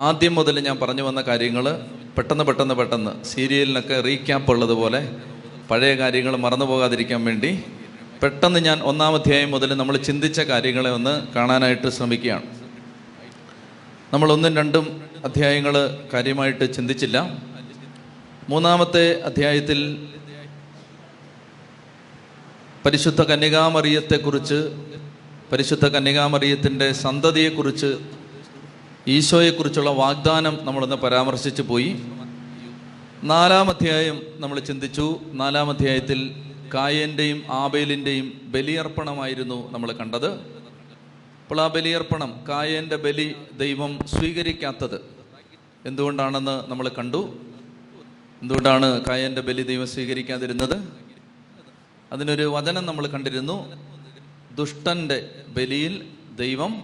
ആദ്യം മുതൽ ഞാൻ പറഞ്ഞു വന്ന കാര്യങ്ങൾ പെട്ടെന്ന് പെട്ടെന്ന് പെട്ടെന്ന് സീരിയലിനൊക്കെ റീക്യാപ്പ് ഉള്ളതുപോലെ പഴയ കാര്യങ്ങൾ മറന്നു പോകാതിരിക്കാൻ വേണ്ടി പെട്ടെന്ന് ഞാൻ ഒന്നാം അധ്യായം മുതൽ നമ്മൾ ചിന്തിച്ച കാര്യങ്ങളെ ഒന്ന് കാണാനായിട്ട് ശ്രമിക്കുകയാണ്. നമ്മൾ ഒന്നും രണ്ടും അധ്യായങ്ങൾ കാര്യമായിട്ട് ചിന്തിച്ചില്ല. മൂന്നാമത്തെ അധ്യായത്തിൽ പരിശുദ്ധ കന്യകാമറിയത്തെക്കുറിച്ച് പരിശുദ്ധ കന്യകാമറിയത്തിന്റെ സന്തതിയെക്കുറിച്ച് ഈശോയെക്കുറിച്ചുള്ള വാഗ്ദാനം നമ്മളൊന്ന് പരാമർശിച്ചു പോയി. നാലാം അധ്യായം നമ്മൾ ചിന്തിച്ചു. നാലാം അധ്യായത്തിൽ കായന്റെയും ആബേലിന്റെയും ബലിയർപ്പണമായിരുന്നു നമ്മൾ കണ്ടത്. അപ്പോൾ ആ ബലിയർപ്പണം കായന്റെ ബലി ദൈവം സ്വീകരിക്കാത്തത് എന്തുകൊണ്ടാണെന്ന് നമ്മൾ കണ്ടു. എന്തുകൊണ്ടാണ് കായന്റെ ബലി ദൈവം സ്വീകരിക്കാതിരുന്നത്? അതിനൊരു വചനം നമ്മൾ കണ്ടിരുന്നു. ദുഷ്ടന്റെ ബലിയിൽ ദൈവം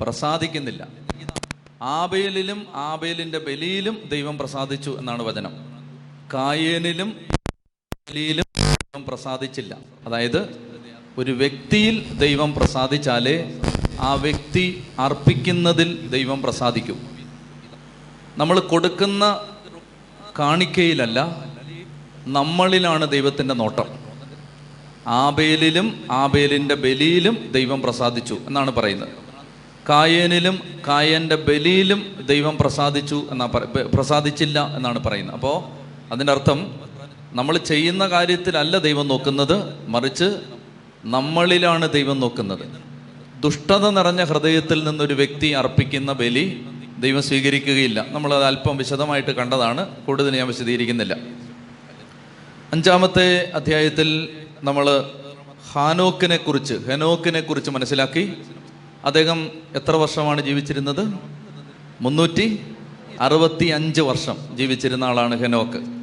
പ്രസാദിക്കുന്നില്ല. ആബേലിലും ആബേലിന്റെ ബലിയിലും ദൈവം പ്രസാദിച്ചു എന്നാണ് വചനം. കായേനിലും ബലിയിലും ദൈവം പ്രസാദിച്ചില്ല. അതായത് ഒരു വ്യക്തിയിൽ ദൈവം പ്രസാദിച്ചാലേ ആ വ്യക്തി അർപ്പിക്കുന്നതിൽ ദൈവം പ്രസാദിക്കും. നമ്മൾ കൊടുക്കുന്ന കാണിക്കയിലല്ല നമ്മളിലാണ് ദൈവത്തിന്റെ നോട്ടം. ആബേലിലും ആബേലിന്റെ ബലിയിലും ദൈവം പ്രസാദിച്ചു എന്നാണ് പറയുന്നത്. കായേനിലും കായന്റെ ബലിയിലും ദൈവം പ്രസാദിച്ചു എന്നാ പ്രസാദിച്ചില്ല എന്നാണ് പറയുന്നത്. അപ്പോൾ അതിന്റെ അർത്ഥം നമ്മൾ ചെയ്യുന്ന കാര്യത്തിലല്ല ദൈവം നോക്കുന്നത് മറിച്ച് നമ്മളിലാണ് ദൈവം നോക്കുന്നത്. ദുഷ്ടത നിറഞ്ഞ ഹൃദയത്തിൽ നിന്നൊരു വ്യക്തി അർപ്പിക്കുന്ന ബലി ദൈവം സ്വീകരിക്കുകയില്ല. നമ്മളത് അല്പം വിശദമായിട്ട് കണ്ടതാണ്. കൂടുതൽ ഞാൻ വിശദീകരിക്കുന്നില്ല. അഞ്ചാമത്തെ അധ്യായത്തിൽ നമ്മൾ ഹാനോക്കിനെ കുറിച്ച് ഹെനോക്കിനെ കുറിച്ച് മനസ്സിലാക്കി. അദ്ദേഹം എത്ര വർഷമാണ് ജീവിച്ചിരുന്നത്? മുന്നൂറ്റി അറുപത്തി അഞ്ച് വർഷം ജീവിച്ചിരുന്ന ആളാണ് ഹെനോക്ക്.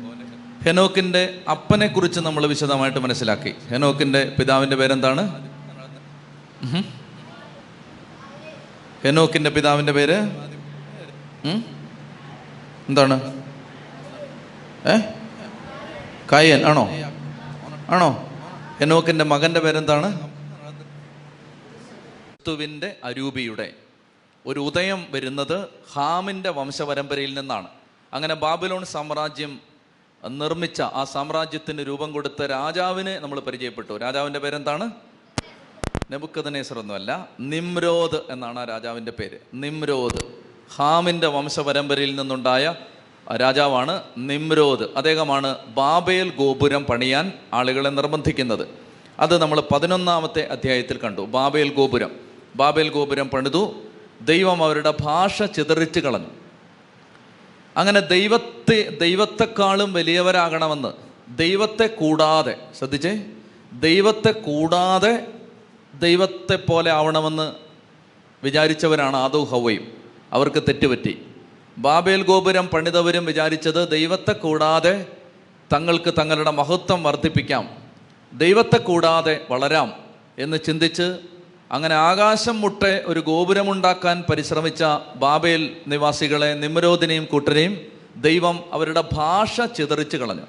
ഹെനോക്കിന്റെ അപ്പനെക്കുറിച്ച് നമ്മൾ വിശദമായിട്ട് മനസ്സിലാക്കി. ഹെനോക്കിന്റെ പിതാവിന്റെ പേരെന്താണ്. ഹെനോക്കിന്റെ പിതാവിന്റെ പേര്? എന്താണ്? ഏ? കായൻ ആണോ? ആണോ? ഹെനോക്കിന്റെ മകന്റെ പേരെന്താണ്? ക്രിസ്തുവിന്റെ അരൂപിയുടെ. ഒരു ഉദയം വരുന്നത് ഹാമിന്റെ വംശപരമ്പരയിൽ നിന്നാണ്. അങ്ങനെ ബാബിലോൺ സാമ്രാജ്യം നിർമ്മിച്ച ആ സാമ്രാജ്യത്തിന് രൂപം കൊടുത്ത രാജാവിനെ നമ്മൾ പരിചയപ്പെട്ടു. രാജാവിന്റെ പേരെന്താണ്? നെബുക്കദനേസർ ഒന്നുമല്ല നിമ്രോദ് എന്നാണ് ആ രാജാവിന്റെ പേര്. നിമ്രോദ്. ഹാമിന്റെ വംശപരമ്പരയിൽ നിന്നുണ്ടായ രാജാവാണ് നിമ്രോദ്. അദ്ദേഹമാണ് ബാബേൽ ഗോപുരം പണിയാൻ ആളുകളെ നിർബന്ധിക്കുന്നത്. അത് നമ്മൾ പതിനൊന്നാമത്തെ അധ്യായത്തിൽ കണ്ടു. ബാബേൽ ഗോപുരം. ബാബേൽ ഗോപുരം പണിതു. ദൈവം അവരുടെ ഭാഷ ചിതറിച്ച് കളഞ്ഞു. അങ്ങനെ ദൈവത്തെ ദൈവത്തെക്കാളും വലിയവരാകണമെന്ന് ദൈവത്തെ കൂടാതെ ശ്രദ്ധിച്ചേ ദൈവത്തെ കൂടാതെ ദൈവത്തെ പോലെ ആവണമെന്ന് വിചാരിച്ചവരാണ് ആദോ ഹവയും അവർക്ക് തെറ്റുപറ്റി. ബാബേൽ ഗോപുരം പണിതവരും വിചാരിച്ചത് ദൈവത്തെ കൂടാതെ തങ്ങൾക്ക് തങ്ങളുടെ മഹത്വം വർദ്ധിപ്പിക്കാം. ദൈവത്തെ കൂടാതെ വളരാം എന്ന് ചിന്തിച്ച് അങ്ങനെ ആകാശം മുട്ടെ ഒരു ഗോപുരമുണ്ടാക്കാൻ പരിശ്രമിച്ച ബാബേൽ നിവാസികളെ നിമ്രോദിനെയും കൂട്ടരെയും ദൈവം അവരുടെ ഭാഷ ചിതറിച്ച് കളഞ്ഞു.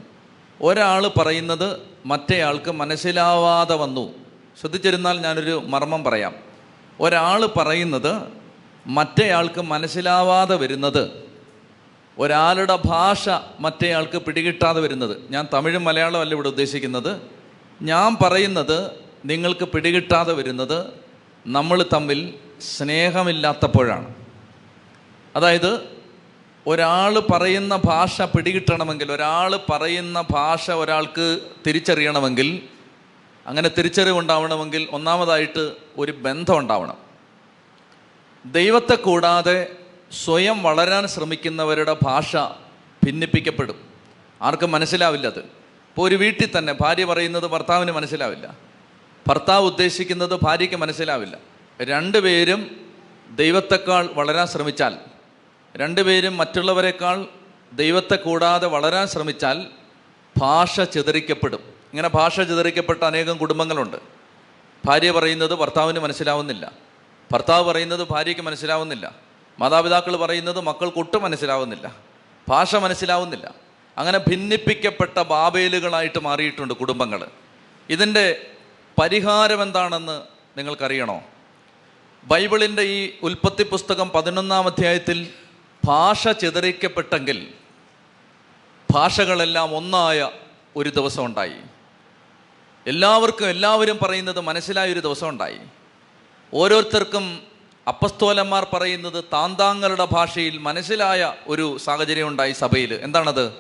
ഒരാൾ പറയുന്നത് മറ്റേയാൾക്ക് മനസ്സിലാവാതെ വന്നു. ശ്രദ്ധിച്ചിരുന്നാൽ ഞാനൊരു മർമ്മം പറയാം. ഒരാൾ പറയുന്നത് മറ്റേയാൾക്ക് മനസ്സിലാവാതെ വരുന്നത്. ഒരാളുടെ ഭാഷ മറ്റേയാൾക്ക് പിടികിട്ടാതെ വരുന്നത്. ഞാൻ തമിഴും മലയാളം അല്ല ഇവിടെ ഉദ്ദേശിക്കുന്നത്. ഞാൻ പറയുന്നത് നിങ്ങൾക്ക് പിടികിട്ടാതെ വരുന്നത് നമ്മൾ തമ്മിൽ സ്നേഹമില്ലാത്തപ്പോഴാണ്. അതായത് ഒരാൾ പറയുന്ന ഭാഷ പിടികിട്ടണമെങ്കിൽ ഒരാൾ പറയുന്ന ഭാഷ ഒരാൾക്ക് തിരിച്ചറിയണമെങ്കിൽ അങ്ങനെ തിരിച്ചറിവുണ്ടാവണമെങ്കിൽ ഒന്നാമതായിട്ട് ഒരു ബന്ധം ഉണ്ടാവണം. ദൈവത്തെ കൂടാതെ സ്വയം വളരാൻ ശ്രമിക്കുന്നവരുടെ ഭാഷ ഭിന്നിപ്പിക്കപ്പെടും. ആർക്കും മനസ്സിലാവില്ല അത്. ഇപ്പോൾ ഒരു വീട്ടിൽ തന്നെ ഭാര്യ പറയുന്നത് ഭർത്താവിന് മനസ്സിലാവില്ല. ഭർത്താവ് ഉദ്ദേശിക്കുന്നത് ഭാര്യയ്ക്ക് മനസ്സിലാവില്ല. രണ്ടുപേരും ദൈവത്തെക്കാൾ വളരാൻ ശ്രമിച്ചാൽ രണ്ടുപേരും മറ്റുള്ളവരെക്കാൾ ദൈവത്തെ കൂടാതെ വളരാൻ ശ്രമിച്ചാൽ ഭാഷ ചിതറിക്കപ്പെടും. ഇങ്ങനെ ഭാഷ ചിതറിക്കപ്പെട്ട അനേകം കുടുംബങ്ങളുണ്ട്. ഭാര്യ പറയുന്നത് ഭർത്താവിന് മനസ്സിലാവുന്നില്ല. ഭർത്താവ് പറയുന്നത് ഭാര്യയ്ക്ക് മനസ്സിലാവുന്നില്ല. മാതാപിതാക്കൾ പറയുന്നത് മക്കൾക്ക് ഒട്ടും മനസ്സിലാവുന്നില്ല. ഭാഷ മനസ്സിലാവുന്നില്ല. അങ്ങനെ ഭിന്നിപ്പിക്കപ്പെട്ട ബാബേലുകളായിട്ട് മാറിയിട്ടുണ്ട് കുടുംബങ്ങൾ. ഇതിന്റെ പരിഹാരം എന്താണെന്ന് നിങ്ങൾക്കറിയണോ? ബൈബിളിന്റെ ഈ ഉൽപ്പത്തി പുസ്തകം പതിനൊന്നാം അധ്യായത്തിൽ ഭാഷ ചിതറിക്കപ്പെട്ടെങ്കിൽ ഭാഷകളെല്ലാം ഒന്നായ ഒരു ദിവസം ഉണ്ടായി. എല്ലാവർക്കും എല്ലാവരും പറയുന്നത് മനസ്സിലായ ഒരു ദിവസം ഉണ്ടായി. ഓരോരുത്തർക്കും അപ്പസ്തോലന്മാർ പറയുന്നത് താന്താങ്ങളുടെ ഭാഷയിൽ മനസ്സിലായ ഒരു സാഹചര്യം ഉണ്ടായി സഭയിൽ. എന്താണത്?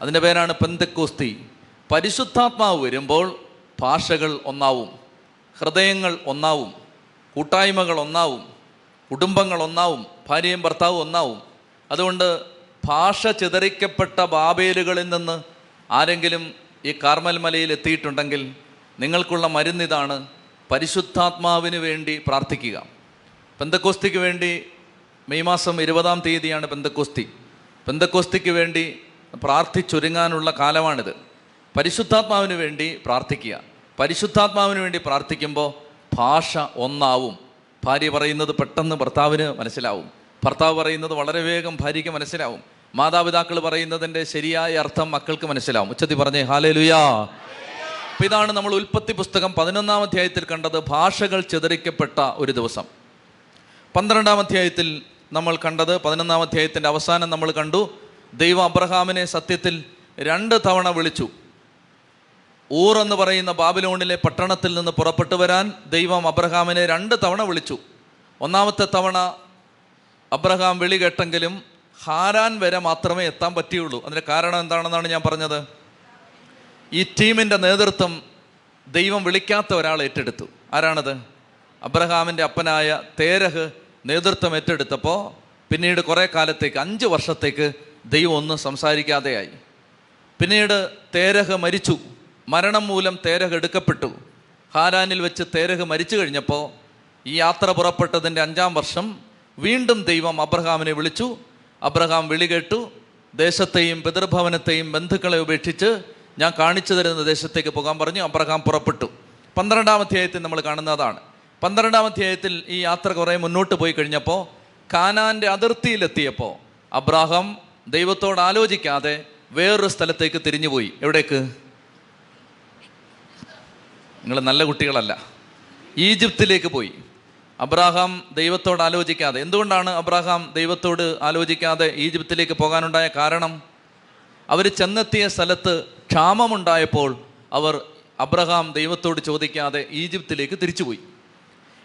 അതിന്റെ പേരാണ് പെന്തക്കോസ്തി. പരിശുദ്ധാത്മാവ് വരുമ്പോൾ ഭാഷകൾ ഒന്നാവും ഹൃദയങ്ങൾ ഒന്നാവും കൂട്ടായ്മകൾ ഒന്നാവും കുടുംബങ്ങൾ ഒന്നാവും ഭാര്യയും ഭർത്താവും ഒന്നാവും. അതുകൊണ്ട് ഭാഷ ചിതറിക്കപ്പെട്ട ബാബേലുകളിൽ നിന്ന് ആരെങ്കിലും ഈ കാർമൽ മലയിൽ എത്തിയിട്ടുണ്ടെങ്കിൽ നിങ്ങൾക്കുള്ള മരുന്നിതാണ് പരിശുദ്ധാത്മാവിന് വേണ്ടി പ്രാർത്ഥിക്കുക. പെന്തക്കോസ്തിക്ക് വേണ്ടി മെയ് മാസം ഇരുപതാം തീയതിയാണ് പെന്തക്കോസ്തി. പെന്തക്കോസ്തിക്ക് വേണ്ടി പ്രാർത്ഥിച്ചൊരുങ്ങാനുള്ള കാലമാണിത്. പരിശുദ്ധാത്മാവിന് വേണ്ടി പ്രാർത്ഥിക്കുക. പരിശുദ്ധാത്മാവിന് വേണ്ടി പ്രാർത്ഥിക്കുമ്പോൾ ഭാഷ ഒന്നാവും. ഭാര്യ പറയുന്നത് പെട്ടെന്ന് ഭർത്താവിന് മനസ്സിലാവും. ഭർത്താവ് പറയുന്നത് വളരെ വേഗം ഭാര്യയ്ക്ക് മനസ്സിലാവും. മാതാപിതാക്കൾ പറയുന്നതിന്റെ ശരിയായ അർത്ഥം മക്കൾക്ക് മനസ്സിലാവും. ഉച്ചത്തി പറഞ്ഞേ ഹാലേ ലുയാ അപ്പൊ ഇതാണ് നമ്മൾ ഉൽപ്പത്തി പുസ്തകം പതിനൊന്നാം അധ്യായത്തിൽ കണ്ടത് ഭാഷകൾ ചിതറിക്കപ്പെട്ട ഒരു ദിവസം. പന്ത്രണ്ടാം അധ്യായത്തിൽ നമ്മൾ കണ്ടത് പതിനൊന്നാം അധ്യായത്തിന്റെ അവസാനം നമ്മൾ കണ്ടു. ദൈവം അബ്രഹാമിനെ സത്യത്തിൽ രണ്ട് തവണ വിളിച്ചു. ഊർ എന്ന് പറയുന്ന ബാബിലോണിലെ പട്ടണത്തിൽ നിന്ന് പുറപ്പെട്ടു വരാൻ ദൈവം അബ്രഹാമിനെ രണ്ട് തവണ വിളിച്ചു. ഒന്നാമത്തെ തവണ അബ്രഹാം വിളി കേട്ടെങ്കിലും ഹാരാൻ വരെ മാത്രമേ എത്താൻ പറ്റിയുള്ളൂ. അതിന്റെ കാരണം എന്താണെന്നാണ് ഞാൻ പറഞ്ഞത്? ഈ ടീമിന്റെ നേതൃത്വം ദൈവം വിളിക്കാത്ത ഒരാൾ ഏറ്റെടുത്തു. ആരാണത്? അബ്രഹാമിന്റെ അപ്പനായ തേരഹ് നേതൃത്വം ഏറ്റെടുത്തപ്പോൾ പിന്നീട് കുറേ കാലത്തേക്ക് അഞ്ച് വർഷത്തേക്ക് ദൈവം ഒന്നും സംസാരിക്കാതെയായി. പിന്നീട് തേരഹ് മരിച്ചു. മരണം മൂലം തേരഹ് എടുക്കപ്പെട്ടു. ഹാരാനിൽ വെച്ച് തേരഹ് മരിച്ചു കഴിഞ്ഞപ്പോൾ ഈ യാത്ര പുറപ്പെട്ടതിന്റെ അഞ്ചാം വർഷം വീണ്ടും ദൈവം അബ്രഹാമിനെ വിളിച്ചു. അബ്രഹാം വിളി കേട്ടു. ദേശത്തെയും പിതൃഭവനത്തെയും ബന്ധുക്കളെ ഉപേക്ഷിച്ച് ഞാൻ കാണിച്ചു തരുന്ന ദേശത്തേക്ക് പോകാൻ പറഞ്ഞു. അബ്രഹാം പുറപ്പെട്ടു. പന്ത്രണ്ടാം അധ്യായത്തിൽ നമ്മൾ കാണുന്നതാണ്. പന്ത്രണ്ടാം അധ്യായത്തിൽ ഈ യാത്ര കുറേ മുന്നോട്ട് പോയി കഴിഞ്ഞപ്പോൾ കാനാന്റെ അതിർത്തിയിലെത്തിയപ്പോൾ അബ്രാഹാം ദൈവത്തോട് ആലോചിക്കാതെ വേറൊരു സ്ഥലത്തേക്ക് തിരിഞ്ഞുപോയി. എവിടേക്ക്? നിങ്ങൾ നല്ല കുട്ടികളല്ല. ഈജിപ്തിലേക്ക് പോയി. അബ്രാഹാം ദൈവത്തോട് ആലോചിക്കാതെ. എന്തുകൊണ്ടാണ് അബ്രാഹാം ദൈവത്തോട് ആലോചിക്കാതെ ഈജിപ്തിലേക്ക് പോകാനുണ്ടായ കാരണം? അവർ ചെന്നെത്തിയ സ്ഥലത്ത് ക്ഷാമമുണ്ടായപ്പോൾ അവർ അബ്രഹാം ദൈവത്തോട് ചോദിക്കാതെ ഈജിപ്തിലേക്ക് തിരിച്ചുപോയി.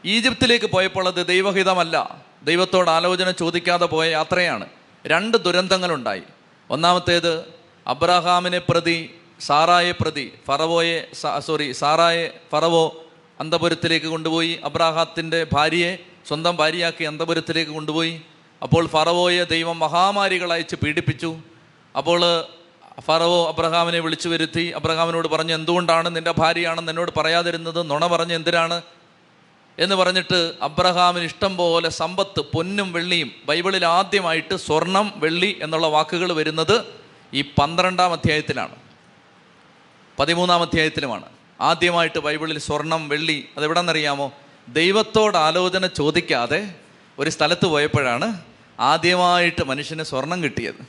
ഈജിപ്തിലേക്ക് പോയപ്പോൾ അത് ദൈവഹിതമല്ല. ദൈവത്തോട് ആലോചന ചോദിക്കാതെ പോയ യാത്രയാണ്. രണ്ട് ദുരന്തങ്ങളുണ്ടായി. ഒന്നാമത്തേത് അബ്രഹാമിനെ പ്രതി സാറായെ പ്രതി ഫറവോയെ സോറി സാറായെ ഫറവോ അന്തപുരത്തിലേക്ക് കൊണ്ടുപോയി. അബ്രാഹത്തിന്റെ ഭാര്യയെ സ്വന്തം ഭാര്യയാക്കി അന്തപുരത്തിലേക്ക് കൊണ്ടുപോയി. അപ്പോൾ ഫറവോയെ ദൈവം മഹാമാരികളയച്ച് പീഡിപ്പിച്ചു. അപ്പോൾ ഫറവോ അബ്രഹാമിനെ വിളിച്ചു വരുത്തി. അബ്രഹാമിനോട് പറഞ്ഞു എന്തുകൊണ്ടാണ് നിന്റെ ഭാര്യയാണെന്ന് എന്നോട് പറയാതിരുന്നത്? നുണ പറഞ്ഞ് എന്തിനാണ്? എന്ന് പറഞ്ഞിട്ട് അബ്രഹാമിന് ഇഷ്ടം പോലെ സമ്പത്ത് പൊന്നും വെള്ളിയും ബൈബിളിൽ ആദ്യമായിട്ട് സ്വർണം വെള്ളി എന്നുള്ള വാക്കുകൾ വരുന്നത് ഈ പന്ത്രണ്ടാം അധ്യായത്തിലാണ്. പതിമൂന്നാം അധ്യായത്തിലുമാണ്. ആദ്യമായിട്ട് ബൈബിളിൽ സ്വർണം വെള്ളി അതെവിടെന്നറിയാമോ? ദൈവത്തോട് ആലോചന ചോദിക്കാതെ ഒരു സ്ഥലത്ത് പോയപ്പോഴാണ് ആദ്യമായിട്ട് മനുഷ്യന് സ്വർണം കിട്ടിയത്.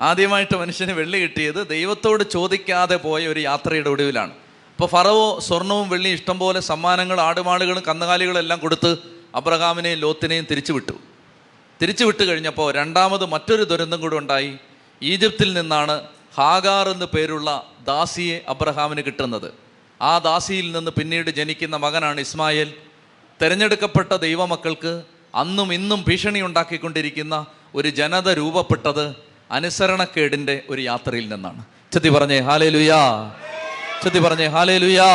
ആദ്യമായിട്ട് മനുഷ്യന് വെള്ളി കിട്ടിയത് ദൈവത്തോട് ചോദിക്കാതെ പോയ ഒരു യാത്രയുടെ ഒടുവിലാണ്. അപ്പോൾ ഫറവോ സ്വർണവും വെള്ളിയും ഇഷ്ടംപോലെ സമ്മാനങ്ങൾ ആടുമാടുകളും കന്നുകാലികളും എല്ലാം കൊടുത്ത് അബ്രഹാമിനെയും ലോത്തിനെയും തിരിച്ചു വിട്ടു തിരിച്ചു വിട്ടു കഴിഞ്ഞപ്പോൾ രണ്ടാമത് മറ്റൊരു ദുരന്തം കൂടെ ഉണ്ടായി. ഈജിപ്തിൽ നിന്നാണ് ഹാഗാർ എന്ന് പേരുള്ള ദാസിയെ അബ്രഹാമിന് കിട്ടുന്നത്. ആ ദാസിയിൽ നിന്ന് പിന്നീട് ജനിക്കുന്ന മകനാണ് ഇസ്മായേൽ. തിരഞ്ഞെടുക്കപ്പെട്ട ദൈവമക്കൾക്ക് അന്നും ഇന്നും ഭീഷണി ഉണ്ടാക്കിക്കൊണ്ടിരിക്കുന്ന ഒരു ജനത രൂപപ്പെട്ടത് അനുസരണക്കേടിന്റെ ഒരു യാത്രയിൽ നിന്നാണ്. ചെത്തി പറഞ്ഞേ ഹാലേ ലുയാ ചെത്തി പറഞ്ഞേ ഹാലേ ലുയാ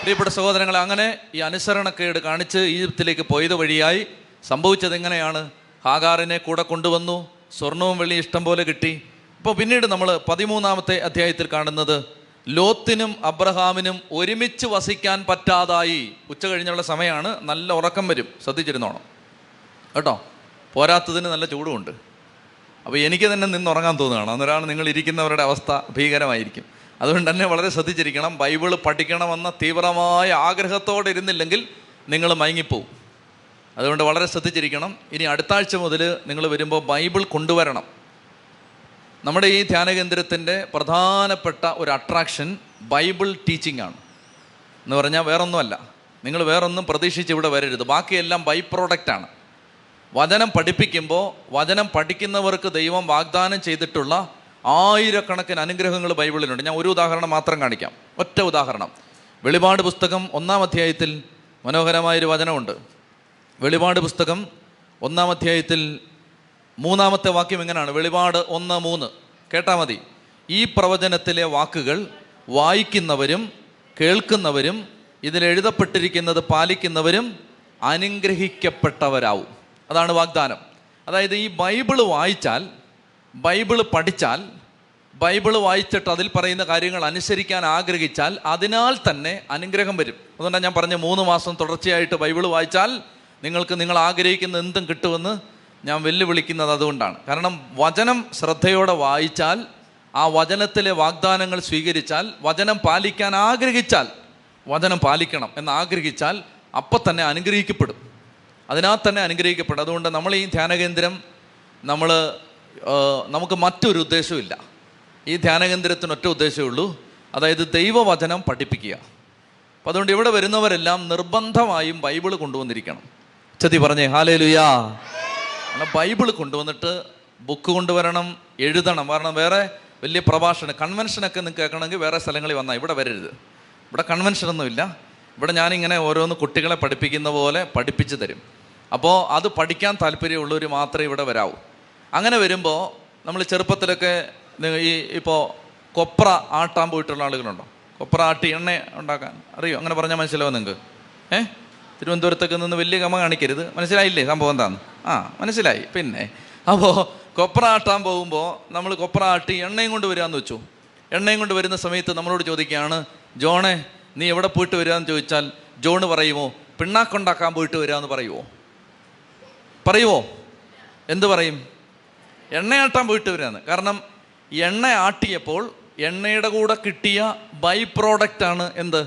പ്രിയപ്പെട്ട സഹോദരങ്ങളെ അങ്ങനെ ഈ അനുസരണക്കേട് കാണിച്ച് ഈജിപ്തിലേക്ക് പോയത് വഴിയായി സംഭവിച്ചത് എങ്ങനെയാണ്? ഹാഗാറിനെ കൂടെ കൊണ്ടുവന്നു സ്വർണവും വെള്ളിയും ഇഷ്ടം പോലെ കിട്ടി. അപ്പോൾ പിന്നീട് നമ്മൾ പതിമൂന്നാമത്തെ അധ്യായത്തിൽ കാണുന്നത് ലോത്തിനും അബ്രഹാമിനും ഒരുമിച്ച് വസിക്കാൻ പറ്റാതായി. ഉച്ച കഴിഞ്ഞുള്ള സമയമാണ് നല്ല ഉറക്കം വരും. ശ്രദ്ധിച്ചിരുന്നോണം. കേട്ടോ? പോരാത്തതിന് നല്ല ചൂടുമുണ്ട്. അപ്പോൾ എനിക്ക് തന്നെ നിന്ന് ഉറങ്ങാൻ തോന്നുകയാണ്. അന്നേരമാണ് നിങ്ങൾ ഇരിക്കുന്നവരുടെ അവസ്ഥ ഭീകരമായിരിക്കും. അതുകൊണ്ട് തന്നെ വളരെ ശ്രദ്ധിച്ചിരിക്കണം. ബൈബിൾ പഠിക്കണമെന്ന തീവ്രമായ ആഗ്രഹത്തോടെ ഇരുന്നില്ലെങ്കിൽ നിങ്ങൾ മയങ്ങിപ്പോവും. അതുകൊണ്ട് വളരെ ശ്രദ്ധിച്ചിരിക്കണം. ഇനി അടുത്ത ആഴ്ച മുതൽ നിങ്ങൾ വരുമ്പോൾ ബൈബിൾ കൊണ്ടുവരണം. നമ്മുടെ ഈ ധ്യാനകേന്ദ്രത്തിന്റെ പ്രധാനപ്പെട്ട ഒരു അട്രാക്ഷൻ ബൈബിൾ ടീച്ചിങ് ആണ് എന്ന് പറഞ്ഞാൽ വേറൊന്നുമല്ല. നിങ്ങൾ വേറൊന്നും പ്രതീക്ഷിച്ച് ഇവിടെ വരരുത്. ബാക്കിയെല്ലാം ബൈ പ്രോഡക്റ്റാണ് വചനം പഠിപ്പിക്കുമ്പോൾ വചനം പഠിക്കുന്നവർക്ക് ദൈവം വാഗ്ദാനം ചെയ്തിട്ടുള്ള ആയിരക്കണക്കിന് അനുഗ്രഹങ്ങൾ ബൈബിളിലുണ്ട്. ഞാൻ ഒരു ഉദാഹരണം മാത്രം കാണിക്കാം. ഒറ്റ ഉദാഹരണം. വെളിപാട് പുസ്തകം ഒന്നാം അധ്യായത്തിൽ മനോഹരമായൊരു വചനമുണ്ട്. വെളിപാട് പുസ്തകം ഒന്നാം അധ്യായത്തിൽ മൂന്നാമത്തെ വാക്യം എങ്ങനെയാണ്? വെളിപാട് ഒന്ന് മൂന്ന്. കേട്ടാ മതി. ഈ പ്രവചനത്തിലെ വാക്കുകൾ വായിക്കുന്നവരും കേൾക്കുന്നവരും ഇതിലെഴുതപ്പെട്ടിരിക്കുന്നത് പാലിക്കുന്നവരും അനുഗ്രഹിക്കപ്പെട്ടവരാവും. അതാണ് വാഗ്ദാനം. അതായത് ഈ ബൈബിൾ വായിച്ചാൽ ബൈബിൾ പഠിച്ചാൽ ബൈബിൾ വായിച്ചിട്ട് അതിൽ പറയുന്ന കാര്യങ്ങൾ അനുസരിക്കാൻ ആഗ്രഹിച്ചാൽ അതിനാൽ തന്നെ അനുഗ്രഹം വരും. അതുകൊണ്ടാണ് ഞാൻ പറഞ്ഞ മൂന്ന് മാസം തുടർച്ചയായിട്ട് ബൈബിൾ വായിച്ചാൽ നിങ്ങൾക്ക് നിങ്ങൾ ആഗ്രഹിക്കുന്ന എന്തും കിട്ടുമെന്ന് ഞാൻ വെല്ലുവിളിക്കുന്നത് അതുകൊണ്ടാണ്. കാരണം വചനം ശ്രദ്ധയോടെ വായിച്ചാൽ ആ വചനത്തിലെ വാഗ്ദാനങ്ങൾ സ്വീകരിച്ചാൽ വചനം പാലിക്കാൻ ആഗ്രഹിച്ചാൽ വചനം പാലിക്കണം എന്ന് ആഗ്രഹിച്ചാൽ അപ്പം തന്നെ അനുഗ്രഹിക്കപ്പെടും. അതിനാൽ തന്നെ അനുഗ്രഹിക്കപ്പെടും. അതുകൊണ്ട് നമ്മൾ ഈ ധ്യാനകേന്ദ്രം നമ്മൾ നമുക്ക് മറ്റൊരു ഉദ്ദേശമില്ല ഈ ധ്യാനകേന്ദ്രത്തിന് ഒറ്റ ഉദ്ദേശമേ ഉള്ളൂ. അതായത് ദൈവവചനം പഠിപ്പിക്കുക. അപ്പം അതുകൊണ്ട് ഇവിടെ വരുന്നവരെല്ലാം നിർബന്ധമായും ബൈബിൾ കൊണ്ടുവന്നിരിക്കണം. ചതി പറഞ്ഞേ ഹാലേ ലുയാ കാരണം ബൈബിൾ കൊണ്ടുവന്നിട്ട് ബുക്ക് കൊണ്ടുവരണം എഴുതണം. കാരണം വേറെ വലിയ പ്രഭാഷണം കൺവെൻഷനൊക്കെ നിങ്ങൾക്ക് കേൾക്കണമെങ്കിൽ വേറെ സ്ഥലങ്ങളിൽ വന്നാൽ ഇവിടെ വരരുത്. ഇവിടെ കൺവെൻഷനൊന്നുമില്ല ഇവിടെ ഞാനിങ്ങനെ ഓരോന്ന് കുട്ടികളെ പഠിപ്പിക്കുന്ന പോലെ പഠിപ്പിച്ചു തരും. അപ്പോൾ അത് പഠിക്കാൻ താല്പര്യമുള്ളവർ മാത്രമേ ഇവിടെ വരാവൂ. അങ്ങനെ വരുമ്പോൾ നമ്മൾ ചെറുപ്പത്തിലൊക്കെ ഈ ഇപ്പോൾ കൊപ്ര ആട്ടാൻ പോയിട്ടുള്ള ആളുകളുണ്ടോ? കൊപ്ര ആട്ടി എണ്ണ ഉണ്ടാക്കാൻ അറിയോ? അങ്ങനെ പറഞ്ഞാൽ മനസ്സിലാവും നിങ്ങൾക്ക് ഏ? തിരുവനന്തപുരത്തൊക്കെ നിന്ന് വലിയ കമ കാണിക്കരുത്. മനസ്സിലായില്ലേ സംഭവം എന്താന്ന്? ആ മനസ്സിലായി. പിന്നെ അപ്പോൾ കൊപ്ര ആട്ടാൻ പോകുമ്പോൾ നമ്മൾ കൊപ്ര ആട്ടി എണ്ണയും കൊണ്ട് വരാമെന്ന് വെച്ചു. എണ്ണയും കൊണ്ട് വരുന്ന സമയത്ത് നമ്മളോട് ചോദിക്കുകയാണ് ജോണെ നീ എവിടെ പോയിട്ട് വരാമെന്ന് ചോദിച്ചാൽ ജോണ് പറയുമോ പിണ്ണാക്കുണ്ടാക്കാൻ പോയിട്ട് വരാമെന്ന് പറയുമോ പറയുമോ എന്ത് പറയും? എണ്ണയാട്ടാൻ പോയിട്ട് വരികയാണ് കാരണം എണ്ണ ആട്ടിയപ്പോൾ എണ്ണയുടെ കൂടെ കിട്ടിയ ബൈ പ്രോഡക്റ്റ് ആണ് എന്ത്?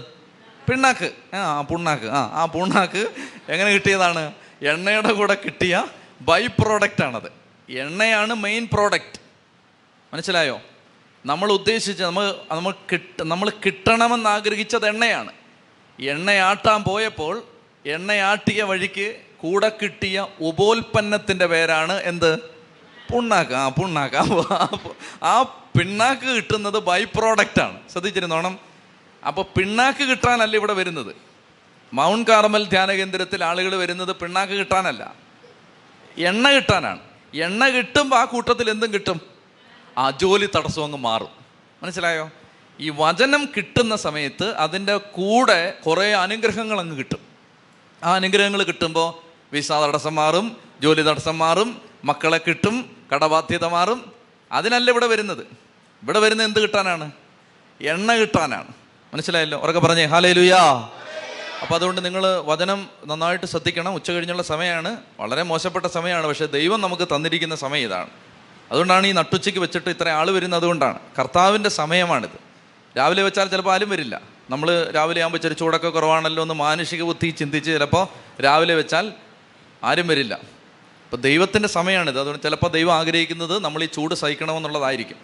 പിണ്ണാക്ക്. ആ പുണ്ണാക്ക്. ആ ആ പുണ്ണാക്ക് എങ്ങനെ കിട്ടിയതാണ്? എണ്ണയുടെ കൂടെ കിട്ടിയ ബൈ പ്രോഡക്റ്റ് ആണത്. എണ്ണയാണ് മെയിൻ പ്രോഡക്റ്റ് മനസ്സിലായോ? നമ്മൾ ഉദ്ദേശിച്ച നമ്മൾ നമ്മൾ കിട്ട നമ്മൾ കിട്ടണമെന്ന് ആഗ്രഹിച്ചത് എണ്ണയാണ്. എണ്ണയാട്ടാൻ പോയപ്പോൾ എണ്ണയാട്ടിയ വഴിക്ക് കൂടെ കിട്ടിയ ഉപോൽപ്പന്നത്തിന്റെ പേരാണ് എന്ത്? പുണ്ണാക്ക്. ആ പുണ്ണാക്ക്. ആ പിണ്ണാക്ക് കിട്ടുന്നത് ബൈ പ്രോഡക്റ്റാണ് ശ്രദ്ധിച്ചിരുന്നോണം? അപ്പോൾ പിണ്ണാക്ക് കിട്ടാനല്ല ഇവിടെ വരുന്നത്. മൗണ്ട് കാർമൽ ധ്യാന കേന്ദ്രത്തിൽ ആളുകൾ വരുന്നത് പിണ്ണാക്ക് കിട്ടാനല്ല. എണ്ണ കിട്ടാനാണ്. എണ്ണ കിട്ടുമ്പോൾ ആ കൂട്ടത്തിൽ എന്തും കിട്ടും? ആ ജോലി തടസ്സം അങ്ങ് മാറും. മനസ്സിലായോ? ഈ വചനം കിട്ടുന്ന സമയത്ത് അതിന്റെ കൂടെ കുറേ അനുഗ്രഹങ്ങൾ അങ്ങ് കിട്ടും. ആ അനുഗ്രഹങ്ങൾ കിട്ടുമ്പോൾ വിസ തടസ്സം മാറും ജോലി തടസ്സം മാറും മക്കളെ കിട്ടും കടബാധ്യത മാറും. അതിനല്ല ഇവിടെ വരുന്നത്. ഇവിടെ വരുന്നത് എന്ത് കിട്ടാനാണ്? എണ്ണ കിട്ടാനാണ്. മനസ്സിലായല്ലോ? ഉറക്കെ പറഞ്ഞേ ഹാലേ ലുയാ അപ്പോൾ അതുകൊണ്ട് നിങ്ങൾ വചനം നന്നായിട്ട് ശ്രദ്ധിക്കണം. ഉച്ച കഴിഞ്ഞുള്ള സമയമാണ് വളരെ മോശപ്പെട്ട സമയമാണ് പക്ഷേ ദൈവം നമുക്ക് തന്നിരിക്കുന്ന സമയം ഇതാണ്. അതുകൊണ്ടാണ് ഈ നട്ടുച്ചയ്ക്ക് വെച്ചിട്ട് ഇത്ര ആൾ വരുന്നത് അതുകൊണ്ടാണ് കർത്താവിന്റെ സമയമാണിത്. രാവിലെ വെച്ചാൽ ചിലപ്പോൾ ആരും വരില്ല. നമ്മൾ രാവിലെ ആകുമ്പോൾ ഇച്ചിരി ചൂടൊക്കെ കുറവാണല്ലോ എന്ന് മാനുഷിക ബുദ്ധി ചിന്തിച്ച് ചിലപ്പോൾ രാവിലെ വെച്ചാൽ ആരും വരില്ല. അപ്പോൾ ദൈവത്തിന്റെ സമയമാണിത് അതുകൊണ്ട് ചിലപ്പോൾ ദൈവം ആഗ്രഹിക്കുന്നത് നമ്മൾ ഈ ചൂട് സഹിക്കണമെന്നുള്ളതായിരിക്കും?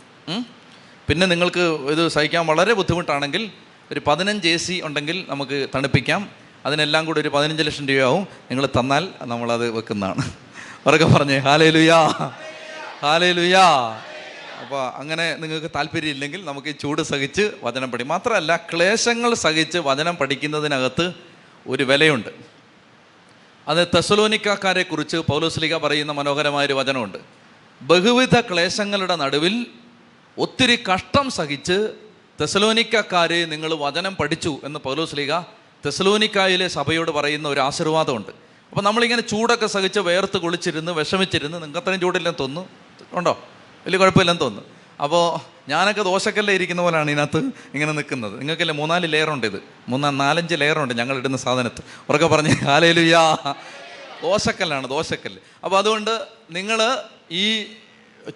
പിന്നെ നിങ്ങൾക്ക് ഇത് സഹിക്കാൻ വളരെ ബുദ്ധിമുട്ടാണെങ്കിൽ ഒരു പതിനഞ്ച് എ സി ഉണ്ടെങ്കിൽ നമുക്ക് തണുപ്പിക്കാം. അതിനെല്ലാം കൂടി ഒരു പതിനഞ്ച് ലക്ഷം രൂപയാവും. നിങ്ങൾ തന്നാൽ നമ്മളത് വെക്കുന്നതാണ്. ഉറക്കെ പറഞ്ഞേ ഹാലേ ലുയാ ഹാലേ ലുയാ അപ്പോൾ അങ്ങനെ നിങ്ങൾക്ക് താല്പര്യമില്ലെങ്കിൽ നമുക്ക് ഈ ചൂട് സഹിച്ച് വചനം പഠി മാത്രമല്ല ക്ലേശങ്ങൾ സഹിച്ച് വചനം പഠിക്കുന്നതിനകത്ത് ഒരു വിലയുണ്ട്. അത് തെസലോനിക്കാരെ കുറിച്ച് പൗലോസ്ലിക പറയുന്ന മനോഹരമായൊരു വചനമുണ്ട്. ബഹുവിധ ക്ലേശങ്ങളുടെ നടുവിൽ ഒത്തിരി കഷ്ടം സഹിച്ച് തെസലോനിക്കാരെ നിങ്ങൾ വചനം പഠിച്ചു എന്ന് പൗലോസ്ലീഗ തെസലോനിക്കായിലെ സഭയോട് പറയുന്ന ഒരു ആശീർവാദമുണ്ട്. അപ്പോൾ നമ്മളിങ്ങനെ ചൂടൊക്കെ സഹിച്ച് വേർത്ത് കുളിച്ചിരുന്ന് വിഷമിച്ചിരുന്ന് നിങ്ങൾക്ക് അത്രയും ചൂടില്ലെന്ന് തോന്നുന്നു ഉണ്ടോ? വലിയ കുഴപ്പമില്ലെന്ന് തോന്നുന്നു. അപ്പോൾ ഞാനൊക്കെ ദോശക്കല്ലേ ഇരിക്കുന്ന പോലെയാണ് ഇതിനകത്ത് ഇങ്ങനെ നിൽക്കുന്നത്. നിങ്ങൾക്കല്ലേ മൂന്നാൽ ലെയറുണ്ട് ഇത്. മൂന്നാ നാലഞ്ച് ലെയറുണ്ട് ഞങ്ങൾ ഇടുന്ന സാധനത്ത്. ഉറക്കെ പറഞ്ഞ് കാലയിലുയാ ദോശക്കല്ലാണ് ദോശക്കല്ല്. അപ്പോൾ അതുകൊണ്ട് നിങ്ങൾ ഈ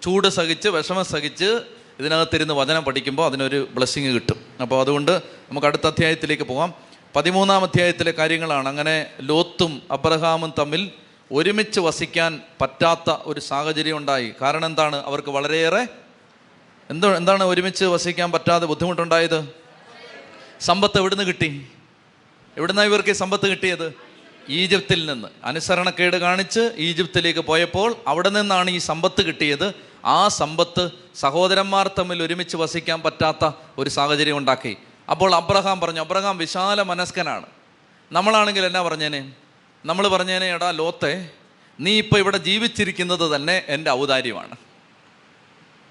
ചൂട് സഹിച്ച് വിഷമം സഹിച്ച് ഇതിനകത്തിരുന്ന് വചനം പഠിക്കുമ്പോൾ അതിനൊരു ബ്ലെസ്സിങ് കിട്ടും. അപ്പോൾ അതുകൊണ്ട് നമുക്ക് അടുത്ത അധ്യായത്തിലേക്ക് പോകാം പതിമൂന്നാം അധ്യായത്തിലെ കാര്യങ്ങളാണ്. അങ്ങനെ ലോത്തും അബ്രഹാമും തമ്മിൽ ഒരുമിച്ച് വസിക്കാൻ പറ്റാത്ത ഒരു സാഹചര്യം ഉണ്ടായി. കാരണം എന്താണ്? അവർക്ക് വളരെയേറെ എന്തോ എന്താണ് ഒരുമിച്ച് വസിക്കാൻ പറ്റാതെ ബുദ്ധിമുട്ടുണ്ടായത്? സമ്പത്ത് എവിടുന്ന് കിട്ടി? എവിടുന്നാണ് ഇവർക്ക് സമ്പത്ത് കിട്ടിയത്? ഈജിപ്തിൽ നിന്ന്. അനുസരണക്കേട് കാണിച്ച് ഈജിപ്തിലേക്ക് പോയപ്പോൾ അവിടെ നിന്നാണ് ഈ സമ്പത്ത് കിട്ടിയത്. ആ സമ്പത്ത് സഹോദരന്മാർ തമ്മിൽ ഒരുമിച്ച് വസിക്കാൻ പറ്റാത്ത ഒരു സാഹചര്യം ഉണ്ടാക്കി. അപ്പോൾ അബ്രഹാം പറഞ്ഞു അബ്രഹാം വിശാല മനസ്കനാണ്. നമ്മളാണെങ്കിൽ എന്നാ പറഞ്ഞേനെ? നമ്മൾ പറഞ്ഞേനെ എടാ ലോത്തെ നീ ഇപ്പോൾ ഇവിടെ ജീവിച്ചിരിക്കുന്നത് തന്നെ എന്റെ ഔദാര്യമാണ്.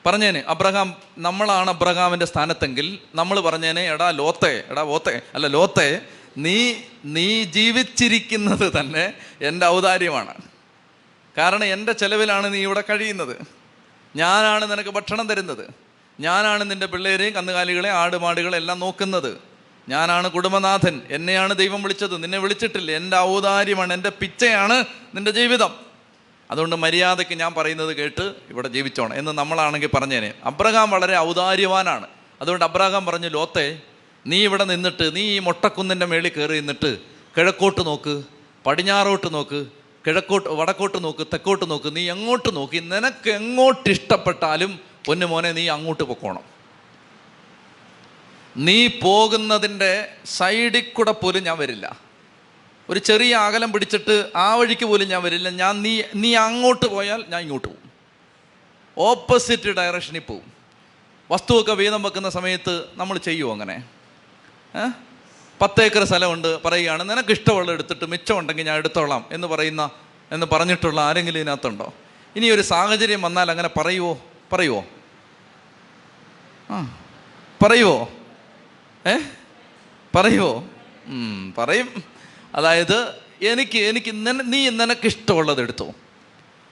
പറഞ്ഞേനെ അബ്രഹാം നമ്മളാണ് അബ്രഹാമിന്റെ സ്ഥാനത്തെങ്കിൽ നമ്മൾ പറഞ്ഞേനെ എടാ ലോത്തെ എടാ ഓത്തെ അല്ല ലോത്തെ നീ നീ ജീവിച്ചിരിക്കുന്നത് തന്നെ എന്റെ ഔദാര്യമാണ്. കാരണം എന്റെ ചെലവിലാണ് നീ ഇവിടെ കഴിയുന്നത്. ഞാനാണ് നിനക്ക് ഭക്ഷണം തരുന്നത്. ഞാനാണ് നിന്റെ പിള്ളേരെയും കന്നുകാലികളെ ആടുമാടുകളെ എല്ലാം നോക്കുന്നത്. ഞാനാണ് കുടുംബനാഥൻ. എന്നെയാണ് ദൈവം വിളിച്ചത്. നിന്നെ വിളിച്ചിട്ടില്ല. എന്റെ ഔദാര്യമാണ് എന്റെ പിച്ചയാണ് നിന്റെ ജീവിതം. അതുകൊണ്ട് മര്യാദയ്ക്ക് ഞാൻ പറയുന്നത് കേട്ട് ഇവിടെ ജീവിച്ചോണം എന്ന് നമ്മളാണെങ്കിൽ പറഞ്ഞേനെ. അബ്രഹാം വളരെ ഔദാര്യവാനാണ്. അതുകൊണ്ട് അബ്രഹാം പറഞ്ഞു ലോത്തെ നീ ഇവിടെ നിന്നിട്ട് നീ ഈ മൊട്ടക്കുന്നിന്റെ മേളിൽ കയറി നിന്നിട്ട് കിഴക്കോട്ട് നോക്ക് പടിഞ്ഞാറോട്ട് നോക്ക് കിഴക്കോട്ട് വടക്കോട്ട് നോക്ക് തെക്കോട്ട് നോക്ക് നീ എങ്ങോട്ട് നോക്കി നിനക്ക് എങ്ങോട്ട് ഇഷ്ടപ്പെട്ടാലും പൊന്നു മോനെ നീ അങ്ങോട്ട് പൊക്കോണം. നീ പോകുന്നതിന്റെ സൈഡിൽ കൂടെ പോലും ഞാൻ വരില്ല. ഒരു ചെറിയ അകലം പിടിച്ചിട്ട് ആ വഴിക്ക് പോലും ഞാൻ വരില്ല. ഞാൻ നീ നീ അങ്ങോട്ട് പോയാൽ ഞാൻ ഇങ്ങോട്ട് പോകും. ഓപ്പോസിറ്റ് ഡയറക്ഷനിൽ പോവും വസ്തുവൊക്കെ വീതം വെക്കുന്ന സമയത്ത് നമ്മൾ ചെയ്യുമോ അങ്ങനെ? ഏ? പത്ത് ഏക്കർ സ്ഥലമുണ്ട് പറയുകയാണ് നിനക്ക് ഇഷ്ടമുള്ള എടുത്തിട്ട് മിച്ചമുണ്ടെങ്കിൽ ഞാൻ എടുത്തോളാം എന്ന് പറയുന്ന എന്ന് പറഞ്ഞിട്ടുള്ള ആരെങ്കിലും ഇതിനകത്തുണ്ടോ? ഇനി ഒരു സാഹചര്യം വന്നാൽ അങ്ങനെ പറയുവോ? പറയുവോ? ആ പറയുവോ? ഏ? പറയുവോ? പറയും. അതായത് എനിക്ക് എനിക്ക് നീ നിനക്കിഷ്ടമുള്ളത് എടുത്തോ.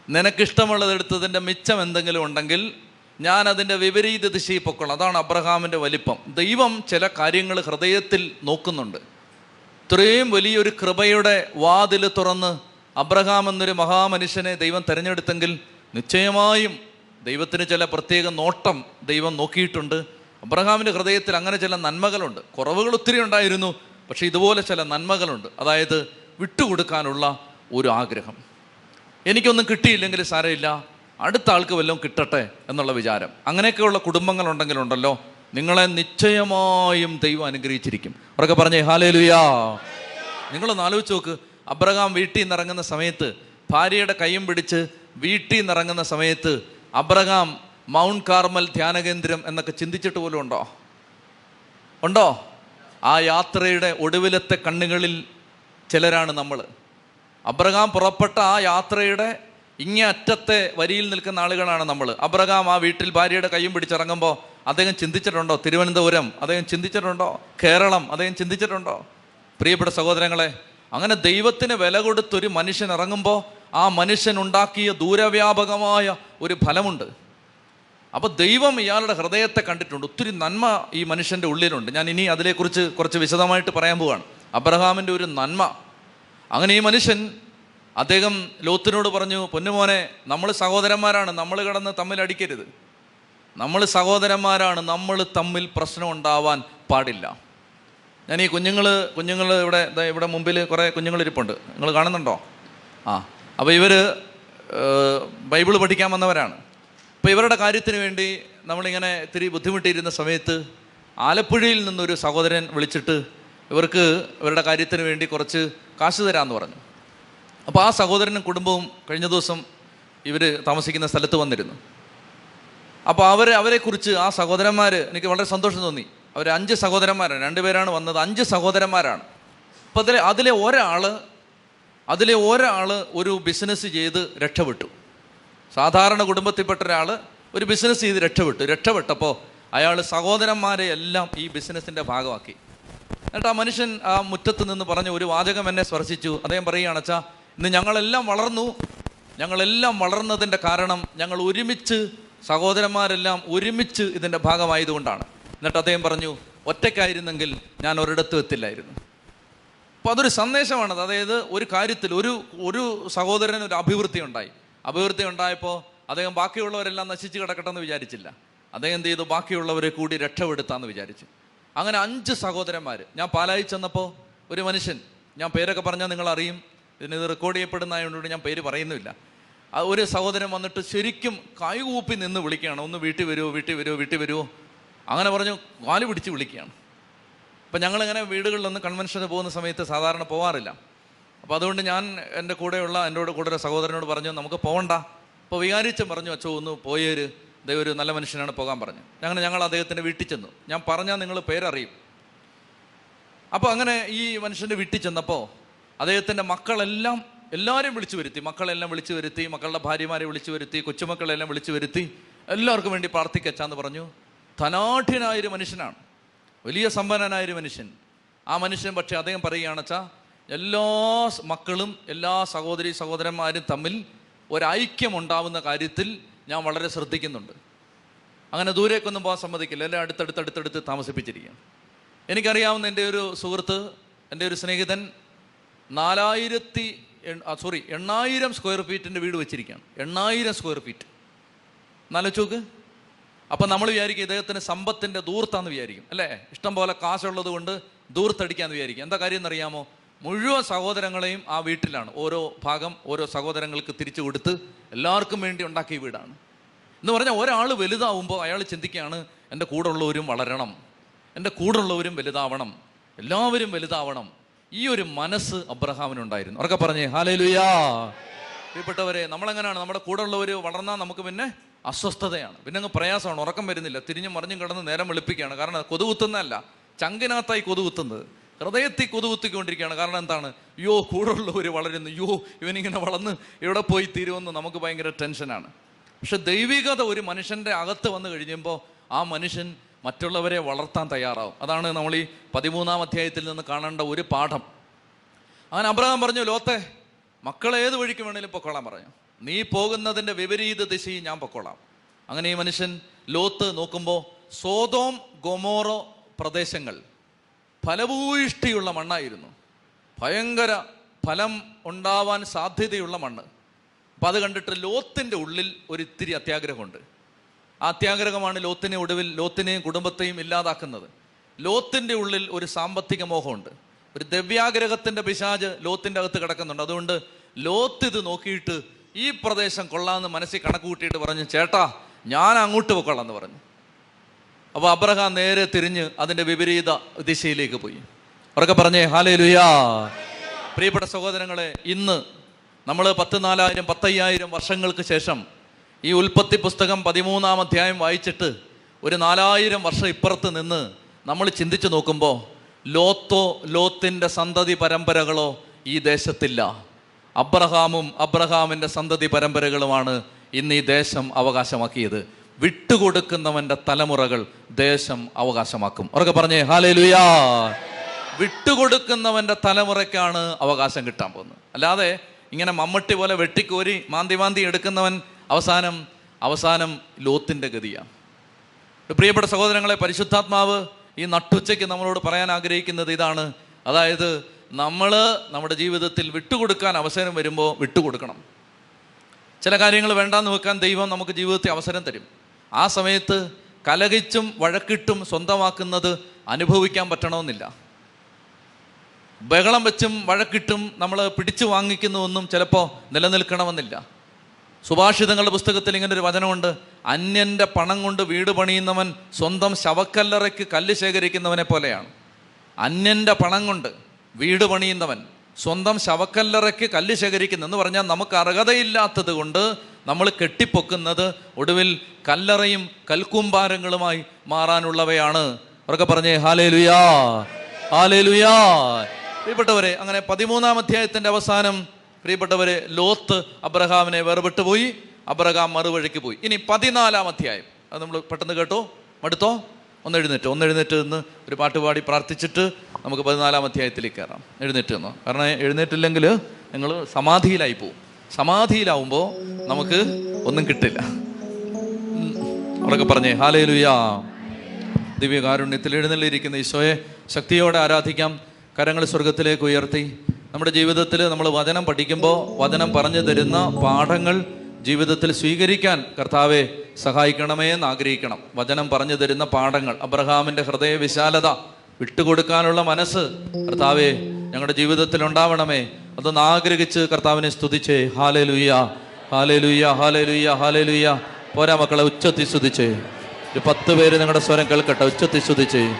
നിനക്കിഷ്ടമുള്ളത് എടുത്തതിന്റെ മിച്ചം എന്തെങ്കിലും ഉണ്ടെങ്കിൽ ഞാൻ അതിന്റെ വിപരീത ദിശയിൽ പൊക്കോളാം അതാണ് അബ്രഹാമിന്റെ വലിപ്പം. ദൈവം ചില കാര്യങ്ങൾ ഹൃദയത്തിൽ നോക്കുന്നുണ്ട്. ഇത്രയും വലിയൊരു കൃപയുടെ വാതിൽ തുറന്ന് അബ്രഹാം എന്നൊരു മഹാമനുഷ്യനെ ദൈവം തിരഞ്ഞെടുത്തെങ്കിൽ നിശ്ചയമായും ദൈവത്തിന് ചില പ്രത്യേക നോട്ടം ദൈവം നോക്കിയിട്ടുണ്ട്. അബ്രഹാമിന്റെ ഹൃദയത്തിൽ അങ്ങനെ ചില നന്മകളുണ്ട്. കുറവുകൾ ഒത്തിരി ഉണ്ടായിരുന്നു പക്ഷേ ഇതുപോലെ ചില നന്മകളുണ്ട്. അതായത് വിട്ടുകൊടുക്കാനുള്ള ഒരു ആഗ്രഹം. എനിക്കൊന്നും കിട്ടിയില്ലെങ്കിൽ സാരമില്ല. അടുത്ത ആൾക്ക് വല്ലതും കിട്ടട്ടെ എന്നുള്ള വിചാരം. അങ്ങനെയൊക്കെയുള്ള കുടുംബങ്ങളുണ്ടെങ്കിലുണ്ടല്ലോ നിങ്ങളെ നിശ്ചയമായും ദൈവം അനുഗ്രഹിച്ചിരിക്കും. അവരൊക്കെ പറഞ്ഞേ ഹാലേ ലുയാ നിങ്ങളൊന്ന് ആലോചിച്ച് നോക്ക് അബ്രഹാം വീട്ടിൽ നിന്ന് ഇറങ്ങുന്ന സമയത്ത് ഭാര്യയുടെ കൈയും പിടിച്ച് വീട്ടിൽ നിന്ന് ഇറങ്ങുന്ന സമയത്ത് അബ്രഹാം മൗണ്ട് കാർമൽ ധ്യാനകേന്ദ്രം എന്നൊക്കെ ചിന്തിച്ചിട്ട് പോലും ഉണ്ടോ? ഉണ്ടോ? ആ യാത്രയുടെ ഒടുവിലത്തെ കണ്ണുകളിൽ ചിലരാണ് നമ്മൾ. അബ്രഹാം പുറപ്പെട്ട ആ യാത്രയുടെ ഇങ്ങേ അറ്റത്തെ വരിയിൽ നിൽക്കുന്ന ആളുകളാണ് നമ്മൾ അബ്രഹാം ആ വീട്ടിൽ ഭാര്യയുടെ കൈയും പിടിച്ചിറങ്ങുമ്പോൾ അദ്ദേഹം ചിന്തിച്ചിട്ടുണ്ടോ? തിരുവനന്തപുരം അദ്ദേഹം ചിന്തിച്ചിട്ടുണ്ടോ? കേരളം അദ്ദേഹം ചിന്തിച്ചിട്ടുണ്ടോ? പ്രിയപ്പെട്ട സഹോദരങ്ങളെ അങ്ങനെ ദൈവത്തിന് വില കൊടുത്തൊരു മനുഷ്യൻ ഇറങ്ങുമ്പോൾ ആ മനുഷ്യൻ ഉണ്ടാക്കിയ ദൂരവ്യാപകമായ ഒരു ഫലമുണ്ട്. അപ്പോൾ ദൈവം ഇയാളുടെ ഹൃദയത്തെ കണ്ടിട്ടുണ്ട്. ഒത്തിരി നന്മ ഈ മനുഷ്യന്റെ ഉള്ളിലുണ്ട്. ഞാൻ ഇനി അതിനെക്കുറിച്ച് കുറച്ച് വിശദമായിട്ട് പറയാൻ പോവാണ്. അബ്രഹാമിന്റെ ഒരു നന്മ. അങ്ങനെ ഈ മനുഷ്യൻ അദ്ദേഹം ലോത്തിനോട് പറഞ്ഞു പൊന്നുമോനെ നമ്മൾ സഹോദരന്മാരാണ് നമ്മൾ കിടന്ന് തമ്മിൽ അടിക്കരുത്. നമ്മൾ സഹോദരന്മാരാണ് നമ്മൾ തമ്മിൽ പ്രശ്നം ഉണ്ടാവാൻ പാടില്ല. ഞാൻ ഈ കുഞ്ഞുങ്ങൾ കുഞ്ഞുങ്ങൾ ഇവിടെ ഇവിടെ മുമ്പിൽ കുറേ കുഞ്ഞുങ്ങൾ ഇരിപ്പുണ്ട്. നിങ്ങൾ കാണുന്നുണ്ടോ? ആ അപ്പോൾ ഇവർ ബൈബിൾ പഠിക്കാൻ വന്നവരാണ്. അപ്പോൾ ഇവരുടെ കാര്യത്തിന് വേണ്ടി നമ്മളിങ്ങനെ ഇത്തിരി ബുദ്ധിമുട്ടിയിരുന്ന സമയത്ത് ആലപ്പുഴയിൽ നിന്നൊരു സഹോദരൻ വിളിച്ചിട്ട് ഇവർക്ക് ഇവരുടെ കാര്യത്തിന് വേണ്ടി കുറച്ച് കാശ് തരാമെന്ന് പറഞ്ഞു. അപ്പോൾ ആ സഹോദരനും കുടുംബവും കഴിഞ്ഞ ദിവസം ഇവർ താമസിക്കുന്ന സ്ഥലത്ത് വന്നിരുന്നു. അപ്പോൾ അവർ അവരെക്കുറിച്ച് ആ സഹോദരന്മാർ എനിക്ക് വളരെ സന്തോഷം തോന്നി. അവർ അഞ്ച് സഹോദരന്മാരാണ്. രണ്ടുപേരാണ് വന്നത്. അഞ്ച് സഹോദരന്മാരാണ്. അപ്പോൾ അതിലെ അതിലെ ഒരാൾ അതിലെ ഒരാൾ ഒരു ബിസിനസ് ചെയ്ത് രക്ഷപ്പെട്ടു. സാധാരണ കുടുംബത്തിൽപ്പെട്ട ഒരാൾ ഒരു ബിസിനസ് ചെയ്ത് രക്ഷപ്പെട്ടു. രക്ഷപ്പെട്ടപ്പോൾ അയാൾ സഹോദരന്മാരെ എല്ലാം ഈ ബിസിനസ്സിന്റെ ഭാഗമാക്കി. എന്നിട്ട് ആ മനുഷ്യൻ ആ മുറ്റത്ത് നിന്ന് പറഞ്ഞ ഒരു വാചകം എന്നെ സ്പർശിച്ചു. അദ്ദേഹം പറയുകയാണെച്ചാൽ ഇന്ന് ഞങ്ങളെല്ലാം വളർന്നു. ഞങ്ങളെല്ലാം വളർന്നതിന്റെ കാരണം ഞങ്ങൾ ഒരുമിച്ച് സഹോദരന്മാരെല്ലാം ഒരുമിച്ച് ഇതിന്റെ ഭാഗമായതുകൊണ്ടാണ്. എന്നിട്ട് അദ്ദേഹം പറഞ്ഞു ഒറ്റയ്ക്കായിരുന്നെങ്കിൽ ഞാൻ ഒരിടത്തും എത്തില്ലായിരുന്നു. അപ്പോൾ അതൊരു സന്ദേശമാണത്. അതായത് ഒരു കാര്യത്തിൽ ഒരു ഒരു സഹോദരന് ഒരു അഭിവൃദ്ധി ഉണ്ടായി. അഭിവൃദ്ധി ഉണ്ടായപ്പോൾ അദ്ദേഹം ബാക്കിയുള്ളവരെല്ലാം നശിച്ച് കിടക്കട്ടെന്ന് വിചാരിച്ചില്ല. അദ്ദേഹം എന്ത് ചെയ്തു? ബാക്കിയുള്ളവരെ കൂടി രക്ഷപ്പെടുത്താമെന്ന് വിചാരിച്ചു. അങ്ങനെ അഞ്ച് സഹോദരന്മാർ ഞാൻ പാലായി ചെന്നപ്പോൾ ഒരു മനുഷ്യൻ ഞാൻ പേരൊക്കെ പറഞ്ഞാൽ നിങ്ങൾ അറിയും ഇതിന് ഇത് റെക്കോർഡ് ചെയ്യപ്പെടുന്നതായതുകൊണ്ട് ഞാൻ പേര് പറയുന്നില്ല ആ ഒരു സഹോദരൻ വന്നിട്ട് ശരിക്കും കൈകൂപ്പി നിന്ന് വിളിക്കുകയാണ്. ഒന്ന് വീട്ടിൽ വരുമോ വീട്ടിൽ വരുമോ വീട്ടിൽ വരുമോ അങ്ങനെ പറഞ്ഞു കാൽ പിടിച്ച് വിളിക്കുകയാണ്. അപ്പം ഞങ്ങളിങ്ങനെ വീടുകളിലൊന്ന് കൺവെൻഷന് പോകുന്ന സമയത്ത് സാധാരണ പോകാറില്ല അപ്പോൾ അതുകൊണ്ട് ഞാൻ എന്റെ കൂടെയുള്ള എന്റെ കൂടെ ഒരു സഹോദരനോട് പറഞ്ഞു നമുക്ക് പോകണ്ട അപ്പോൾ വികാരിച്ചൻ പറഞ്ഞു അച്ഛോ ഒന്ന് പോയേര് ദൈവം ഒരു നല്ല മനുഷ്യനാണ് പോകാൻ പറഞ്ഞു. അങ്ങനെ ഞങ്ങൾ അദ്ദേഹത്തിന്റെ വീട്ടിൽ ചെന്നു. ഞാൻ പറഞ്ഞാൽ നിങ്ങൾ പേരറിയും. അപ്പോൾ അങ്ങനെ ഈ മനുഷ്യന്റെ വീട്ടിൽ ചെന്നപ്പോൾ അദ്ദേഹത്തിന്റെ മക്കളെല്ലാം എല്ലാവരെയും വിളിച്ചു വരുത്തി. മക്കളെല്ലാം വിളിച്ചു വരുത്തി മക്കളുടെ ഭാര്യമാരെ വിളിച്ചു വരുത്തി കൊച്ചുമക്കളെല്ലാം വിളിച്ചു വരുത്തി. എല്ലാവർക്കും വേണ്ടി പ്രാർത്ഥിക്കച്ചാന്ന് പറഞ്ഞു. ധനാഠ്യനായൊരു മനുഷ്യനാണ്. വലിയ സമ്പന്നനായൊരു മനുഷ്യൻ. ആ മനുഷ്യൻ പക്ഷേ അദ്ദേഹം പറയുകയാണെച്ചാ എല്ലാ മക്കളും എല്ലാ സഹോദരി സഹോദരന്മാരും തമ്മിൽ ഒരൈക്യം ഉണ്ടാവുന്ന കാര്യത്തിൽ ഞാൻ വളരെ ശ്രദ്ധിക്കുന്നുണ്ട്. അങ്ങനെ ദൂരേക്കൊന്നും പോകാൻ സമ്മതിക്കില്ല. എല്ലാം അടുത്തടുത്തടുത്തടുത്ത് അടുത്തടുത്ത് താമസിപ്പിച്ചിരിക്കുകയാണ്. എനിക്കറിയാവുന്ന എന്റെ ഒരു സുഹൃത്ത് എന്റെ ഒരു സ്നേഹിതൻ നാലായിരത്തി സോറി എണ്ണായിരം സ്ക്വയർ ഫീറ്റിന്റെ വീട് വെച്ചിരിക്കുകയാണ്. എണ്ണായിരം സ്ക്വയർ ഫീറ്റ് നാലോചോക്ക് അപ്പം നമ്മൾ വിചാരിക്കും ഇദ്ദേഹത്തിന് സമ്പത്തിന്റെ ദൂർത്താന്ന് വിചാരിക്കും അല്ലേ? ഇഷ്ടം പോലെ കാശുള്ളത് കൊണ്ട് ദൂർത്തടിക്കാന്ന് വിചാരിക്കും. എന്താ കാര്യം എന്നറിയാമോ? മുഴുവൻ സഹോദരങ്ങളെയും ആ വീട്ടിലാണ്. ഓരോ ഭാഗം ഓരോ സഹോദരങ്ങൾക്ക് തിരിച്ചു കൊടുത്ത് എല്ലാവർക്കും വേണ്ടി ഉണ്ടാക്കിയ വീടാണ്. എന്ന് പറഞ്ഞാൽ ഒരാൾ വലുതാവുമ്പോൾ അയാൾ ചിന്തിക്കുകയാണ് എന്റെ കൂടെ ഉള്ളവരും വളരണം. എന്റെ കൂടെ ഉള്ളവരും വലുതാവണം. എല്ലാവരും വലുതാവണം. ഈ ഒരു മനസ്സ് അബ്രഹാമിനുണ്ടായിരുന്നു. ഉറക്കെ പറഞ്ഞേ ഹാലലുയാ. പ്രിയപ്പെട്ടവരെ നമ്മളെങ്ങനെയാണ് നമ്മുടെ കൂടെ ഉള്ളവർ വളർന്നാൽ നമുക്ക് പിന്നെ അസ്വസ്ഥതയാണ്. പിന്നെ അങ്ങ് പ്രയാസമാണ് ഉറക്കം വരുന്നില്ല. തിരിഞ്ഞു മറിഞ്ഞും കിടന്ന് നേരം വെളുപ്പിക്കുകയാണ്. കാരണം കൊതുകുത്തുന്നതല്ല. ചങ്കിനകത്തായി കൊതുകുത്തുന്നത്. ഹൃദയത്തിൽ കൊതുകുത്തിക്കൊണ്ടിരിക്കുകയാണ്. കാരണം എന്താണ്? അയ്യോ കൂടെയുള്ളവർ വളരുന്നു. യോ ഇവനിങ്ങനെ വളർന്ന് എവിടെ പോയി തീരുമെന്ന് നമുക്ക് ഭയങ്കര ടെൻഷനാണ്. പക്ഷെ ദൈവികത ഒരു മനുഷ്യന്റെ അകത്ത് വന്നു കഴിയുമ്പോൾ ആ മനുഷ്യൻ മറ്റുള്ളവരെ വളർത്താൻ തയ്യാറാവും. അതാണ് നമ്മൾ ഈ പതിമൂന്നാം അധ്യായത്തിൽ നിന്ന് കാണേണ്ട ഒരു പാഠം. അങ്ങനെ അബ്രഹാം പറഞ്ഞു ലോത്തെ മക്കളെ ഏത് വഴിക്ക് വേണേലും പൊക്കോളാൻ പറഞ്ഞു. നീ പോകുന്നതിന്റെ വിപരീത ദിശയിൽ ഞാൻ പൊക്കോളാം. അങ്ങനെ ഈ മനുഷ്യൻ ലോത്ത് നോക്കുമ്പോൾ സോതോം ഗൊമോറോ പ്രദേശങ്ങൾ ഫലഭൂയിഷ്ടിയുള്ള മണ്ണായിരുന്നു. ഭയങ്കര ഫലം ഉണ്ടാവാൻ സാധ്യതയുള്ള മണ്ണ്. അപ്പം അത് കണ്ടിട്ട് ലോത്തിന്റെ ഉള്ളിൽ ഒരു ഇത്തിരി അത്യാഗ്രഹമുണ്ട്. അത്യാഗ്രഹമാണ് ലോത്തിനെ ഒടുവിൽ ലോത്തിനെയും കുടുംബത്തെയും ഇല്ലാതാക്കുന്നത്. ലോത്തിന്റെ ഉള്ളിൽ ഒരു സാമ്പത്തിക മോഹമുണ്ട്. ഒരു ദിവ്യാഗ്രഹത്തിന്റെ പിശാജ് ലോത്തിന്റെ അകത്ത് കിടക്കുന്നുണ്ട്. അതുകൊണ്ട് ലോത്ത് ഇത് നോക്കിയിട്ട് ഈ പ്രദേശം കൊള്ളാമെന്ന് മനസ്സിൽ കണക്ക് കൂട്ടിയിട്ട് പറഞ്ഞു ചേട്ടാ ഞാൻ അങ്ങോട്ട് പൊക്കോളാം എന്ന് പറഞ്ഞു. അപ്പോൾ അബ്രഹാം നേരെ തിരിഞ്ഞ് അതിന്റെ വിപരീത ദിശയിലേക്ക് പോയി. അവരൊക്കെ പറഞ്ഞേ ഹാലേ ലുയാ പ്രിയപ്പെട്ട സഹോദരങ്ങളെ ഇന്ന് നമ്മൾ പത്ത് നാലായിരം പത്തയ്യായിരം വർഷങ്ങൾക്ക് ശേഷം ഈ ഉൽപ്പത്തി പുസ്തകം പതിമൂന്നാം അധ്യായം വായിച്ചിട്ട് ഒരു നാലായിരം വർഷം ഇപ്പുറത്ത് നിന്ന് നമ്മൾ ചിന്തിച്ചു നോക്കുമ്പോൾ ലോത്തോ ലോത്തിന്റെ സന്തതി പരമ്പരകളോ ഈ ദേശത്തില്ല. അബ്രഹാമും അബ്രഹാമിന്റെ സന്തതി പരമ്പരകളുമാണ് ഇന്ന് ഈ ദേശം അവകാശമാക്കിയത്. വിട്ടുകൊടുക്കുന്നവന്റെ തലമുറകൾ ദേശം അവകാശമാക്കും. ഉറക്കെ പറഞ്ഞേ ഹാലേ ലുയാ വിട്ടുകൊടുക്കുന്നവന്റെ തലമുറയ്ക്കാണ് അവകാശം കിട്ടാൻ പോകുന്നത്. അല്ലാതെ ഇങ്ങനെ മമ്മട്ടി പോലെ വെട്ടിക്കോരി മാന്തി മാന്തി എടുക്കുന്നവൻ അവസാനം അവസാനം ലോത്തിന്റെ ഗതിയാണ്. പ്രിയപ്പെട്ട സഹോദരങ്ങളെ പരിശുദ്ധാത്മാവ് ഈ നട്ടുച്ചയ്ക്ക് നമ്മളോട് പറയാൻ ആഗ്രഹിക്കുന്നത് ഇതാണ്. അതായത് നമ്മൾ നമ്മുടെ ജീവിതത്തിൽ വിട്ടുകൊടുക്കാൻ അവസരം വരുമ്പോൾ വിട്ടുകൊടുക്കണം. ചില കാര്യങ്ങൾ വേണ്ടാന്ന് വെക്കാൻ ദൈവം നമുക്ക് ജീവിതത്തിൽ അവസരം തരും. ആ സമയത്ത് കലകിച്ചും വഴക്കിട്ടും സ്വന്തമാക്കുന്നത് അനുഭവിക്കാൻ പറ്റണമെന്നില്ല. ബഹളം വെച്ചും വഴക്കിട്ടും നമ്മൾ പിടിച്ചു വാങ്ങിക്കുന്നുവെന്നും ചിലപ്പോൾ നിലനിൽക്കണമെന്നില്ല. സുഭാഷിതങ്ങളുടെ പുസ്തകത്തിൽ ഇങ്ങനെ ഒരു വചനമുണ്ട്. അന്യന്റെ പണം കൊണ്ട് വീട് പണിയുന്നവൻ സ്വന്തം ശവക്കല്ലറയ്ക്ക് കല്ല് ശേഖരിക്കുന്നവനെ പോലെയാണ്. അന്യന്റെ പണം കൊണ്ട് വീട് പണിയുന്നവൻ സ്വന്തം ശവക്കല്ലറയ്ക്ക് കല്ല് ശേഖരിക്കുന്നു എന്ന് പറഞ്ഞാൽ നമുക്ക് അർഹതയില്ലാത്തത് കൊണ്ട് നമ്മൾ കെട്ടിപ്പൊക്കുന്നത് ഒടുവിൽ കല്ലറയും കൽക്കൂമ്പാരങ്ങളുമായി മാറാനുള്ളവയാണ്. അവരൊക്കെ പറഞ്ഞേ ഹാലേ ലുയാ ഹാലേ ലുയാ പ്രിയപ്പെട്ടവരെ അങ്ങനെ പതിമൂന്നാം അധ്യായത്തിന്റെ അവസാനം പ്രിയപ്പെട്ടവരെ ലോത്ത് അബ്രഹാമിനെ വേർപെട്ടു പോയി. അബ്രഹാം മറുവഴിക്ക് പോയി. ഇനി പതിനാലാം അധ്യായം. അത് നമ്മൾ പെട്ടെന്ന് കേട്ടോ? മടുത്തോ? ഒന്ന് എഴുന്നേറ്റ്. ഒന്ന് എഴുന്നേറ്റ് നിന്ന് ഒരു പാട്ട് പാടി പ്രാർത്ഥിച്ചിട്ട് നമുക്ക് പതിനാലാം അധ്യായത്തിലേക്ക് കയറാം. എഴുന്നേറ്റ് നിന്നോ? കാരണം എഴുന്നേറ്റില്ലെങ്കിൽ നിങ്ങൾ സമാധിയിലായി പോവും. സമാധിയിലാവുമ്പോൾ നമുക്ക് ഒന്നും കിട്ടില്ല. അവിടെ പറഞ്ഞേ ഹാലേ ലുയാ ദിവ്യകാരുണ്യത്തിൽ എഴുന്നള്ളിയിരിക്കുന്ന ഈശോയെ ശക്തിയോടെ ആരാധിക്കാം. കരങ്ങൾ സ്വർഗത്തിലേക്ക് ഉയർത്തി. നമ്മുടെ ജീവിതത്തിൽ നമ്മൾ വചനം പഠിക്കുമ്പോൾ വചനം പറഞ്ഞു തരുന്ന പാഠങ്ങൾ ജീവിതത്തിൽ സ്വീകരിക്കാൻ കർത്താവെ സഹായിക്കണമേ എന്ന് ആഗ്രഹിക്കണം. വചനം പറഞ്ഞു തരുന്ന പാഠങ്ങൾ അബ്രഹാമിന്റെ ഹൃദയ വിശാലത വിട്ടുകൊടുക്കാനുള്ള മനസ്സ് കർത്താവെ ഞങ്ങളുടെ ജീവിതത്തിൽ ഉണ്ടാവണമേ. അതൊന്ന് ആഗ്രഹിച്ച് കർത്താവിനെ സ്തുതിച്ചേ. ഹാലേ ലുയ്യ ഹാലേ ലുയ്യ ഹാലേ ലുയ്യ ഹാലേ ലുയ്യ പോരാ മക്കളെ ഉച്ചത്തി സ്തുതിച്ചേ. ഒരു പത്ത് പേര് നിങ്ങളുടെ സ്വരം കേൾക്കട്ടെ. ഉച്ചത്തി സ്തുതിച്ചേ.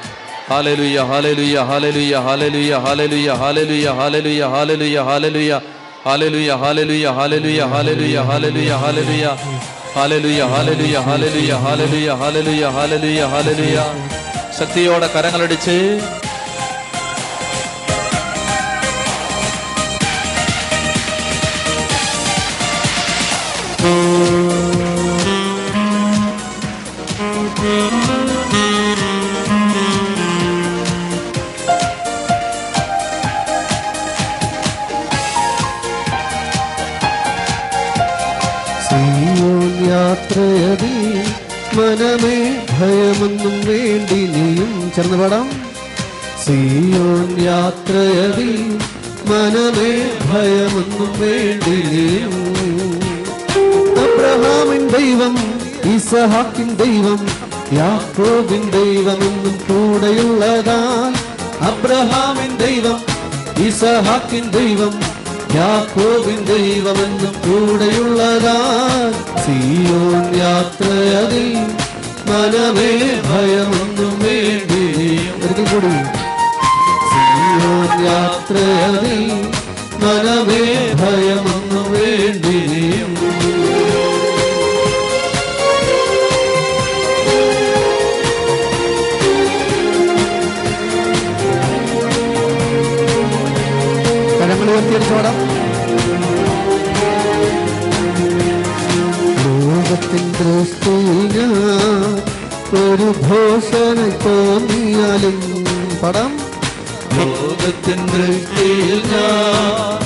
ഹാലലുയ ഹാലലുയ ഹാലലുയ ഹാലലുയ ഹാലലുയ ഹാലലുയ ഹാലലുയ ഹാലലുയ ഹാലലുയ ഹാലലുയ ഹാലലുയ ഹാലലുയ ഹാലലുയ ഹാലലുയ ഹാലലുയ ഹാലലുയ ഹാലലുയ ഹാലലുയ ഹാലലുയ ശക്തിയോടെ കരങ്ങളടിച്ച് ഭയമൊന്നും വേണ്ടി നീയും. ചേർന്ന് പാടാം. സിയോൻ യാത്രയതിൽ മനമേ ഭയമൊന്നും വേണ്ടി നീയും. അബ്രഹാമിൻ ദൈവം ഇസഹാക്കിൻ ദൈവം യാക്കോബിൻ ദൈവമെന്നും കൂടെയുള്ളതാൽ അബ്രഹാമിൻ ദൈവം ഇസഹാക്കിൻ ദൈവം യാക്കോബിൻ ദൈവമെന്നും കൂടെയുള്ളതാൽ സിയോൻ യാത്രയതിൽ മനമേ ഭയമൊന്നും വേണ്ടി. ഒരിക്കൽ കൂടി. യാത്രയതിൽ മനമേ ഭയമൊന്നും വേണ്ടി. കരങ്ങൾ ഉയർത്തിയടിച്ചോടാം ഒരു ഭൂഷണ തോന്നിയാലും പടം ലോകത്തിന്റെ ഞാൻ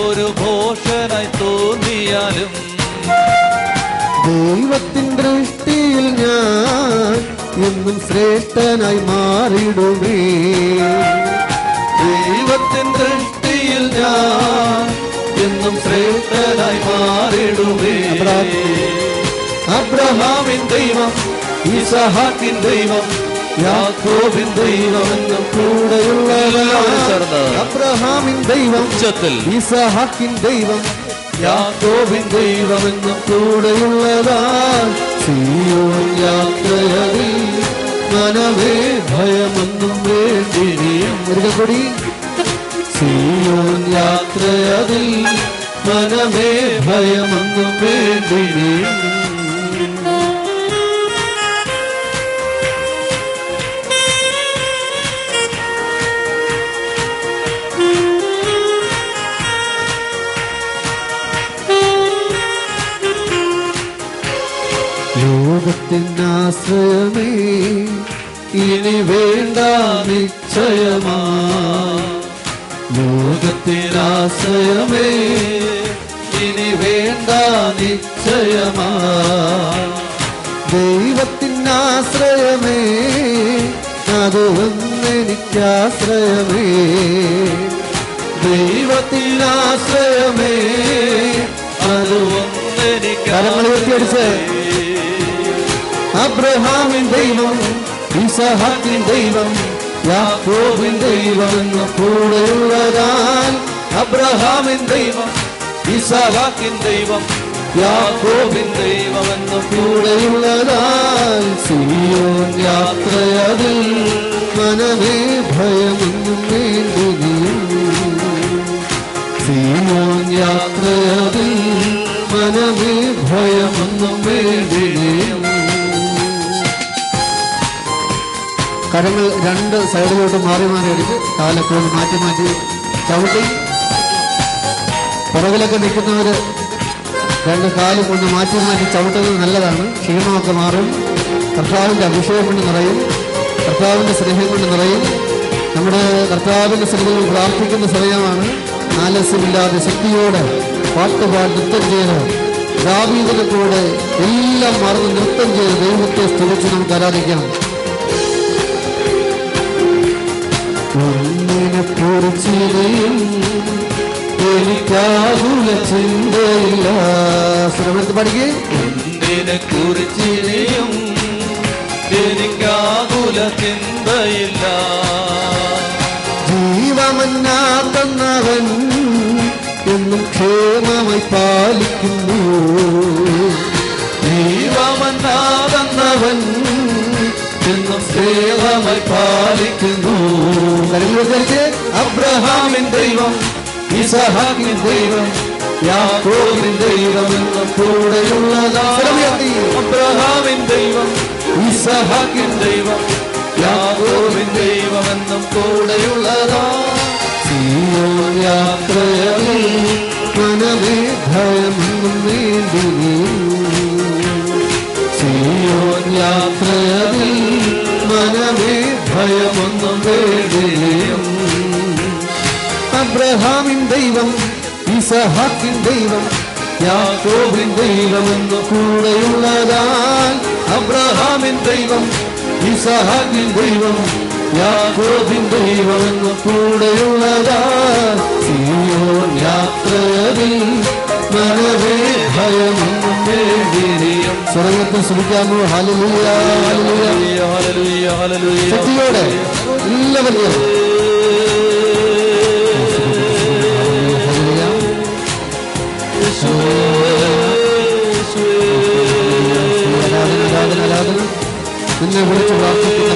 ഒരു ഭൂഷണ തോന്നിയാലും ദൈവത്തിൻ ദൃഷ്ടിയിൽ ഞാൻ എന്നും ശ്രേഷ്ഠനായി മാറിയിടുമേ ദൈവത്തിൻ ദൃഷ്ടിയിൽ ഞാൻ എന്നും ശ്രേഷ്ഠനായി മാറിയിടുമേ അബ്രഹാമിൻ ദൈവം ഇസഹാക്കിൻ ദൈവം യാക്കോബിൻ ദൈവം എന്നും അബ്രഹാമിൻ ദൈവം ഉച്ചത്തിൽ. ഇസഹാക്കിൻ ദൈവം യാക്കോബിൻ ദൈവമെന്നും കൂടെയുള്ളതാൽ സിയോൻ യാത്രയതിൽ മനമേ ഭയമൊന്നും വേണ്ടിനിയും കൂടി. സിയോൻ യാത്രയതിൽ മനമേ ഭയമൊന്നും വേണ്ടിനിയും ലോകത്തിനാശ്രയമേ ഇനി വേണ്ട നിശ്ചയമാ. ലോകത്തിനാശ്രയമേ ഇനി വേണ്ട നിശ്ചയമാ. ദൈവത്തിനാശ്രയമേ അത് ഒന്നെനിക്കാശ്രയമേ ദൈവത്തിനാശ്രയമേ അത് കരങ്ങൾ ഉയർത്തിയടിച്ച്. അബ്രഹാമിൻ ദൈവം ഇസഹാക്കിൻ ദൈവം യാക്കോബിൻ ദൈവം എന്ന് കൂടെയുള്ളതാൻ അബ്രഹാമിൻ ദൈവം ഇസഹാക്കിൻ ദൈവം യാക്കോബിൻ ദൈവം എന്ന് കൂടെയുള്ളതാൻ സിയോൻ യാത്രയതിൽ മനമേ ഭയമൊന്നും വേണ്ടി സിയോൻ യാത്രയതിൽ മനമേ ഭയമൊന്നും വേണ്ടി കരങ്ങൾ രണ്ട് സൈഡിലോട്ട് മാറി മാറി കാലൊക്കെ ഒന്ന് മാറ്റി മാറ്റി ചവിട്ടി. പുറകിലൊക്കെ നിൽക്കുന്നവർ രണ്ട് കാലും കൊണ്ട് മാറ്റി മാറ്റി ചവിട്ടുന്നത് നല്ലതാണ്. ക്ഷീണമൊക്കെ മാറും. കർത്താവിന്റെ അഭിഷേകം കൊണ്ട് നിറയും. കർത്താവിന്റെ സ്നേഹം കൊണ്ട് നിറയും. നമ്മുടെ കർത്താവിന്റെ സ്നേഹം പ്രാർത്ഥിക്കുന്ന സമയമാണ് ആലസ്യമില്ലാതെ ശക്തിയോടെ പാട്ടുപാട് നൃത്തം ചെയ്ത് ദാവീദിനെ കൂടെ എല്ലാം മറന്ന് നൃത്തം ചെയ്ത് ദൈവത്തെ സ്തുതിച്ച് നമുക്ക് ആരാധിക്കാം. ഒരു ചിരിയും എനിക്കാകുല ചിന്തയില്ല ശ്രമത്തിൽ പഠിക്കേ എന്തിനെ കുറിച്ചിരിയും എനിക്കാകുല ചിന്തയില്ല ജീവമന്നാത്തന്നവൻ എന്നും ക്ഷേമമായി പാലിക്കുന്നു. ജീവമന്നാതന്നവൻ എന്നും സേവമായി പാലിക്കുന്നു. അബ്രഹാമിൻ ദൈവം ഇസഹാക്കിൻ ദൈവം യാക്കോബിൻ ദൈവം എന്ന കൂടെയുള്ളതാ അബ്രഹാമിൻ ദൈവം ഇസഹാക്കിൻ ദൈവം യാക്കോബിൻ ദൈവമെന്നും കൂടെയുള്ളതാ സിയോൻ യാത്രയിൽ മനമേ ഭയമൊന്നും വേണ്ടി സിയോൻ യാത്രയിൽ മനമേ ഭയമൊന്നും വേണ്ടിയും അബ്രഹാമിൻ ദൈവം ഇസഹാക്കിൻ ദൈവം യാക്കോബിൻ ദൈവമെന്ന് കൂടെയുള്ളതാൽ അബ്രഹാമിൻ ദൈവം ഇസഹാക്കിൻ ദൈവം യാക്കോബിൻ ദൈവമെന്ന് കൂടെയുള്ളതാൽ സിയോൻ യാത്രയിൽ മനവേ ഭയമൊന്നും വേണ്ടിയും സ്വർഗത്തിൽ ശ്രമിക്കാമോ ഹല്ലേലൂയ ഹല്ലേലൂയ. ഹല്ലേലൂയ, ഹല്ലേലൂയ. ശക്തിയോടെ നിന്നെ വിളിച്ച് പ്രാർത്ഥിക്കുന്ന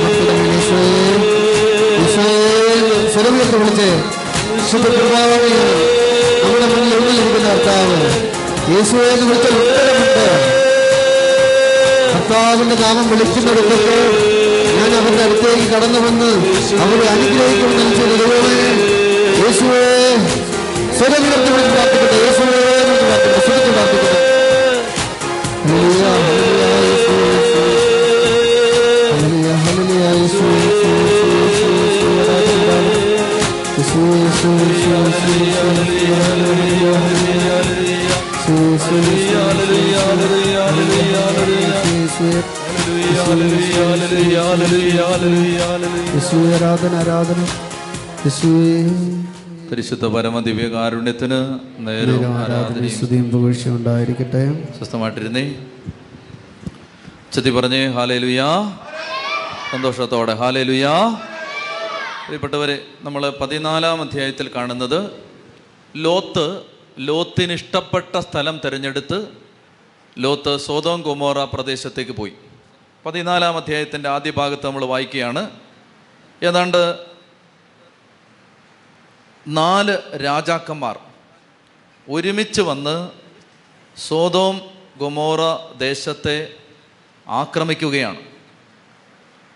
വിളിച്ച് നമ്മുടെ മുന്നിൽ ഉള്ളിലിരിക്കുന്ന കർത്താവ്. യേശുവെ എന്ന് വിളിച്ചാൽ ഉത്തരമുണ്ട്. കർത്താവിന്റെ നാമം വിളിക്കുന്നിടത്തൊക്കെ ഞാൻ അവരുടെ അടുത്തേക്ക് കടന്നു വന്ന് അവരെ അനുഗ്രഹിക്കുമെന്ന് ദൈവമേ യേശുവേ സ്വരമുയർത്തി വിളിച്ച് പ്രാർത്ഥിക്കട്ടെ. യേശുവേ എന്ന് വിളിച്ച് പ്രാർത്ഥിക്കട്ടെ. സ്വരത്തിൽ പ്രാർത്ഥിക്കട്ടെ. ആരാധന യേശുവേ പരിശുദ്ധ പരമ ദിവ്യകാരുണ്യത്തിന് ആരാധന ആരാധനയും പുകഴ്ച ഉണ്ടായിരിക്കട്ടെ. സ്വസ്ഥമായിട്ടിരുന്നേ. ചെത്തി പറഞ്ഞേ ഹാലേലുയാ. സന്തോഷത്തോടെ. ഹാലേലുയാ പ്രിയപ്പെട്ടവരെ നമ്മൾ പതിനാലാം അധ്യായത്തിൽ കാണുന്നത് ലോത്ത് ലോത്തിന് ഇഷ്ടപ്പെട്ട സ്ഥലം തിരഞ്ഞെടുത്ത് ലോത്ത് സോതോം കുമോറ പ്രദേശത്തേക്ക് പോയി. പതിനാലാം അധ്യായത്തിന്റെ ആദ്യ ഭാഗത്ത് നമ്മൾ വായിക്കുകയാണ്. ഏതാണ്ട് നാല് രാജാക്കന്മാർ ഒരുമിച്ച് വന്ന് സോതോം ഗൊമോറ ദേശത്തെ ആക്രമിക്കുകയാണ്.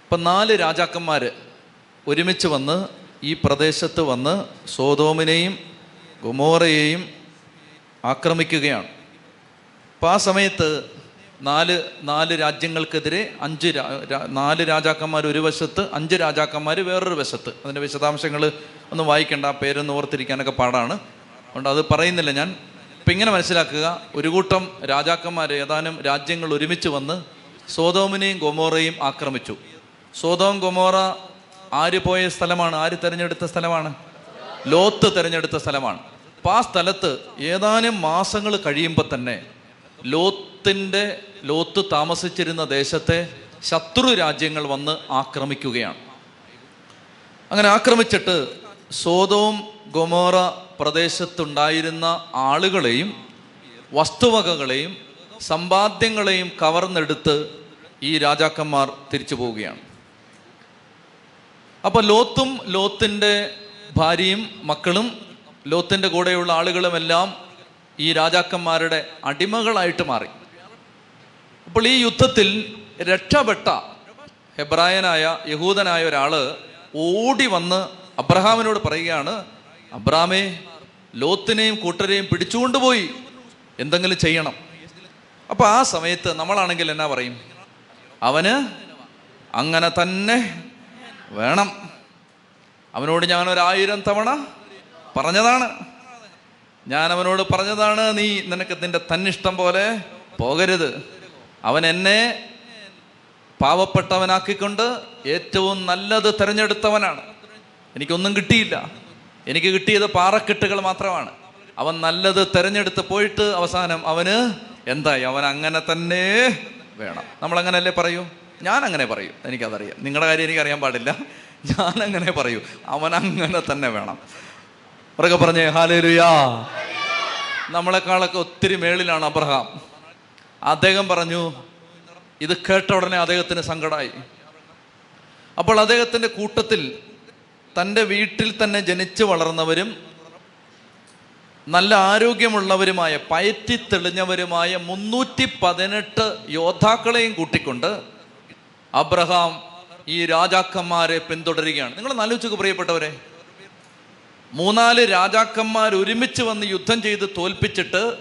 ഇപ്പം നാല് രാജാക്കന്മാർ ഒരുമിച്ച് വന്ന് ഈ പ്രദേശത്ത് വന്ന് സോതോമിനെയും ഗുമോറയെയും ആക്രമിക്കുകയാണ്. അപ്പം ആ സമയത്ത് നാല് നാല് രാജ്യങ്ങൾക്കെതിരെ അഞ്ച് നാല് രാജാക്കന്മാർ ഒരു വശത്ത് അഞ്ച് രാജാക്കന്മാർ വേറൊരു വശത്ത്. അതിന്റെ വിശദാംശങ്ങൾ ഒന്നും വായിക്കേണ്ട ആ പേരൊന്ന് ഓർത്തിരിക്കാനൊക്കെ പാടാണ്. അതുകൊണ്ട് അത് പറയുന്നില്ല ഞാൻ. ഇപ്പം ഇങ്ങനെ മനസ്സിലാക്കുക ഒരു കൂട്ടം രാജാക്കന്മാർ ഏതാനും രാജ്യങ്ങൾ ഒരുമിച്ച് വന്ന് സോതോമിനെയും ഗോമോറയും ആക്രമിച്ചു. സോതോം ഗൊമോറ ആര് പോയ സ്ഥലമാണ്? ആര് തിരഞ്ഞെടുത്ത സ്ഥലമാണ്? ലോത്ത് തിരഞ്ഞെടുത്ത സ്ഥലമാണ്. അപ്പം ആ സ്ഥലത്ത് ഏതാനും മാസങ്ങൾ കഴിയുമ്പോൾ തന്നെ ലോത്തിന്റെ ലോത്ത് താമസിച്ചിരുന്ന ദേശത്തെ ശത്രു രാജ്യങ്ങൾ വന്ന് ആക്രമിക്കുകയാണ്. അങ്ങനെ ആക്രമിച്ചിട്ട് സോതോം ഗൊമോറ പ്രദേശത്തുണ്ടായിരുന്ന ആളുകളെയും വസ്തുവകകളെയും സമ്പാദ്യങ്ങളെയും കവർന്നെടുത്ത് ഈ രാജാക്കന്മാർ തിരിച്ചു പോവുകയാണ്. അപ്പോൾ ലോത്തും ലോത്തിന്റെ ഭാര്യയും മക്കളും ലോത്തിന്റെ കൂടെയുള്ള ആളുകളുമെല്ലാം ഈ രാജാക്കന്മാരുടെ അടിമകളായിട്ട് മാറി. അപ്പോൾ ഈ യുദ്ധത്തിൽ രക്ഷപ്പെട്ട ഹെബ്രായനായ യഹൂദനായ ഒരാൾ ഓടി വന്ന് അബ്രഹാമിനോട് പറയുകയാണ് അബ്രഹാമേ ലോത്തിനെയും കൂട്ടരെയും പിടിച്ചുകൊണ്ടുപോയി. എന്തെങ്കിലും ചെയ്യണം. അപ്പോൾ ആ സമയത്ത് നമ്മളാണെങ്കിൽ എന്നാ പറയും? അവന് അങ്ങനെ തന്നെ വേണം. അവനോട് ഞാൻ ഒരായിരം തവണ പറഞ്ഞതാണ്. ഞാൻ അവനോട് പറഞ്ഞതാണ് നീ നിനക്ക് നിന്റെ തന്നിഷ്ടം പോലെ പോകരുത്. അവൻ എന്നെ പാവപ്പെട്ടവനാക്കിക്കൊണ്ട് ഏറ്റവും നല്ലത് തിരഞ്ഞെടുത്തവനാണ്. എനിക്കൊന്നും കിട്ടിയില്ല. എനിക്ക് കിട്ടിയത് പാറക്കെട്ടുകൾ മാത്രമാണ്. അവൻ നല്ലത് തിരഞ്ഞെടുത്ത് പോയിട്ട് അവസാനം അവന് എന്തായി? അവൻ അങ്ങനെ തന്നെ വേണം. നമ്മൾ അങ്ങനെയല്ലേ പറയൂ? ഞാൻ അങ്ങനെ പറയൂ. എനിക്കതറിയാം. നിങ്ങളുടെ കാര്യം എനിക്കറിയാൻ പാടില്ല. ഞാൻ അങ്ങനെ പറയൂ. അവൻ അങ്ങനെ തന്നെ വേണം. ഉറക്കെ പറഞ്ഞേ ഹാലേലുയാ. നമ്മളെക്കാളൊക്കെ ഒത്തിരി മേളിലാണ് അബ്രഹാം. അദ്ദേഹം പറഞ്ഞു ഇത് കേട്ട ഉടനെ അദ്ദേഹത്തിന് സങ്കടമായി അപ്പോൾ അദ്ദേഹത്തിന്റെ കൂട്ടത്തിൽ തന്റെ വീട്ടിൽ തന്നെ ജനിച്ചു വളർന്നവരും നല്ല ആരോഗ്യമുള്ളവരുമായ പയറ്റി തെളിഞ്ഞവരുമായ മുന്നൂറ്റി പതിനെട്ട് യോദ്ധാക്കളെയും കൂട്ടിക്കൊണ്ട് അബ്രഹാം ഈ രാജാക്കന്മാരെ പിന്തുടരുകയാണ്. നിങ്ങൾ ആലോചിച്ച് പ്രിയപ്പെട്ടവരെ. മൂന്നാൽ രാജാക്കന്മാർ ഒരുമിച്ച് വന്ന് യുദ്ധം ചെയ്ത് തോൽപ്പിച്ചിട്ട്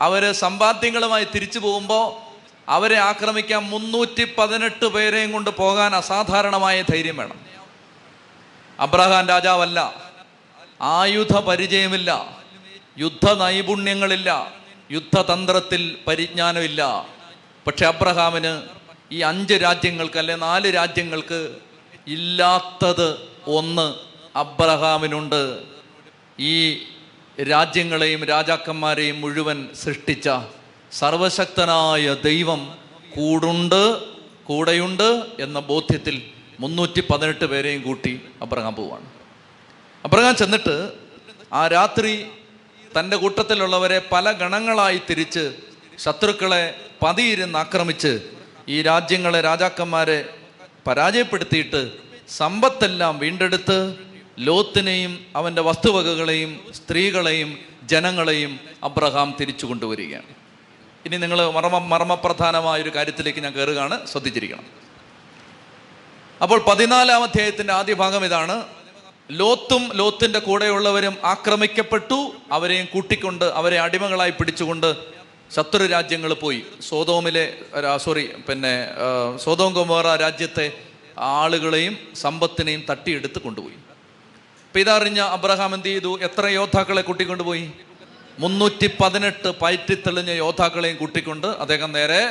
അവരെ സമ്പാദ്യങ്ങളുമായി തിരിച്ചു പോകുമ്പോൾ അവരെ ആക്രമിക്കാൻ മുന്നൂറ്റി പതിനെട്ട് പേരെയും കൊണ്ട് പോകാൻ അസാധാരണമായ ധൈര്യം വേണം. അബ്രഹാം രാജാവല്ല. ആയുധ പരിചയമില്ല. യുദ്ധ നൈപുണ്യങ്ങളില്ല. യുദ്ധതന്ത്രത്തിൽ പരിജ്ഞാനമില്ല. പക്ഷെ അബ്രഹാമിന് ഈ അഞ്ച് രാജ്യങ്ങൾക്ക് അല്ലെ നാല് രാജ്യങ്ങൾക്ക് ഇല്ലാത്തത് ഒന്ന് അബ്രഹാമിനുണ്ട്. ഈ രാജ്യങ്ങളെയും രാജാക്കന്മാരെയും മുഴുവൻ സൃഷ്ടിച്ച സർവശക്തനായ ദൈവം കൂടുണ്ട് കൂടെയുണ്ട് എന്ന ബോധ്യത്തിൽ മുന്നൂറ്റി പതിനെട്ട് പേരെയും കൂട്ടി അബ്രഹാം പോവാണ്. അബ്രഹാം ചെന്നിട്ട് ആ രാത്രി തന്റെ കൂട്ടത്തിലുള്ളവരെ പല ഗണങ്ങളായി തിരിച്ച് ശത്രുക്കളെ പതിയിരുന്ന് ആക്രമിച്ച് ഈ രാജ്യങ്ങളെ രാജാക്കന്മാരെ പരാജയപ്പെടുത്തിയിട്ട് സമ്പത്തെല്ലാം വീണ്ടെടുത്ത് ലോത്തിനെയും അവന്റെ വസ്തുവകകളെയും സ്ത്രീകളെയും ജനങ്ങളെയും അബ്രഹാം തിരിച്ചു കൊണ്ടുവരികയാണ്. ഇനി നിങ്ങൾ മർമ്മ മർമ്മപ്രധാനമായ ഒരു കാര്യത്തിലേക്ക് ഞാൻ കയറുകയാണ്. ശ്രദ്ധിച്ചിരിക്കണം. അപ്പോൾ പതിനാലാം അധ്യായത്തിന്റെ ആദ്യ ഭാഗം ഇതാണ്. ലോത്തും ലോത്തിന്റെ കൂടെയുള്ളവരും ആക്രമിക്കപ്പെട്ടു. അവരെയും കൂട്ടിക്കൊണ്ട് അവരെ അടിമകളായി പിടിച്ചുകൊണ്ട് ശത്രു രാജ്യങ്ങൾ പോയി. സോതോമിലെ സോറി പിന്നെ സോതോം കുമാറ രാജ്യത്തെ ആളുകളെയും സമ്പത്തിനെയും തട്ടിയെടുത്ത് കൊണ്ടുപോയി. അപ്പം ഇതറിഞ്ഞ അബ്രഹാം എന്ത് ചെയ്തു? എത്ര യോദ്ധാക്കളെ കൂട്ടിക്കൊണ്ടുപോയി? മുന്നൂറ്റി പതിനെട്ട് പയറ്റിത്തെളിഞ്ഞ യോദ്ധാക്കളെയും കൂട്ടിക്കൊണ്ട് അദ്ദേഹം നേരെ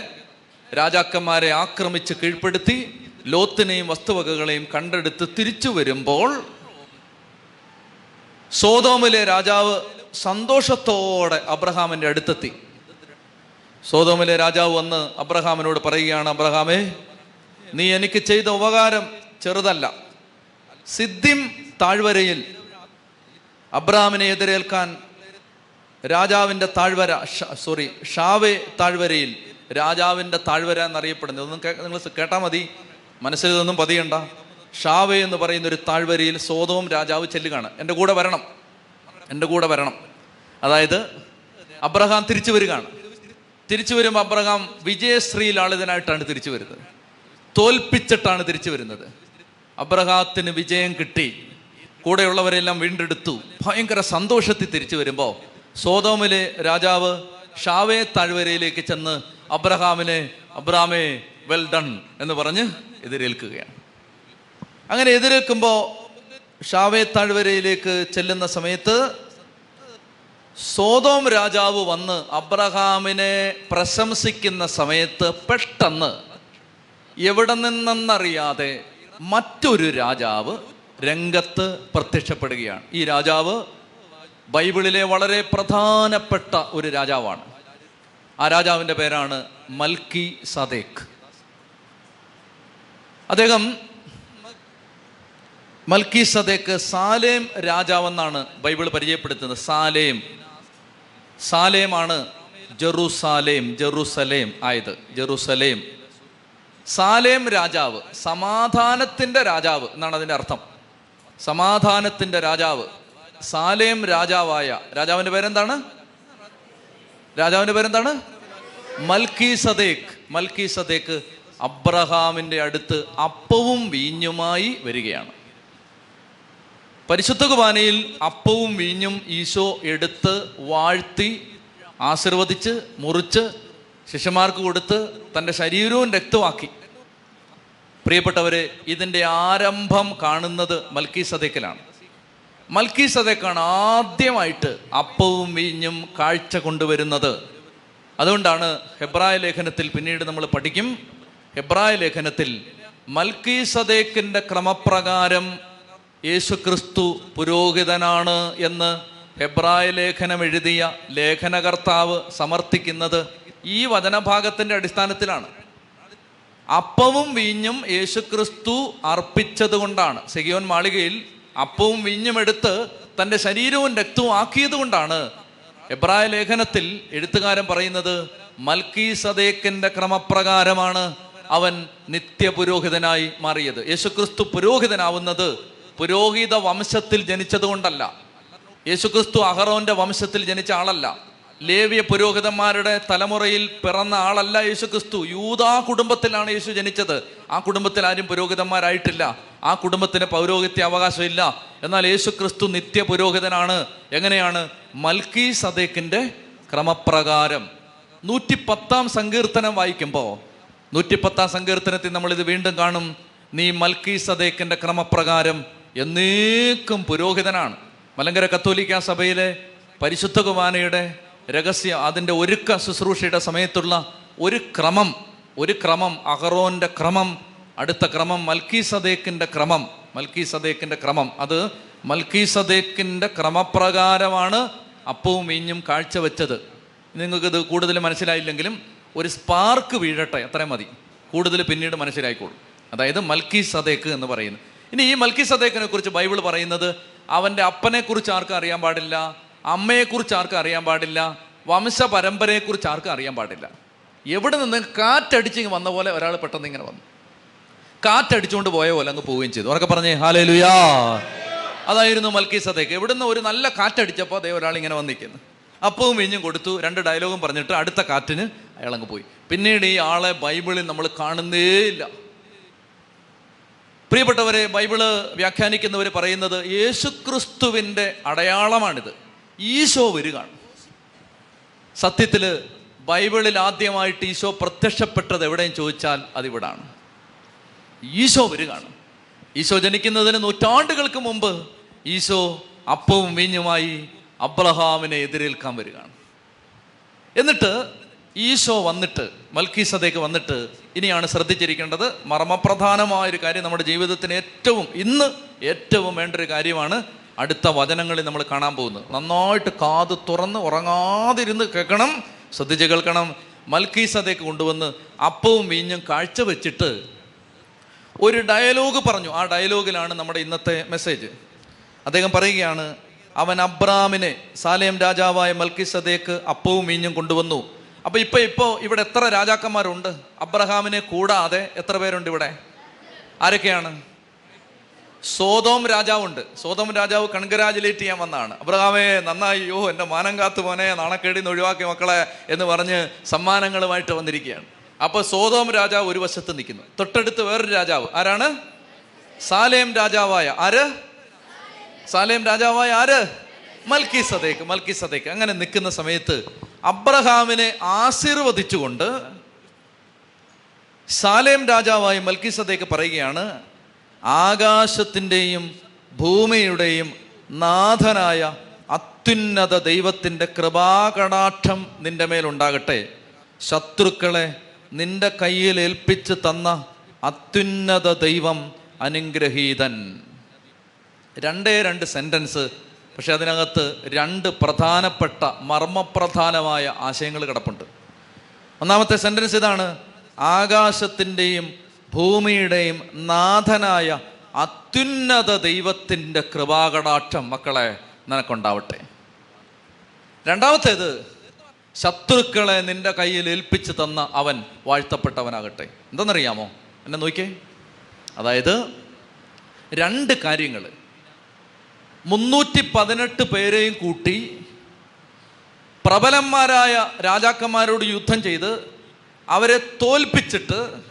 രാജാക്കന്മാരെ ആക്രമിച്ച് കീഴ്പ്പെടുത്തി ലോത്തിനെയും വസ്തുവകകളെയും കണ്ടെടുത്ത് തിരിച്ചു വരുമ്പോൾ സോതോമിലെ രാജാവ് സന്തോഷത്തോടെ അബ്രഹാമിന്റെ അടുത്തെത്തി. സോതോമിലെ രാജാവ് വന്ന് അബ്രഹാമിനോട് പറയുകയാണ് അബ്രഹാമേ നീ എനിക്ക് ചെയ്ത ഉപകാരം ചെറുതല്ല. സിദ്ധിം താഴ്വരയിൽ അബ്രഹാമിനെ എതിരേൽക്കാൻ രാജാവിന്റെ താഴ്വര സോറി ഷാവെ താഴ്വരയിൽ രാജാവിന്റെ താഴ്വര എന്നറിയപ്പെടുന്നത്. ഒന്നും നിങ്ങൾ കേട്ടാൽ മതി. മനസ്സിൽ ഇതൊന്നും പതിയണ്ട. ഷാവെ എന്ന് പറയുന്ന ഒരു താഴ്വരയിൽ സോതവും രാജാവ് ചെല്ലുകയാണ്. എന്റെ കൂടെ വരണം. എന്റെ കൂടെ വരണം. അതായത് അബ്രഹാം തിരിച്ചു വരികയാണ്. തിരിച്ചു വരുമ്പോൾ അബ്രഹാം വിജയശ്രീ ലാളിതനായിട്ടാണ് തിരിച്ചു വരുന്നത്. തോൽപ്പിച്ചിട്ടാണ് തിരിച്ചു വരുന്നത്. അബ്രഹാത്തിന് വിജയം കിട്ടി. കൂടെയുള്ളവരെല്ലാം വീണ്ടെടുത്തു. ഭയങ്കര സന്തോഷത്തിൽ തിരിച്ചു വരുമ്പോൾ സോതോമിലെ രാജാവ് ഷാവേ താഴ്വരയിലേക്ക് ചെന്ന് അബ്രഹാമിനെ അബ്രഹാമേ വെൽ ഡൺ എന്ന് പറഞ്ഞ് എതിരേൽക്കുകയാണ്. അങ്ങനെ എതിരേൽക്കുമ്പോൾ ഷാവേ താഴ്വരയിലേക്ക് ചെല്ലുന്ന സമയത്ത് സോതോം രാജാവ് വന്ന് അബ്രഹാമിനെ പ്രശംസിക്കുന്ന സമയത്ത് പെട്ടെന്ന് എവിടെ നിന്നെന്നറിയാതെ മറ്റൊരു രാജാവ് രംഗത്ത് പ്രത്യക്ഷപ്പെടുകയാണ്. ഈ രാജാവ് ബൈബിളിലെ വളരെ പ്രധാനപ്പെട്ട ഒരു രാജാവാണ്. ആ രാജാവിന്റെ പേരാണ് മൽക്കി സദേഖ് അദ്ദേഹം മൽക്കി സദേക്ക് സാലേം രാജാവെന്നാണ് ബൈബിൾ പരിചയപ്പെടുത്തുന്നത്. സാലേം സാലേമാണ് ജെറുസാലേം ജെറുസലേം ആയത്. ജെറുസലേം. സാലേം രാജാവ് സമാധാനത്തിന്റെ രാജാവ് എന്നാണ് അതിന്റെ അർത്ഥം. സമാധാനത്തിന്റെ രാജാവ്. സാലേം രാജാവായ രാജാവിന്റെ പേരെന്താണ്? രാജാവിന്റെ പേരെന്താണ്? മൽക്കി സദേഖ് മൽക്കി സദേഖ് അബ്രഹാമിന്റെ അടുത്ത് അപ്പവും വീഞ്ഞുമായി വരികയാണ്. പരിശുദ്ധ കുർബാനയിൽ അപ്പവും വീഞ്ഞും ഈശോ എടുത്ത് വാഴ്ത്തി ആശീർവദിച്ച് മുറിച്ച് ശിഷ്യന്മാർക്ക് കൊടുത്ത് തന്റെ ശരീരവും രക്തമാക്കി. പ്രിയപ്പെട്ടവരെ ഇതിന്റെ ആരംഭം കാണുന്നത് മൽക്കി സദേക്കിലാണ് മൽക്കി സദേക്കാണ് ആദ്യമായിട്ട് അപ്പവും വീഞ്ഞും കാഴ്ച കൊണ്ടുവരുന്നത്. അതുകൊണ്ടാണ് ഹെബ്രായ ലേഖനത്തിൽ പിന്നീട് നമ്മൾ പഠിക്കും. ഹെബ്രായ ലേഖനത്തിൽ മൽക്കി സദേക്കിന്റെ ക്രമപ്രകാരം യേശുക്രിസ്തു പുരോഹിതനാണ് എന്ന് ഹെബ്രായ ലേഖനം എഴുതിയ ലേഖനകർത്താവ് സമർത്ഥിക്കുന്നത് ഈ വചനഭാഗത്തിന്റെ അടിസ്ഥാനത്തിലാണ്. അപ്പവും വീഞ്ഞും യേശുക്രിസ്തു അർപ്പിച്ചത് കൊണ്ടാണ് സെഗിയോൻ മാളികയിൽ അപ്പവും വീഞ്ഞും എടുത്ത് തന്റെ ശരീരവും രക്തവും ആക്കിയത് കൊണ്ടാണ് എബ്രായ ലേഖനത്തിൽ എഴുത്തുകാരൻ പറയുന്നത് മൽക്കി സദേക്കിന്റെ ക്രമപ്രകാരമാണ് അവൻ നിത്യപുരോഹിതനായി മാറിയത്. യേശുക്രിസ്തു പുരോഹിതനാവുന്നത് പുരോഹിത വംശത്തിൽ ജനിച്ചതുകൊണ്ടല്ല യേശുക്രിസ്തു അഹറോന്റെ വംശത്തിൽ ജനിച്ച ആളല്ല. ലേവിയ പുരോഹിതന്മാരുടെ തലമുറയിൽ പിറന്ന ആളല്ല യേശുക്രിസ്തു. യൂതാ കുടുംബത്തിലാണ് യേശു ജനിച്ചത്. ആ കുടുംബത്തിൽ ആരും പുരോഹിതന്മാരായിട്ടില്ല. ആ കുടുംബത്തിന് പൗരോഹിത്യ അവകാശമില്ല. എന്നാൽ യേശുക്രിസ്തു നിത്യ പുരോഹിതനാണ്. എങ്ങനെയാണ്? മൽക്കി സദേക്കിന്റെ ക്രമപ്രകാരം. നൂറ്റി പത്താം സങ്കീർത്തനം വായിക്കുമ്പോൾ നൂറ്റിപ്പത്താം സങ്കീർത്തനത്തിൽ നമ്മൾ ഇത് വീണ്ടും കാണും. നീ മൽക്കി സദേക്കിന്റെ ക്രമപ്രകാരം എന്നേക്കും പുരോഹിതനാണ്. മലങ്കര കത്തോലിക്ക സഭയിലെ പരിശുദ്ധ കുമാരയുടെ രഹസ്യ അതിന്റെ ഒരുക്ക ശുശ്രൂഷയുടെ സമയത്തുള്ള ഒരു ക്രമം ഒരു ക്രമം അഹറോന്റെ ക്രമം അടുത്ത ക്രമം മൽക്കി സദേക്കിന്റെ ക്രമം മൽക്കി സദേക്കിന്റെ ക്രമം. അത് മൽക്കി സദേക്കിന്റെ ക്രമപ്രകാരമാണ് അപ്പവും മീഞ്ഞും കാഴ്ചവെച്ചത് നിങ്ങൾക്കിത് കൂടുതൽ മനസ്സിലായില്ലെങ്കിലും ഒരു സ്പാർക്ക് വീഴട്ടെ അത്രയും മതി. കൂടുതൽ പിന്നീട് മനസ്സിലായിക്കോളും. അതായത് മൽക്കി സദേക്ക് എന്ന് പറയുന്നത് ഇനി ഈ മൽക്കി സദേക്കിനെ കുറിച്ച് ബൈബിൾ പറയുന്നത് അവന്റെ അപ്പനെ കുറിച്ച് ആർക്കും അറിയാൻ പാടില്ല അമ്മയെക്കുറിച്ച് ആർക്കും അറിയാൻ പാടില്ല വംശ പരമ്പരയെക്കുറിച്ച് ആർക്കും അറിയാൻ പാടില്ല. എവിടെ നിന്ന് കാറ്റടിച്ച് വന്ന പോലെ ഒരാൾ പെട്ടെന്ന് ഇങ്ങനെ വന്നു. കാറ്റടിച്ചുകൊണ്ട് പോയ പോലെ അങ്ങ് പോവുകയും ചെയ്തു. ഉറക്കെ പറഞ്ഞേ ഹാലേ ലുയാ അതായിരുന്നു മൽക്കി സദേക്ക് ഇവിടുന്ന് ഒരു നല്ല കാറ്റടിച്ചപ്പോൾ അതേ ഒരാൾ ഇങ്ങനെ വന്നിരിക്കുന്നു. അപ്പവും വീഞ്ഞും കൊടുത്തു. രണ്ട് ഡയലോഗും പറഞ്ഞിട്ട് അടുത്ത കാറ്റിന് അയാൾ അങ്ങ് പോയി. പിന്നീട് ഈ ആളെ ബൈബിളിൽ നമ്മൾ കാണുന്നേ ഇല്ല. പ്രിയപ്പെട്ടവരെ ബൈബിൾ വ്യാഖ്യാനിക്കുന്നവർ പറയുന്നത് യേശുക്രിസ്തുവിന്റെ അടയാളമാണിത്. ഈശോ വരികയാണ്. സത്യത്തിൽ ബൈബിളിൽ ആദ്യമായിട്ട് ഈശോ പ്രത്യക്ഷപ്പെട്ടത് എവിടെയും ചോദിച്ചാൽ അതിവിടാണ്. ഈശോ വരികയാണ്. ഈശോ ജനിക്കുന്നതിന് നൂറ്റാണ്ടുകൾക്ക് മുമ്പ് ഈശോ അപ്പവും വീഞ്ഞുമായി അബ്രഹാമിനെ എതിരേൽക്കാൻ വരികയാണ്. എന്നിട്ട് ഈശോ വന്നിട്ട് മൽക്കീസതേക്ക് വന്നിട്ട് ഇനിയാണ് ശ്രദ്ധിച്ചിരിക്കേണ്ടത് മർമ്മപ്രധാനമായ ഒരു കാര്യം നമ്മുടെ ജീവിതത്തിന് ഏറ്റവും ഇന്ന് ഏറ്റവും വേണ്ട ഒരു കാര്യമാണ് അടുത്ത വചനങ്ങളിൽ നമ്മൾ കാണാൻ പോകുന്നത്. നന്നായിട്ട് കാത് തുറന്ന് ഉറങ്ങാതിരുന്ന് കേൾക്കണം ശ്രദ്ധിച്ച് കേൾക്കണം. മൽക്കീസതേക്ക് കൊണ്ടുവന്ന് അപ്പവും വീഞ്ഞും കാഴ്ചവെച്ചിട്ട് ഒരു ഡയലോഗ് പറഞ്ഞു. ആ ഡയലോഗിലാണ് നമ്മുടെ ഇന്നത്തെ മെസ്സേജ്. അദ്ദേഹം പറയുകയാണ് അവൻ അബ്രാമിനെ സാലേം രാജാവായ മൽക്കിസദേക്ക് അപ്പവും മീഞ്ഞും കൊണ്ടുവന്നു. അപ്പൊ ഇപ്പൊ ഇപ്പോ ഇവിടെ എത്ര രാജാക്കന്മാരുണ്ട്? അബ്രഹാമിനെ കൂടാതെ എത്ര പേരുണ്ട് ഇവിടെ? ആരൊക്കെയാണ്? സോതോം രാജാവുണ്ട്. സോതോം രാജാവ് കൺഗ്രാജുലേറ്റ് ചെയ്യാൻ വന്നാണ്. അബ്രഹാമേ നന്നായി യോ എന്റെ മാനം കാത്തു മോനെ നാണക്കേടിന്ന് ഒഴിവാക്കിയ ഒഴിവാക്കി മക്കളെ എന്ന് പറഞ്ഞ് സമ്മാനങ്ങളുമായിട്ട് വന്നിരിക്കുകയാണ്. അപ്പൊ സോതോം രാജാവ് ഒരു വശത്ത് നിൽക്കുന്നു. തൊട്ടടുത്ത് വേറൊരു രാജാവ്. ആരാണ്? സാലേം രാജാവായ ആര്? സാലേം രാജാവായ ആര്? മൽക്കി സദേക്ക് മൽക്കി സദേക്ക് അങ്ങനെ നിൽക്കുന്ന സമയത്ത് അബ്രഹാമിനെ ആശീർവദിച്ചുകൊണ്ട് സാലേം രാജാവായി മൽക്കിസദേക്ക് പറയുകയാണ് ആകാശത്തിന്റെയും ഭൂമിയുടെയും നാഥനായ അത്യുന്നത ദൈവത്തിന്റെ കൃപാകടാക്ഷം നിന്റെ മേലുണ്ടാകട്ടെ. ശത്രുക്കളെ നിന്റെ കയ്യിൽ ഏൽപ്പിച്ച് തന്ന അത്യുന്നത ദൈവം അനുഗ്രഹീതൻ. രണ്ടേ രണ്ട് സെന്റൻസ് പക്ഷെ അതിനകത്ത് രണ്ട് പ്രധാനപ്പെട്ട മർമ്മപ്രധാനമായ ആശയങ്ങൾ കിടപ്പുണ്ട്. ഒന്നാമത്തെ സെന്റൻസ് ഇതാണ് ആകാശത്തിന്റെയും ഭൂമിയുടെയും നാഥനായ അത്യുന്നത ദൈവത്തിന്റെ കൃപാകടാക്ഷം മക്കളെ നിനക്കുണ്ടാവട്ടെ. രണ്ടാമത്തേത് ശത്രുക്കളെ നിന്റെ കയ്യിൽ ഏൽപ്പിച്ചു തന്ന അവൻ വാഴ്ത്തപ്പെട്ടവനാകട്ടെ. എന്തെന്നറിയാമോ? എന്നെ നോക്കിയേ. അതായത് രണ്ട് കാര്യങ്ങൾ മുന്നൂറ്റി പതിനെട്ട് പേരെയും കൂട്ടി പ്രബലന്മാരായ രാജാക്കന്മാരോട് യുദ്ധം ചെയ്ത് അവരെ തോൽപ്പിച്ചിട്ട്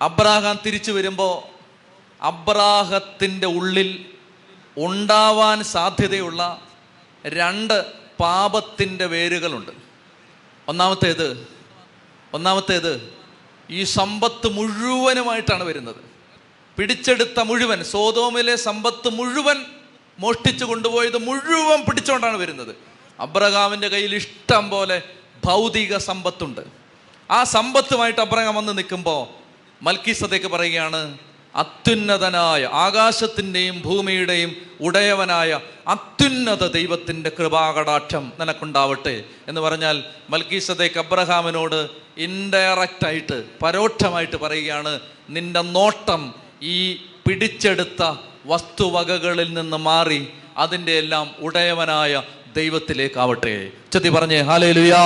അബ്രാഹാം തിരിച്ചു വരുമ്പോൾ അബ്രാഹത്തിന്റെ ഉള്ളിൽ ഉണ്ടാവാൻ സാധ്യതയുള്ള രണ്ട് പാപത്തിന്റെ വേരുകളുണ്ട്. ഒന്നാമത്തേത് ഒന്നാമത്തേത് ഈ സമ്പത്ത് മുഴുവനുമായിട്ടാണ് വരുന്നത്. പിടിച്ചെടുത്ത മുഴുവൻ സോതോമിലെ സമ്പത്ത് മുഴുവൻ മോഷ്ടിച്ചു കൊണ്ടുപോയത് മുഴുവൻ പിടിച്ചുകൊണ്ടാണ് വരുന്നത്. അബ്രഹാമിന്റെ കയ്യിൽ ഇഷ്ടം പോലെ ഭൗതിക സമ്പത്തുണ്ട്. ആ സമ്പത്തുമായിട്ട് അബ്രഹാം വന്ന് നിൽക്കുമ്പോൾ മൽക്കീസതേക്ക് പറയുകയാണ് അത്യുന്നതനായ ആകാശത്തിന്റെയും ഭൂമിയുടെയും ഉടയവനായ അത്യുന്നത ദൈവത്തിന്റെ കൃപാകടാക്ഷം നിനക്കുണ്ടാവട്ടെ. എന്ന് പറഞ്ഞാൽ മൽക്കീസതേക്ക് അബ്രഹാമിനോട് ഇൻഡയറക്റ്റ് ആയിട്ട് പരോക്ഷമായിട്ട് പറയുകയാണ് നിന്റെ നോട്ടം ഈ പിടിച്ചെടുത്ത വസ്തുവകകളിൽ നിന്ന് മാറി അതിന്റെ എല്ലാം ഉടയവനായ ദൈവത്തിലേക്കാവട്ടെ. ചെത്തി പറഞ്ഞേ ഹാലേ ലുയാ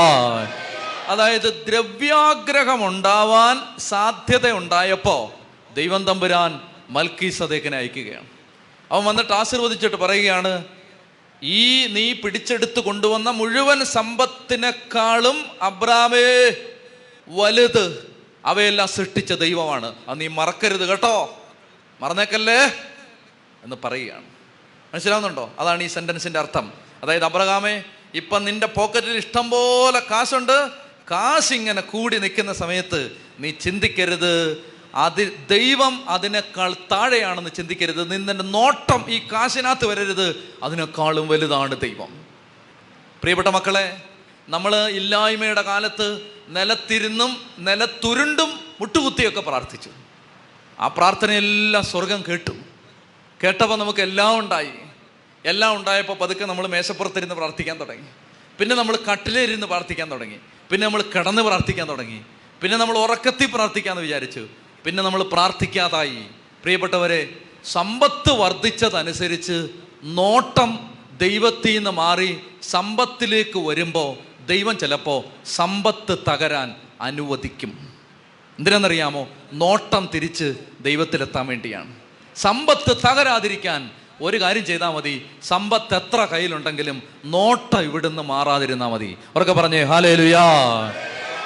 അതായത് ദ്രവ്യാഗ്രഹം ഉണ്ടാവാൻ സാധ്യത ഉണ്ടായപ്പോൾ ദൈവം തമ്പുരാൻ മൽക്കി സദേക്കിനെ അയക്കുകയാണ്. അവൻ വന്നിട്ട് ആശീർവദിച്ചിട്ട് പറയുകയാണ് ഈ നീ പിടിച്ചെടുത്ത് കൊണ്ടുവന്ന മുഴുവൻ സമ്പത്തിനേക്കാളും അബ്രാമേ വലുത് അവയെല്ലാം സൃഷ്ടിച്ച ദൈവമാണ്. അത് നീ മറക്കരുത് കേട്ടോ. മറന്നേക്കല്ലേ? എന്ന് പറയുകയാണ്. മനസ്സിലാവുന്നുണ്ടോ? അതാണ് ഈ സെന്റൻസിന്റെ അർത്ഥം. അതായത് അബ്രഹാമേ ഇപ്പം നിന്റെ പോക്കറ്റിൽ ഇഷ്ടം പോലെ കാശുണ്ട്. കാശ് ഇങ്ങനെ കൂടി നിൽക്കുന്ന സമയത്ത് നീ ചിന്തിക്കരുത്. അത് ദൈവം അതിനേക്കാൾ താഴെയാണെന്ന് ചിന്തിക്കരുത്. നിന്നെ നോട്ടം ഈ കാശിനകത്ത് വരരുത്. അതിനേക്കാളും വലുതാണ് ദൈവം. പ്രിയപ്പെട്ട മക്കളെ നമ്മൾ ഇല്ലായ്മയുടെ കാലത്ത് നിലത്തിരുന്നും നിലത്തുരുണ്ടും മുട്ടുകുത്തിയൊക്കെ പ്രാർത്ഥിച്ചു. ആ പ്രാർത്ഥനയെല്ലാം സ്വർഗം കേട്ടു. കേട്ടപ്പോൾ നമുക്ക് എല്ലാം ഉണ്ടായി. എല്ലാം ഉണ്ടായപ്പോൾ പതുക്കെ നമ്മൾ മേശപ്പുറത്തിരുന്ന് പ്രാർത്ഥിക്കാൻ തുടങ്ങി. പിന്നെ നമ്മൾ കട്ടിലിരുന്ന് പ്രാർത്ഥിക്കാൻ തുടങ്ങി. പിന്നെ നമ്മൾ കിടന്ന് പ്രാർത്ഥിക്കാൻ തുടങ്ങി. പിന്നെ നമ്മൾ ഉറക്കത്തിൽ പ്രാർത്ഥിക്കാമെന്ന് വിചാരിച്ചു. പിന്നെ നമ്മൾ പ്രാർത്ഥിക്കാതായി. പ്രിയപ്പെട്ടവരെ സമ്പത്ത് വർദ്ധിച്ചതനുസരിച്ച് നോട്ടം ദൈവത്തിൽ നിന്ന് മാറി സമ്പത്തിലേക്ക് വരുമ്പോൾ ദൈവം ചിലപ്പോൾ സമ്പത്ത് തകരാൻ അനുവദിക്കും. എന്തിനാണെന്നറിയാമോ നോട്ടം തിരിച്ച് ദൈവത്തിലെത്താൻ വേണ്ടിയാണ്. സമ്പത്ത് തകരാതിരിക്കാൻ ഒരു കാര്യം ചെയ്താൽ മതി. സമ്പത്ത് എത്ര കയ്യിലുണ്ടെങ്കിലും നോട്ട ഇവിടുന്ന് മാറാതിരുന്നാൽ മതി. ഉറക്കെ പറഞ്ഞേ ഹാലേ ലുയാ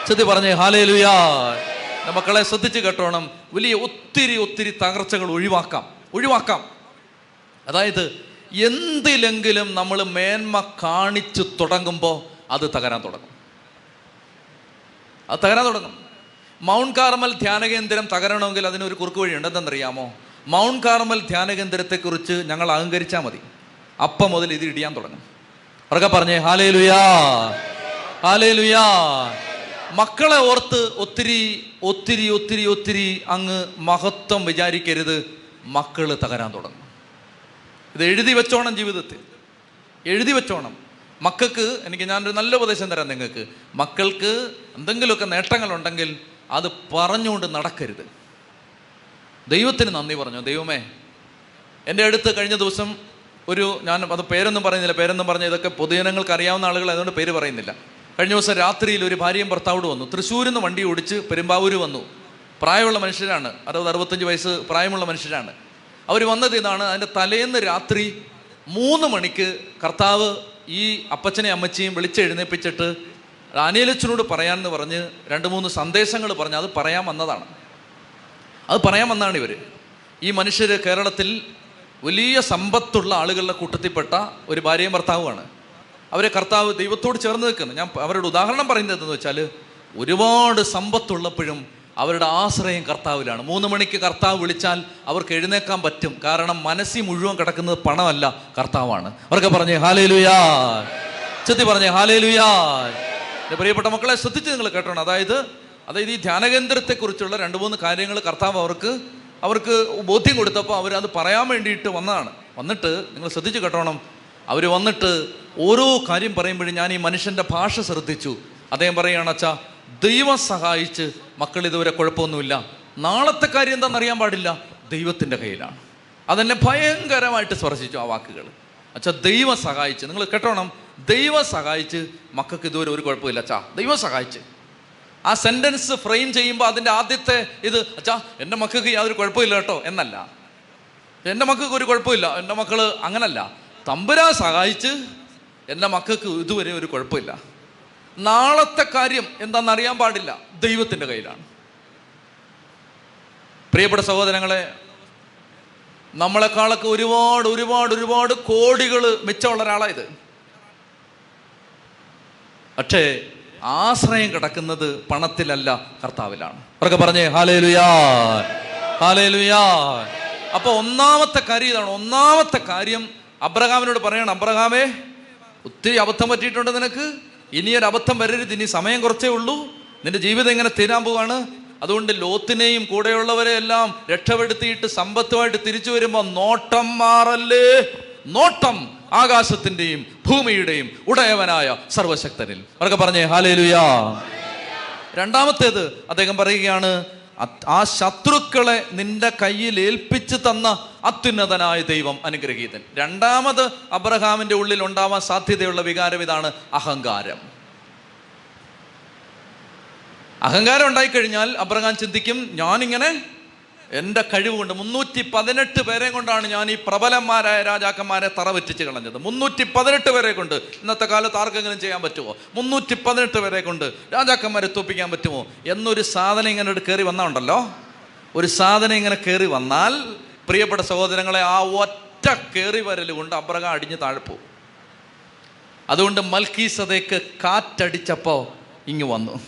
ചെത്തി പറഞ്ഞേ ഹാലേ ലുയാ മക്കളെ ശ്രദ്ധിച്ച് കേട്ടോണം. വലിയ ഒത്തിരി ഒത്തിരി തകർച്ചകൾ ഒഴിവാക്കാം. ഒഴിവാക്കാം. അതായത് എന്തിലെങ്കിലും നമ്മൾ മേന്മ കാണിച്ചു തുടങ്ങുമ്പോൾ അത് തകരാൻ തുടങ്ങും. അത് തകരാൻ തുടങ്ങും. മൗണ്ട് കാർമൽ ധ്യാനകേന്ദ്രം തകരണമെങ്കിൽ അതിനൊരു കുറുക്ക് വഴിയുണ്ട്. ഉണ്ടെന്നറിയാമോ മൗണ്ട് കാർമൽ ധ്യാനകേന്ദ്രത്തെക്കുറിച്ച് ഞങ്ങൾ അഹങ്കരിച്ചാൽ മതി. അപ്പം മുതൽ ഇത് ഇടിയാൻ തുടങ്ങും. ഉറക്കെ പറഞ്ഞേ ഹാലേ ലുയാ ഹാലേ ലുയാ മക്കളെ ഓർത്ത് ഒത്തിരി ഒത്തിരി ഒത്തിരി ഒത്തിരി അങ്ങ് മഹത്വം വിചാരിക്കരുത്. മക്കൾ തകരാൻ തുടങ്ങും. ഇത് എഴുതി വെച്ചോണം ജീവിതത്തിൽ. എഴുതി വെച്ചോണം. മക്കൾക്ക് എനിക്ക് ഞാനൊരു നല്ല ഉപദേശം തരാം നിങ്ങൾക്ക്. മക്കൾക്ക് എന്തെങ്കിലുമൊക്കെ നേട്ടങ്ങളുണ്ടെങ്കിൽ അത് പറഞ്ഞുകൊണ്ട് നടക്കരുത്. ദൈവത്തിന് നന്ദി പറഞ്ഞു. ദൈവമേ എന്റെ അടുത്ത് കഴിഞ്ഞ ദിവസം ഒരു ഞാൻ അത് പേരൊന്നും പറയുന്നില്ല പേരൊന്നും പറഞ്ഞ ഇതൊക്കെ പൊതുജനങ്ങൾക്ക് അറിയാവുന്ന ആളുകൾ അതുകൊണ്ട് പേര് പറയുന്നില്ല. കഴിഞ്ഞ ദിവസം രാത്രിയിൽ ഒരു ഭാര്യയും ഭർത്താവോട് വന്നു. തൃശ്ശൂരിൽ നിന്ന് വണ്ടി ഓടിച്ച് പെരുമ്പാവൂർ വന്നു. പ്രായമുള്ള മനുഷ്യരാണ്. അറുപത് അറുപത്തഞ്ച് വയസ്സ് പ്രായമുള്ള മനുഷ്യരാണ്. അവർ വന്നത് ഇതാണ് അതിന്റെ തലേന്ന് രാത്രി മൂന്ന് മണിക്ക് കർത്താവ് ഈ അപ്പച്ചനെയും അമ്മച്ചിയും വിളിച്ചെഴുന്നേപ്പിച്ചിട്ട് അനിയലച്ചനോട് പറയാമെന്ന് പറഞ്ഞ് രണ്ട് മൂന്ന് സന്ദേശങ്ങൾ പറഞ്ഞ് അത് പറയാൻ വന്നതാണ്. അത് പറയാൻ വന്നാണ് ഇവർ ഈ മനുഷ്യർ കേരളത്തിൽ വലിയ സമ്പത്തുള്ള ആളുകളുടെ കൂട്ടത്തിൽപ്പെട്ട ഒരു ഭാര്യയും ഭർത്താവുമാണ്. അവരെ കർത്താവ് ദൈവത്തോട് ചേർന്ന് നിൽക്കുന്നു. ഞാൻ അവരുടെ ഉദാഹരണം പറയുന്നത് എന്തെന്ന് വെച്ചാൽ ഒരുപാട് സമ്പത്തുള്ളപ്പോഴും അവരുടെ ആശ്രയം കർത്താവിലാണ്. മൂന്ന് മണിക്ക് കർത്താവ് വിളിച്ചാൽ അവർക്ക് എഴുന്നേക്കാൻ പറ്റും. കാരണം മനസ്സി മുഴുവൻ കിടക്കുന്നത് പണമല്ല കർത്താവാണ്. അവർക്ക് പറഞ്ഞേ ഹാലേ ലുയാ ചെത്തി പറഞ്ഞേ ഹാലേ ലുയാ പ്രിയപ്പെട്ട മക്കളെ ശ്രദ്ധിച്ച് നിങ്ങൾ കേട്ടോണം. അതായത് അതായത് ഈ ധ്യാനകേന്ദ്രത്തെക്കുറിച്ചുള്ള രണ്ട് മൂന്ന് കാര്യങ്ങൾ കർത്താവ് അവർക്ക് അവർക്ക് ബോധ്യം കൊടുത്തപ്പോൾ അവർ അത് പറയാൻ വേണ്ടിയിട്ട് വന്നതാണ്. വന്നിട്ട് നിങ്ങൾ ശ്രദ്ധിച്ച് കേട്ടോണം. അവർ വന്നിട്ട് ഓരോ കാര്യം പറയുമ്പോഴും ഞാൻ ഈ മനുഷ്യന്റെ ഭാഷ ശ്രദ്ധിച്ചു. അദ്ദേഹം പറയുകയാണ് അച്ഛാ ദൈവം സഹായിച്ച് മക്കൾ ഇതുവരെ കുഴപ്പമൊന്നുമില്ല. നാളത്തെ കാര്യം എന്താണെന്ന് അറിയാൻ പാടില്ല. ദൈവത്തിന്റെ കയ്യിലാണ്. അതെന്നെ ഭയങ്കരമായിട്ട് സ്പർശിച്ചു ആ വാക്കുകൾ. അച്ഛാ ദൈവം സഹായിച്ച്. നിങ്ങൾ കേട്ടോണം. ദൈവം സഹായിച്ച് മക്കൾക്ക് ഇതുവരെ ഒരു കുഴപ്പമില്ല അച്ഛാ. ദൈവം സഹായിച്ച്. ആ സെന്റൻസ് ഫ്രെയിം ചെയ്യുമ്പോൾ അതിന്റെ ആദ്യത്തെ ഇത് അച്ഛാ എന്റെ മക്കൾക്ക് യാതൊരു കുഴപ്പമില്ല കേട്ടോ എന്നല്ല. എന്റെ മക്കൾക്ക് ഒരു കുഴപ്പമില്ല എന്റെ മക്കൾ അങ്ങനല്ല. തമ്പുരാ സഹായിച്ച് എന്റെ മക്കൾക്ക് ഇതുവരെ ഒരു കുഴപ്പമില്ല. നാളത്തെ കാര്യം എന്താണെന്ന് അറിയാൻ പാടില്ല ദൈവത്തിന്റെ കയ്യിലാണ്. പ്രിയപ്പെട്ട സഹോദരങ്ങളെ നമ്മളെക്കാളൊക്കെ ഒരുപാട് ഒരുപാട് ഒരുപാട് കോടികൾ മിച്ചമുള്ള ഒരാളായത് പക്ഷേ ആശ്രയം കിടക്കുന്നത് പണത്തിലല്ല കർത്താവിലാണ്. അവർക്ക് പറഞ്ഞേ ഹാലേ ലുയാ ഹാലേ ലുയാ അപ്പൊ ഒന്നാമത്തെ കാര്യം ഇതാണ് ഒന്നാമത്തെ കാര്യം അബ്രഹാമിനോട് പറയണം അബ്രഹാമേ ഒത്തിരി അബദ്ധം പറ്റിയിട്ടുണ്ട് നിനക്ക്. ഇനിയൊരു അബദ്ധം വരരുത് ഇനി സമയം കുറച്ചേ ഉള്ളൂ. നിന്റെ ജീവിതം ഇങ്ങനെ തീരാൻ പോവാണ്? അതുകൊണ്ട് ലോത്തിനെയും കൂടെയുള്ളവരെ എല്ലാം രക്ഷപ്പെടുത്തിയിട്ട് സമ്പത്തുമായിട്ട് തിരിച്ചു വരുമ്പോൾ നോട്ടം മാറല്ലേ? നോട്ടം ആകാശത്തിന്റെയും ഭൂമിയുടെയും ഉടയവനായ സർവശക്തനിൽ. അവരൊക്കെ പറഞ്ഞേ ഹാലേലുയാ രണ്ടാമത്തേത് അദ്ദേഹം പറയുകയാണ് ആ ശത്രുക്കളെ നിന്റെ കയ്യിൽ ഏൽപ്പിച്ചു തന്ന അത്യുന്നതനായ ദൈവം അനുഗ്രഹീതൻ. രണ്ടാമത് അബ്രഹാമിന്റെ ഉള്ളിൽ ഉണ്ടാവാൻ സാധ്യതയുള്ള വികാരം ഇതാണ് അഹങ്കാരം. അഹങ്കാരം ഉണ്ടായിക്കഴിഞ്ഞാൽ അബ്രഹാം ചിന്തിക്കും ഞാനിങ്ങനെ എന്റെ കഴിവ് കൊണ്ട് മുന്നൂറ്റി പതിനെട്ട് പേരെ കൊണ്ടാണ് ഞാൻ ഈ പ്രബലന്മാരായ രാജാക്കന്മാരെ തറവറ്റിച്ച് കളഞ്ഞത്. മുന്നൂറ്റി പതിനെട്ട് പേരെ കൊണ്ട് ഇന്നത്തെ കാലത്ത് ആർക്കെങ്കിലും ചെയ്യാൻ പറ്റുമോ? മുന്നൂറ്റി പതിനെട്ട് പേരെ കൊണ്ട് രാജാക്കന്മാരെ തോപ്പിക്കാൻ പറ്റുമോ? എന്നൊരു സാധനം ഇങ്ങനെ കയറി വന്നുണ്ടല്ലോ ഒരു സാധനം ഇങ്ങനെ കയറി വന്നാൽ പ്രിയപ്പെട്ട സഹോദരങ്ങളെ ആ ഒറ്റ കയറി വരൽ കൊണ്ട് അബ്രഹാം അടിഞ്ഞ് താഴ്പ്പു അതുകൊണ്ട് മൽക്കീസതയ്ക്ക് കാറ്റടിച്ചപ്പോൾ ഇങ്ങ് വന്നു.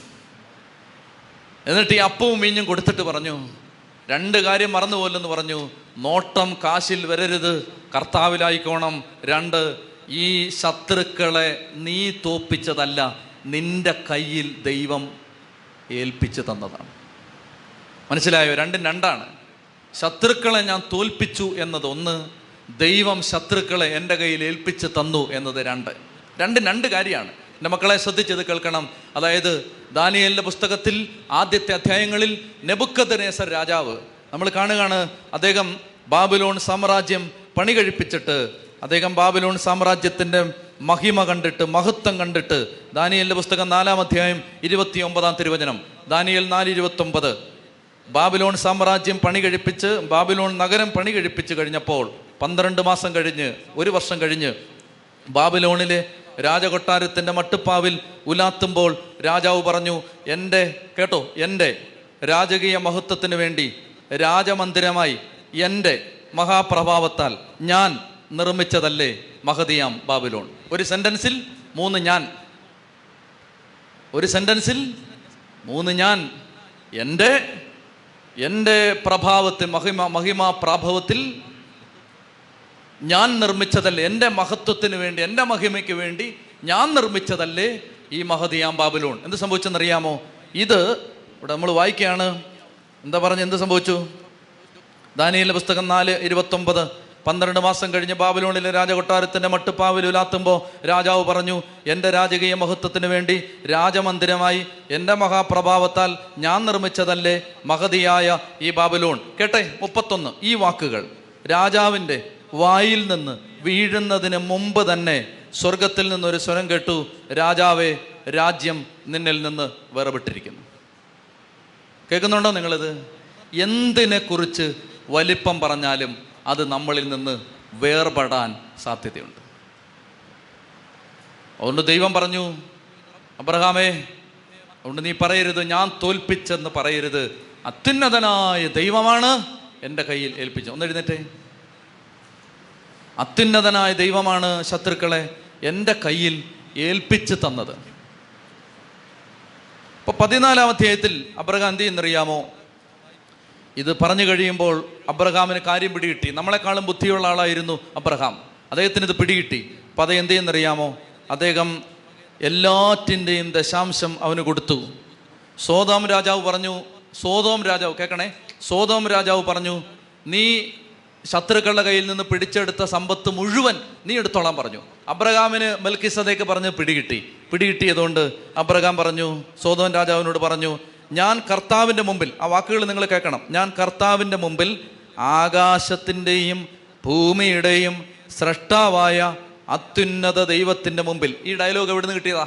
എന്നിട്ട് ഈ അപ്പവും മീഞ്ഞും കൊടുത്തിട്ട് പറഞ്ഞു രണ്ട് കാര്യം മറന്നുപോലെന്ന് പറഞ്ഞു. നോട്ടം കാശിൽ വരരുത്. കർത്താവിലായിക്കോണം. രണ്ട് ഈ ശത്രുക്കളെ നീ തോപ്പിച്ചതല്ല നിന്റെ കയ്യിൽ ദൈവം ഏൽപ്പിച്ചു തന്നതാണ്. മനസ്സിലായോ? രണ്ടും രണ്ടാണ്. ശത്രുക്കളെ ഞാൻ തോൽപ്പിച്ചു എന്നത് ഒന്ന് ദൈവം ശത്രുക്കളെ എന്റെ കയ്യിൽ ഏൽപ്പിച്ച് തന്നു എന്നത് രണ്ട്. രണ്ട് രണ്ട് കാര്യമാണ്. എന്റെ മക്കളെ ശ്രദ്ധിച്ചത് കേൾക്കണം. അതായത് ദാനിയലിന്റെ പുസ്തകത്തിൽ ആദ്യത്തെ അധ്യായങ്ങളിൽ നെബുക്കദനേസർ രാജാവ്. നമ്മൾ കാണുകയാണ് അദ്ദേഹം ബാബിലോൺ സാമ്രാജ്യം പണി കഴിപ്പിച്ചിട്ട് അദ്ദേഹം ബാബിലോൺ സാമ്രാജ്യത്തിന്റെ മഹിമ കണ്ടിട്ട് മഹത്വം കണ്ടിട്ട് ദാനിയലിന്റെ പുസ്തകം നാലാം അധ്യായം ഇരുപത്തി ഒമ്പതാം തിരുവചനം. ദാനിയൽ നാല് ഇരുപത്തൊമ്പത് ബാബിലോൺ സാമ്രാജ്യം പണി കഴിപ്പിച്ച് ബാബിലോൺ നഗരം പണി കഴിപ്പിച്ച് കഴിഞ്ഞപ്പോൾ പന്ത്രണ്ട് മാസം കഴിഞ്ഞ് ഒരു വർഷം കഴിഞ്ഞ് ബാബിലോണിലെ രാജകൊട്ടാരത്തിന്റെ മട്ടുപ്പാവിൽ ഉലാത്തുമ്പോൾ രാജാവ് പറഞ്ഞു എന്റെ കേട്ടോ എന്റെ രാജകീയ മഹത്വത്തിന് വേണ്ടി രാജമന്ദിരമായി എന്റെ മഹാപ്രഭാവത്താൽ ഞാൻ നിർമ്മിച്ചതല്ലേ മഹതിയാം ബാബിലോൺ? ഒരു സെന്റൻസിൽ മൂന്ന് ഞാൻ. ഒരു സെന്റൻസിൽ മൂന്ന് ഞാൻ. എന്റെ എന്റെ പ്രഭാവത്തിൽ മഹിമ മഹിമാ പ്രാഭവത്തിൽ ഞാൻ നിർമ്മിച്ചതല്ലേ? എന്റെ മഹത്വത്തിന് വേണ്ടി എന്റെ മഹിമയ്ക്ക് വേണ്ടി ഞാൻ നിർമ്മിച്ചതല്ലേ ഈ മഹതിയാം ബാബിലോൺ? എന്ത് സംഭവിച്ചെന്നറിയാമോ? ഇത് ഇവിടെ നമ്മൾ വായിക്കുകയാണ്. എന്താ പറഞ്ഞ് എന്ത് സംഭവിച്ചു? ദാനിയലിന്റെ പുസ്തകം നാല് ഇരുപത്തൊമ്പത്. പന്ത്രണ്ട് മാസം കഴിഞ്ഞ് ബാബിലോണിലെ രാജകൊട്ടാരത്തിന്റെ മട്ടുപ്പാവിൽ ഉലാത്തുമ്പോൾ രാജാവ് പറഞ്ഞു എന്റെ രാജകീയ മഹത്വത്തിന് വേണ്ടി രാജമന്ദിരമായി എന്റെ മഹാപ്രഭാവത്താൽ ഞാൻ നിർമ്മിച്ചതല്ലേ മഹതിയായ ഈ ബാബിലോൺ? കേട്ടെ മുപ്പത്തൊന്ന്. ഈ വാക്കുകൾ രാജാവിന്റെ വായിൽ നിന്ന് വീഴുന്നതിന് മുമ്പ് തന്നെ സ്വർഗത്തിൽ നിന്നൊരു സ്വരം കേട്ടു രാജാവേ രാജ്യം നിന്നിൽ നിന്ന് വേർപെട്ടിരിക്കുന്നു. കേൾക്കുന്നുണ്ടോ നിങ്ങളിത്? എന്തിനെ കുറിച്ച് വലിപ്പം പറഞ്ഞാലും അത് നമ്മളിൽ നിന്ന് വേർപെടാൻ സാധ്യതയുണ്ട്. അതുകൊണ്ട് ദൈവം പറഞ്ഞു അബ്രഹാമേ അതുകൊണ്ട് നീ പറയരുത് ഞാൻ തോൽപ്പിച്ചെന്ന് പറയരുത്. അത്യുന്നതനായ ദൈവമാണ് എന്റെ കയ്യിൽ ഏൽപ്പിച്ചത്. ഒന്ന് എഴുന്നേറ്റേ. അത്യുന്നതനായ ദൈവമാണ് ശത്രുക്കളെ എന്റെ കയ്യിൽ ഏൽപ്പിച്ച് തന്നത്. ഇപ്പൊ പതിനാലാം അധ്യായത്തിൽ അബ്രഹാം എന്ത് ചെയ്യുന്നറിയാമോ? ഇത് പറഞ്ഞു കഴിയുമ്പോൾ അബ്രഹാമിന് കാര്യം പിടികിട്ടി. നമ്മളെക്കാളും ബുദ്ധിയുള്ള ആളായിരുന്നു അബ്രഹാം. അദ്ദേഹത്തിന് ഇത് പിടികിട്ടി. അപ്പം അത് എന്ത് ചെയ്യുന്നറിയാമോ? അദ്ദേഹം എല്ലാറ്റിന്റെയും ദശാംശം അവന് കൊടുത്തു. സോതോം രാജാവ് പറഞ്ഞു സോതോം രാജാവ് കേൾക്കണേ. സോതോം രാജാവ് പറഞ്ഞു നീ ശത്രുക്കളുടെ കയ്യിൽ നിന്ന് പിടിച്ചെടുത്ത സമ്പത്ത് മുഴുവൻ നീ എടുത്തോളാൻ പറഞ്ഞു. അബ്രഹാമിന് മെൽക്കിസതേക്ക് പറഞ്ഞ് പിടികിട്ടി. പിടികിട്ടിയതുകൊണ്ട് അബ്രഹാം പറഞ്ഞു സോതോൻ രാജാവിനോട് പറഞ്ഞു ഞാൻ കർത്താവിന്റെ മുമ്പിൽ ആ വാക്കുകൾ നിങ്ങൾ കേൾക്കണം. ഞാൻ കർത്താവിന്റെ മുമ്പിൽ ആകാശത്തിന്റെയും ഭൂമിയുടെയും സ്രഷ്ടാവായ അത്യുന്നത ദൈവത്തിന്റെ മുമ്പിൽ. ഈ ഡയലോഗ് എവിടെ നിന്ന് കിട്ടിയതാ?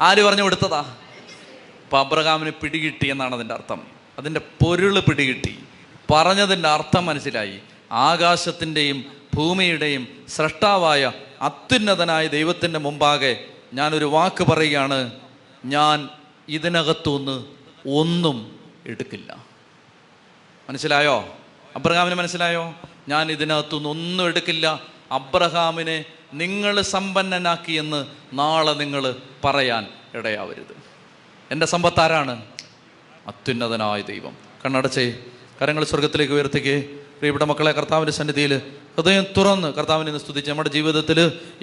ആര് പറഞ്ഞു കൊടുത്തതാ? അപ്പം അബ്രഹാമിന് പിടികിട്ടി എന്നാണ് അതിന്റെ അർത്ഥം. അതിന്റെ പൊരുൾ പിടികിട്ടി. പറഞ്ഞതിന്റെ അർത്ഥം മനസ്സിലായി. ആകാശത്തിന്റെയും ഭൂമിയുടെയും സൃഷ്ടാവായ അത്യുന്നതനായ ദൈവത്തിന്റെ മുമ്പാകെ ഞാനൊരു വാക്ക് പറയുകയാണ്. ഞാൻ ഇതിനകത്തുനിന്ന് ഒന്നും എടുക്കില്ല. മനസ്സിലായോ? അബ്രഹാമിന് മനസ്സിലായോ? ഞാൻ ഇതിനകത്തുനിന്ന് ഒന്നും എടുക്കില്ല. അബ്രഹാമിനെ നിങ്ങൾ സമ്പന്നനാക്കിയെന്ന് നാളെ നിങ്ങൾ പറയാൻ ഇടയാവരുത്. എന്റെ സമ്പത്താരാണ്? അത്യുന്നതനായ ദൈവം. കണ്ണടച്ചേ. കരങ്ങൾ സ്വർഗത്തിലേക്ക് ഉയർത്തിക്കേ പ്രിയപ്പെട്ട മക്കളെ കർത്താവിന്റെ സന്നിധിയിൽ ഹൃദയം തുറന്ന് കർത്താവിനെ സ്തുതിച്ച് നമ്മുടെ ജീവിതത്തിൽ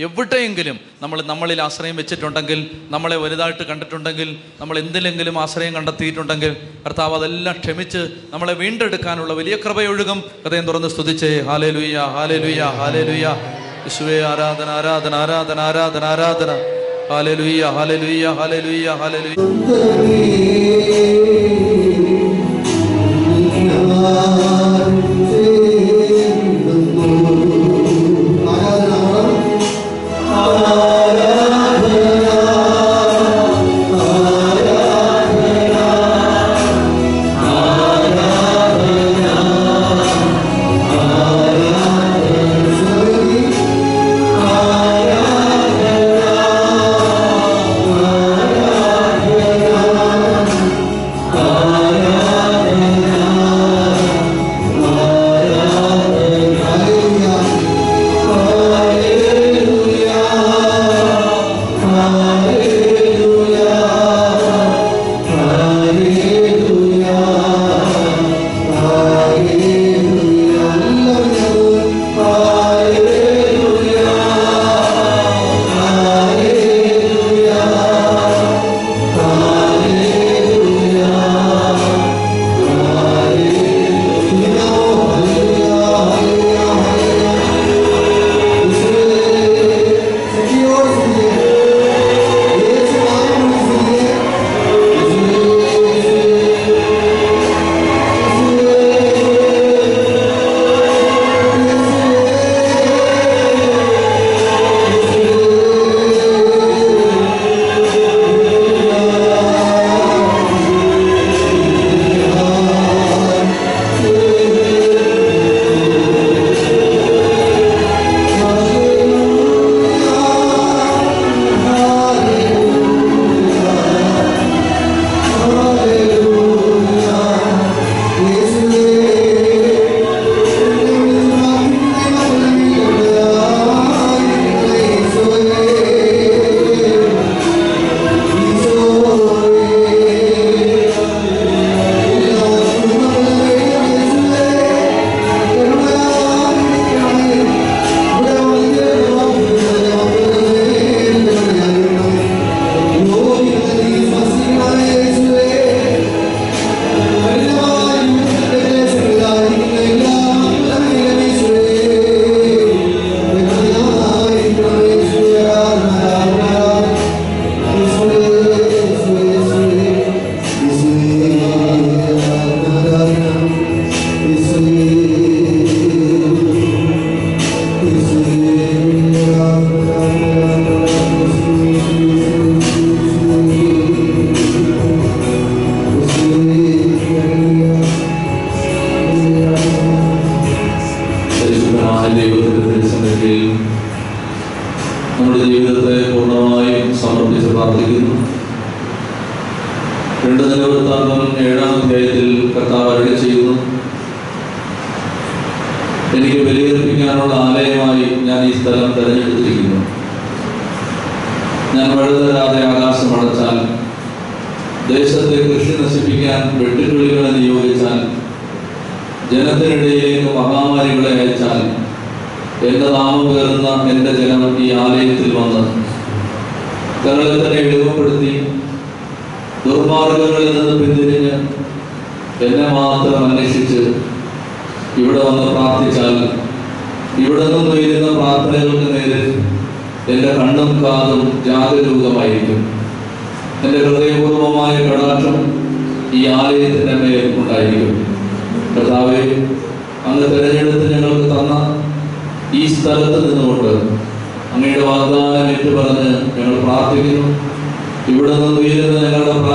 എവിടെയെങ്കിലും നമ്മൾ നമ്മളിൽ ആശ്രയം വെച്ചിട്ടുണ്ടെങ്കിൽ നമ്മളെ വലുതായിട്ട് കണ്ടിട്ടുണ്ടെങ്കിൽ നമ്മൾ എന്തിലെങ്കിലും ആശ്രയം കണ്ടെത്തിയിട്ടുണ്ടെങ്കിൽ കർത്താവ് അതെല്ലാം ക്ഷമിച്ച് നമ്മളെ വീണ്ടെടുക്കാനുള്ള വലിയ കൃപയൊഴുകും. ഹൃദയം തുറന്ന് സ്തുതിച്ചേ ഹാലേ ലുയ്യ ഹാലേ ലുയ്യ ഹാലേ ലുയ്യ യേശുവേ ആരാധന ആരാധന ആരാധന ആരാധന ആരാധന. ഹാലേ ലുയ്യ ഹാലേ ലുയ്യ ഹാലേ ലുയ്യ ഹാലേ ലുയ്യ ആരാധന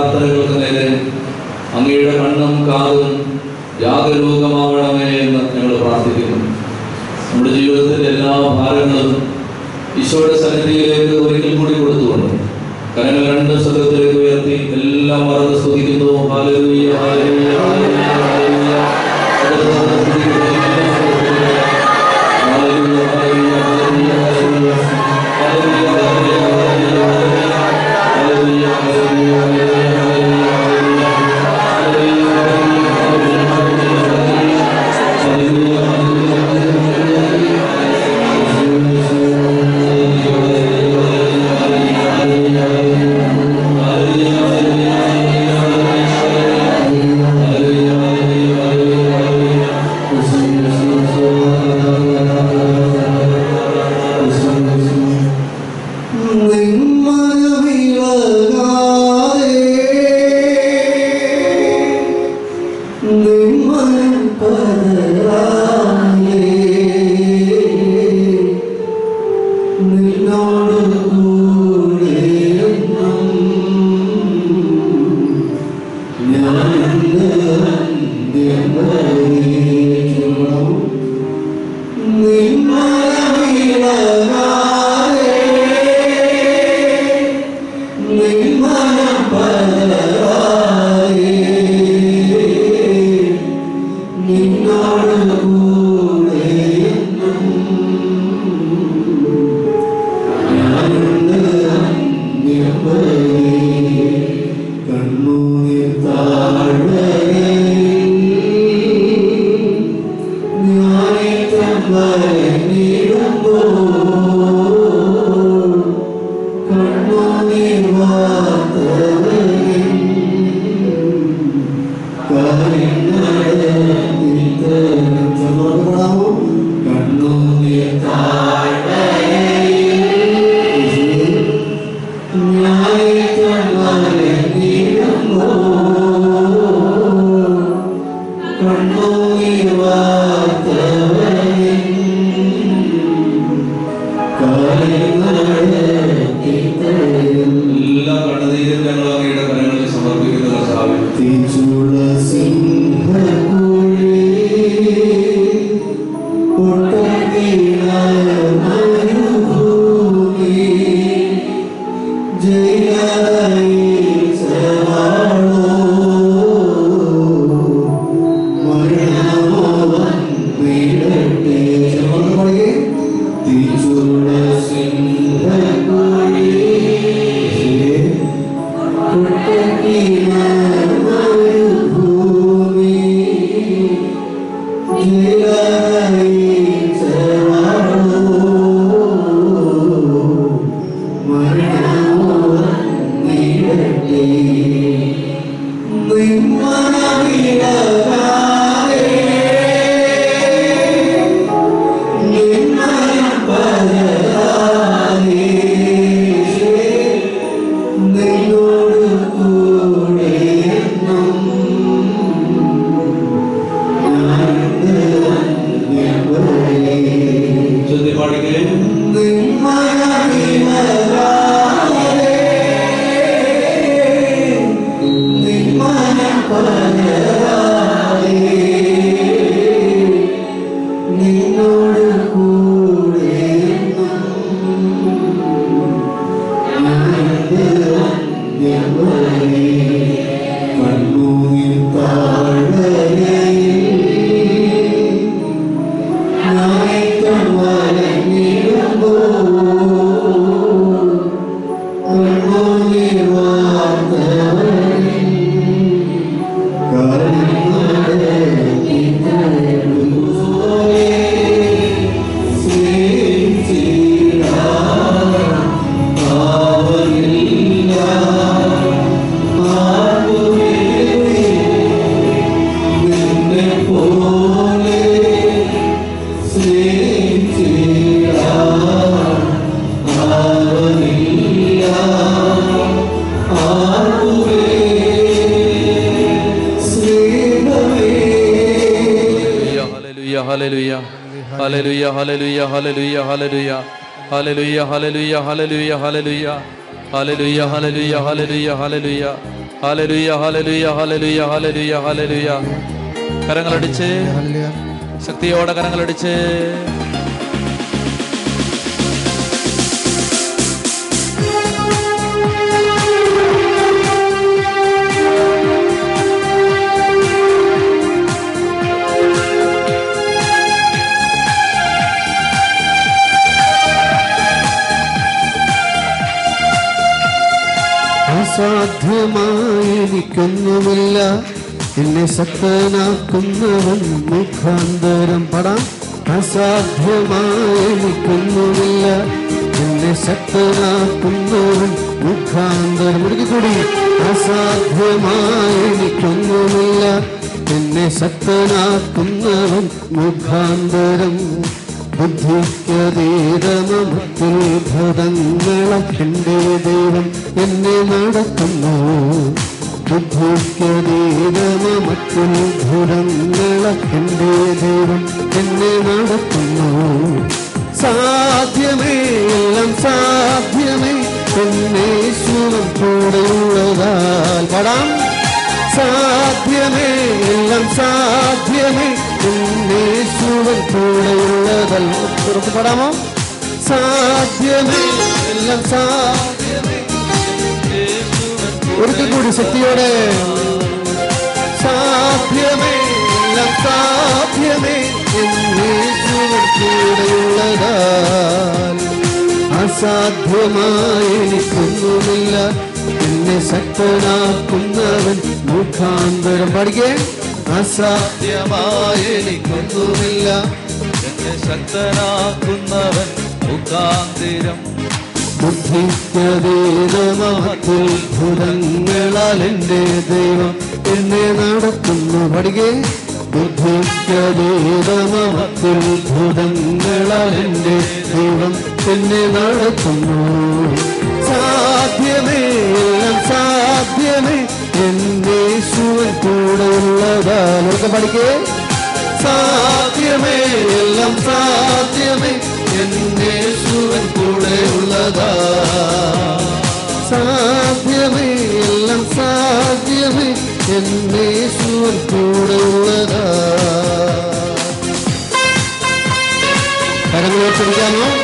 യാത്രകൾക്ക് നേരെ അങ്ങയുടെ കണ്ണും കാതും ജാഗരൂകമാവണമേ എന്ന് ഞങ്ങൾ പ്രാർത്ഥിക്കുന്നു. നമ്മുടെ ജീവിതത്തിന്റെ എല്ലാ ഭാരങ്ങളും ഈശോയുടെ സന്നിധിയിൽ ഹല്ലേലൂയ ഹല്ലേലൂയ ഹല്ലേലൂയ ഹല്ലേലൂയ ഹല്ലേലൂയ ഹല്ലേലൂയ ഹല്ലേലൂയ ഹല്ലേലൂയ ഹല്ലേലൂയ ഹലലുയ ഹലലുയ ഹലലുയ ഹലലുയ ഹലലുയ ഹല്ലേലൂയ ഹല്ലേലൂയ കരങ്ങളടിച്ച്. ശക്തിയോടെ കരങ്ങളടിച്ച്. അസാധ്യമായിരിക്കുന്നുമില്ല എന്നെ ശക്തനാക്കുന്നവൻ മുഖാന്തരം പടാം അസാധ്യമായിരിക്കുന്നുമില്ല. എന്നെ ശക്തനാക്കുന്നവൻ മുഖാന്തരം കൂടി അസാധ്യമായിരിക്കുന്നുമില്ല. എന്നെ ശക്തനാക്കുന്നവൻ മുഖാന്തരം ബുദ്ധിക്കതീരമത്തിൽ ഭൂതങ്ങളെ എന്റെ ദൈവം എന്നെ നടത്തുന്നു ബുദ്ധിക്കതീരമത്തിൽ ഭൂതങ്ങളെ എന്റെ ദൈവം എന്നെ നടത്തുന്നു സാധ്യമേ എല്ലാം സാധ്യമേ. എന്നേശ്വരം കൂടെയുള്ളതാൽ പടാം. സാധ്യമേ എല്ലാം സാധ്യമേ. എന്നേശുവൻ കൂടെയുള്ളതൽ പുറത്തുപടാമോ സാധ്യമേ എല്ലാം ഒരിക്കൽ കൂടി ശക്തിയോടെ. സാധ്യമേ എല്ലാം സാധ്യമേ. എന്നേശുവൻ കൂടെയുള്ളതാൽ അസാധ്യമായി എനിക്കൊന്നുമില്ല. എന്നെ ശക്തനാക്കുന്നവൻ മുഖാന്തരം പഠിക്കേ അസാധ്യമായി എനിക്കൊന്നുമില്ല എന്നെ ശക്തനാക്കുന്നവൻ മുഖാന്തിരം. ബുദ്ധിക്കതീരമഹത്തിൽ ഭുതങ്ങളാൽ എന്റെ ദൈവം എന്നെ നടത്തുന്നു പഠിക്കേ ബുദ്ധിക്കതീരമഹത്തിൽ ഭുതങ്ങളാൽ എന്റെ ദൈവം എന്നെ നടത്തുന്നു. സാധ്യമേ സാധ്യമേ സാധ്യമേ ഒക്കെ പഠിക്കേ. സാധ്യമേ എല്ലാം സാധ്യമേ. എന്നേശുവൻ കൂടെയുള്ളതാ സാധ്യമേ എല്ലാം സാധ്യമേ. എന്നേശുവൻ കൂടെയുള്ളതാ കരങ്ങളെ പിടിക്കാമോ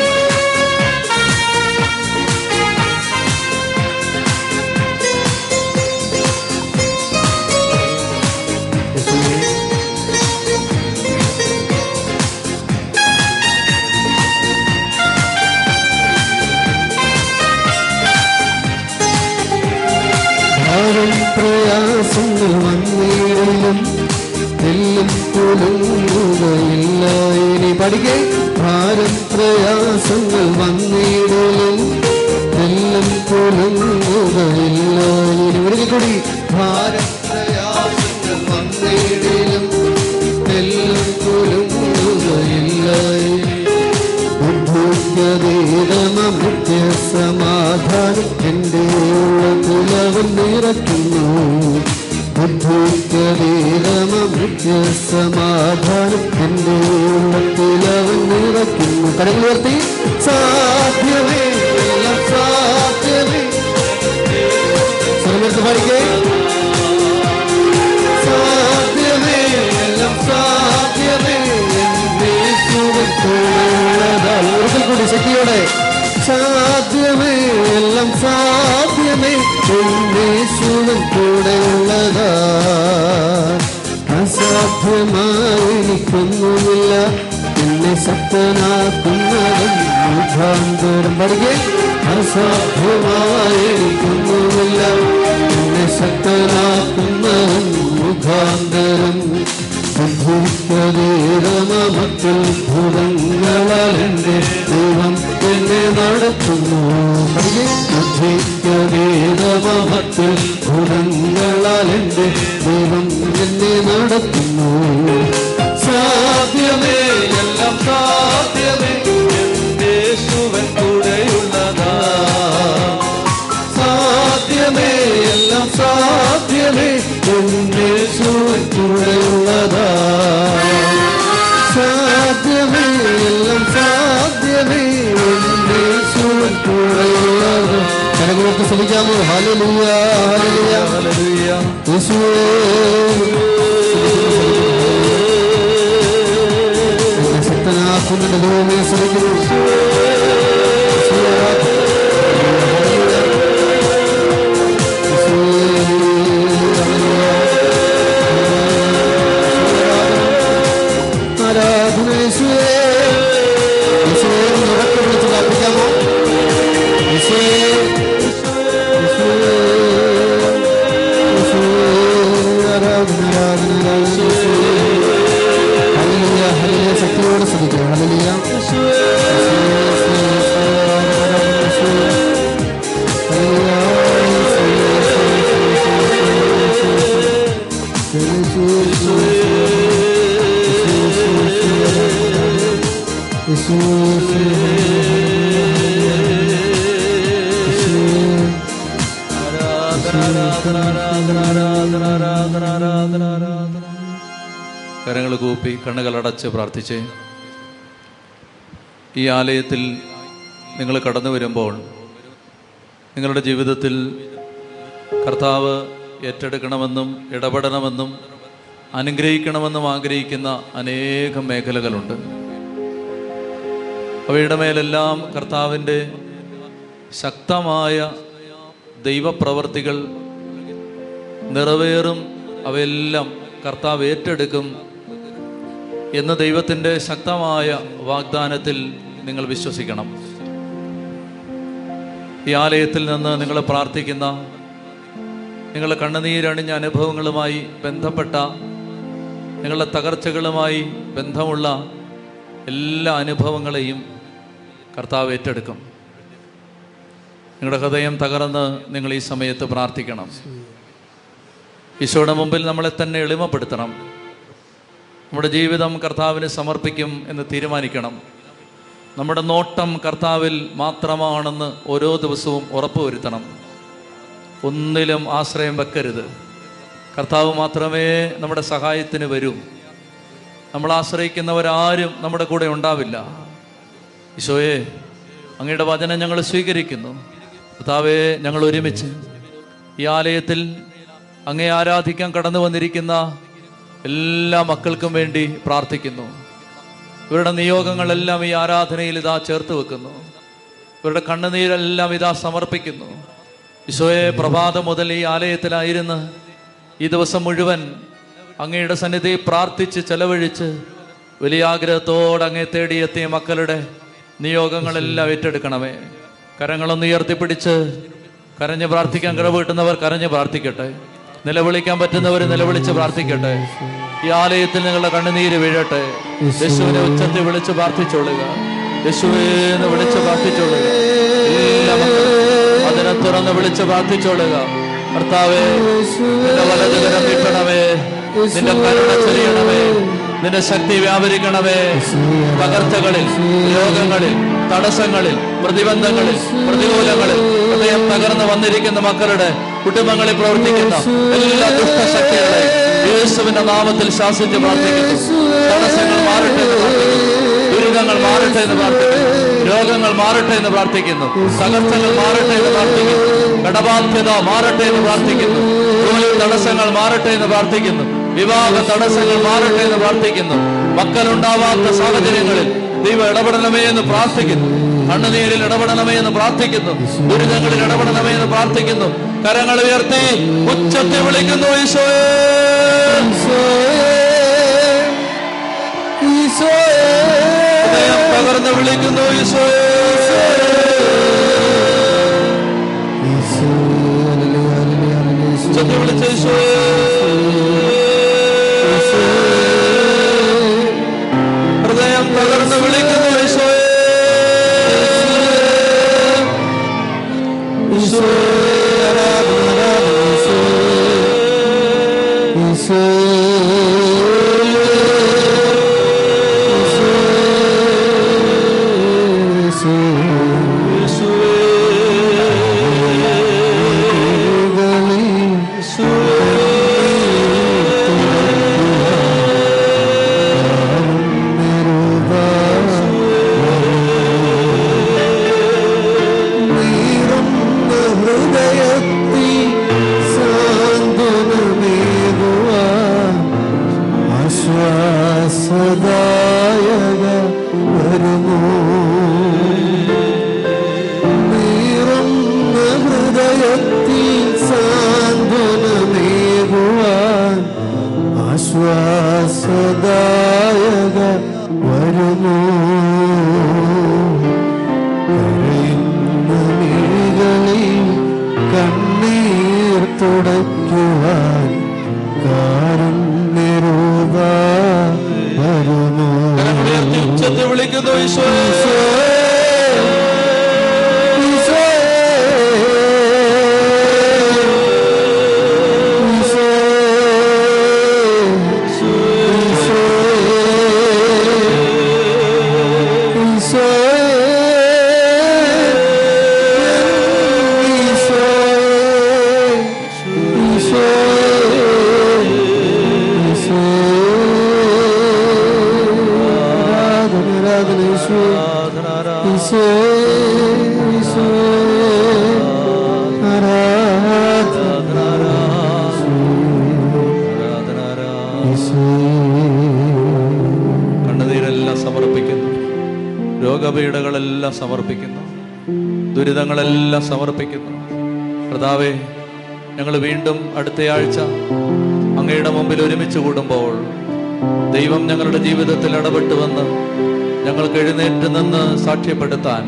പ്രയാസങ്ങൾ വന്നിടലും എല്ലും കുലുങ്ങുകയില്ല ഇനി പഠിക്കേ ഭാരം പ്രയാസങ്ങൾ വന്നിടലും എല്ലും കുലുങ്ങുകയില്ല ഇനി ഒരിക്കൽ കൂടി ഭാരം പ്രയാസങ്ങൾ വന്നിടലും എല്ലും കുലുങ്ങുകയില്ല സമാധാനം എന്റെ പുലവൻ നിറയ്ക്കുന്നു. ബുദ്ധിക്കരീരമ നിത്യ സമാധാനം എന്റെ പുലവൻ നിറയ്ക്കുന്നു. കടയിൽ ഉയർത്തി. സാധ്യമേ എല്ലാം സാധ്യമേ. സ്വരമെടുത്ത് പഠിക്കേ സാധ്യമേ എല്ലാം സാധ്യമേ. കൂടി ശക്തിയോടെ. സാധ്യമേ എല്ലാം സാധ്യമേ. എന്നേശുവിൻ കൂടെയുള്ളതാ അസാധ്യമായി എനിക്കൊന്നുമില്ല. എന്നെ ശക്തനാക്കുന്നവൻ മുഖാന്തരം പഠിക്കേ അസാധ്യമായി എനിക്കൊന്നുമില്ല. എന്നെ ശക്തനാക്കുന്നവൻ മുഖാന്തരം ബുദ്ധിക്കതീരമത്തിൽ ഭൂതങ്ങളാൽ എന്റെ ദൈവം എന്നെ നടത്തുന്നു. ബുദ്ധിക്കതീരമത്തിൽ ഭൂതങ്ങളാൽ എന്റെ ദൈവം എന്നെ നടത്തുന്നു. സാധ്യമേ എല്ലാം സാധ്യമേ യേശുവൻ കൂടെയുള്ളതാ. സാധ്യമേ എല്ലാം സാധ്യമേ കൂടെയുള്ളത് നിനക്ക് നമുക്ക് ശ്രമിക്കാമോ? ഹലലുയ ഹലലുയ ഹലലുയ ശക്തനാക്കുന്നുണ്ട് ദൈവമേ ശ്രമിക്കുന്നു. കൂപ്പി കണ്ണുകളടച്ച് പ്രാർത്ഥിച്ച് ഈ ആലയത്തിൽ നിങ്ങൾ കടന്നു വരുമ്പോൾ നിങ്ങളുടെ ജീവിതത്തിൽ കർത്താവ് ഏറ്റെടുക്കണമെന്നും ഇടപെടണമെന്നും അനുഗ്രഹിക്കണമെന്നും ആഗ്രഹിക്കുന്ന അനേകം മേഖലകളുണ്ട്. അവയുടെ മേലെല്ലാം കർത്താവിന്റെ ശക്തമായ ദൈവപ്രവർത്തികൾ നിറവേറും. അവയെല്ലാം കർത്താവ് ഏറ്റെടുക്കും. എന്ന ദൈവത്തിന്റെ ശക്തമായ വാഗ്ദാനത്തിൽ നിങ്ങൾ വിശ്വസിക്കണം. ഈ ആലയത്തിൽ നിന്ന് നിങ്ങൾ പ്രാർത്ഥിക്കുന്ന നിങ്ങളുടെ കണ്ണുനീരണിഞ്ഞ അനുഭവങ്ങളുമായി ബന്ധപ്പെട്ട നിങ്ങളുടെ തകർച്ചകളുമായി ബന്ധമുള്ള എല്ലാ അനുഭവങ്ങളെയും കർത്താവ് ഏറ്റെടുക്കും. നിങ്ങളുടെ ഹൃദയം തകർന്ന് നിങ്ങൾ ഈ സമയത്ത് പ്രാർത്ഥിക്കണം. ഈശോയുടെ മുമ്പിൽ നമ്മളെ തന്നെ എളിമപ്പെടുത്തണം. നമ്മുടെ ജീവിതം കർത്താവിന് സമർപ്പിക്കും എന്ന് തീരുമാനിക്കണം. നമ്മുടെ നോട്ടം കർത്താവിൽ മാത്രമാണെന്ന് ഓരോ ദിവസവും ഉറപ്പുവരുത്തണം. ഒന്നിലും ആശ്രയം വെക്കരുത്. കർത്താവ് മാത്രമേ നമ്മുടെ സഹായത്തിന് വരൂ. നമ്മൾ ആശ്രയിക്കുന്നവരാരും നമ്മുടെ കൂടെ ഉണ്ടാവില്ല. ഈശോയെ അങ്ങയുടെ വചനം ഞങ്ങൾ സ്വീകരിക്കുന്നു. കർത്താവെ ഞങ്ങൾ ഒരുമിച്ച് ഈ ആലയത്തിൽ അങ്ങേ ആരാധിക്കാൻ കടന്നു വന്നിരിക്കുന്ന എല്ലാ മക്കൾക്കും വേണ്ടി പ്രാർത്ഥിക്കുന്നു. ഇവരുടെ നിയോഗങ്ങളെല്ലാം ഈ ആരാധനയിൽ ഇതാ ചേർത്ത് വെക്കുന്നു. ഇവരുടെ കണ്ണുനീരെല്ലാം ഇതാ സമർപ്പിക്കുന്നു. ഈശോയെ പ്രഭാതം മുതൽ ഈ ആലയത്തിലായിരുന്ന് ഈ ദിവസം മുഴുവൻ അങ്ങയുടെ സന്നിധി പ്രാർത്ഥിച്ച് ചെലവഴിച്ച് വലിയ ആഗ്രഹത്തോടെ അങ്ങേ തേടിയെത്തിയ മക്കളുടെ നിയോഗങ്ങളെല്ലാം ഏറ്റെടുക്കണമേ. കരങ്ങളൊന്ന് ഉയർത്തിപ്പിടിച്ച് കരഞ്ഞ് പ്രാർത്ഥിക്കാൻ കിടവീട്ടുന്നവർ കരഞ്ഞ് പ്രാർത്ഥിക്കട്ടെ. നിലവിളിക്കാൻ പറ്റുന്നവർ നിലവിളിച്ച് പ്രാർത്ഥിക്കട്ടെ. ഈ ആലയത്തിൽ നിങ്ങളുടെ കണ്ണുനീര് വീഴട്ടെ. യേശുവിനെ ഉച്ചത്തിൽ വിളിച്ച് പ്രാർത്ഥിച്ചോളുക യേശുവിനെ വിളിച്ച് പ്രാർത്ഥിച്ചോളുക അതിനെ തുറന്ന് വിളിച്ച് പ്രാർത്ഥിച്ചോളുക കർത്താവേ നിന്റെ വലതുകരം നീട്ടണമേ നിന്റെ കരുണ ചൊരിയണമേ. നിന്റെ ശക്തി വ്യാപരിക്കണമേ. പകർച്ചകളിൽ രോഗങ്ങളിൽ തടസ്സങ്ങളിൽ പ്രതിബന്ധങ്ങളിൽ പ്രതികൂലങ്ങളിൽ ഹൃദയം തകർന്നു വന്നിരിക്കുന്ന മക്കളുടെ കുടുംബങ്ങളിൽ പ്രവർത്തിക്കുന്ന എല്ലാ ദുഷ്ടശക്തികളെ യേശുവിന്റെ നാമത്തിൽ ശാസിച്ച് പ്രാർത്ഥിക്കുന്നു. മാറട്ടെ എന്ന് പ്രാർത്ഥിക്കുന്നു. ദുരിതങ്ങൾ മാറട്ടെ എന്ന് പ്രാർത്ഥിക്കുന്നു. രോഗങ്ങൾ മാറട്ടെ എന്ന് പ്രാർത്ഥിക്കുന്നു. തകർച്ചകൾ മാറട്ടെ എന്ന് പ്രാർത്ഥിക്കുന്നു. കടബാധ്യത മാറട്ടെ എന്ന് പ്രാർത്ഥിക്കുന്നു. ജോലി തടസ്സങ്ങൾ മാറട്ടെ എന്ന് പ്രാർത്ഥിക്കുന്നു. വിവാഹ തടസ്സങ്ങൾ മാറട്ടെ എന്ന് പ്രാർത്ഥിക്കുന്നു. മക്കളുണ്ടാവാത്ത സാഹചര്യങ്ങളിൽ ദൈവം ഇടപെടണമേ എന്ന് പ്രാർത്ഥിക്കുന്നു. കണ്ണുനീരിൽ ഇടപെടണമേ എന്ന് പ്രാർത്ഥിക്കുന്നു. ദുരിതങ്ങളിൽ ഇടപെടണമേ എന്ന് പ്രാർത്ഥിക്കുന്നു. കരങ്ങൾ ഉയർത്തി ഉച്ചത്തിൽ വിളിക്കുന്നു ഈശോയെ. ഹൃദയം പകർന്ന് വിളിക്കുന്നു ഈശോയെ. ഉച്ചത്തിൽ വിളിച്ച ഈശോയെ. വീണ്ടും അടുത്തയാഴ്ച അങ്ങയുടെ മുമ്പിൽ ഒരുമിച്ച് കൂടുമ്പോൾ ദൈവം ഞങ്ങളുടെ ജീവിതത്തിൽ ഇടപെട്ട് വന്ന് ഞങ്ങൾക്ക് എഴുന്നേറ്റ് നിന്ന് സാക്ഷ്യപ്പെടുത്താൻ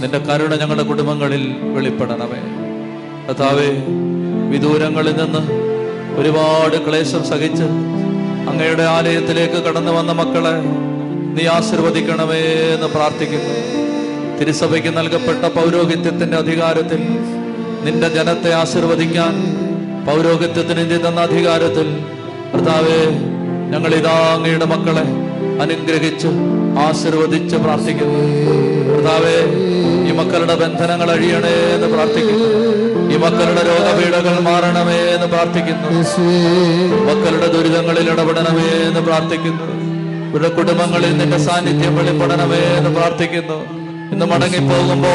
നിന്റെ കരുണ ഞങ്ങളുടെ കുടുംബങ്ങളിൽ വെളിപ്പെടണമേ. കർത്താവേ വിദൂരങ്ങളിൽ നിന്ന് ഒരുപാട് ക്ലേശം സഹിച്ച് അങ്ങയുടെ ആലയത്തിലേക്ക് കടന്നു വന്ന മക്കളെ നീ ആശീർവദിക്കണമേ എന്ന് പ്രാർത്ഥിക്കുന്നു. തിരുസഭയ്ക്ക് നൽകപ്പെട്ട പൗരോഹിത്യത്തിന്റെ അധികാരത്തിൽ നിന്റെ ജനത്തെ ആശീർവദിക്കാൻ പൗരോഹിത്യത്തിന് ഇന്ത്യ തന്ന അധികാരത്തിൽ കർത്താവേ ഞങ്ങൾ ഇതാ അങ്ങയുടെ മക്കളെ അനുഗ്രഹിച്ച് ആശീർവദിച്ച് പ്രാർത്ഥിക്കുന്നു. കർത്താവേ ഈ മക്കളുടെ ബന്ധനങ്ങൾ അഴിയണേ എന്ന് പ്രാർത്ഥിക്കുന്നു. ഈ മക്കളുടെ രോഗപീഠകൾ മാറണമേ എന്ന് പ്രാർത്ഥിക്കുന്നു. മക്കളുടെ ദുരിതങ്ങളിൽ ഇടപെടണമേ എന്ന് പ്രാർത്ഥിക്കുന്നു. ഇവരുടെ കുടുംബങ്ങളിൽ നിന്റെ സാന്നിധ്യം വെളിപ്പെടണമേ എന്ന് പ്രാർത്ഥിക്കുന്നു. ഇന്ന് മടങ്ങിപ്പോകുമ്പോ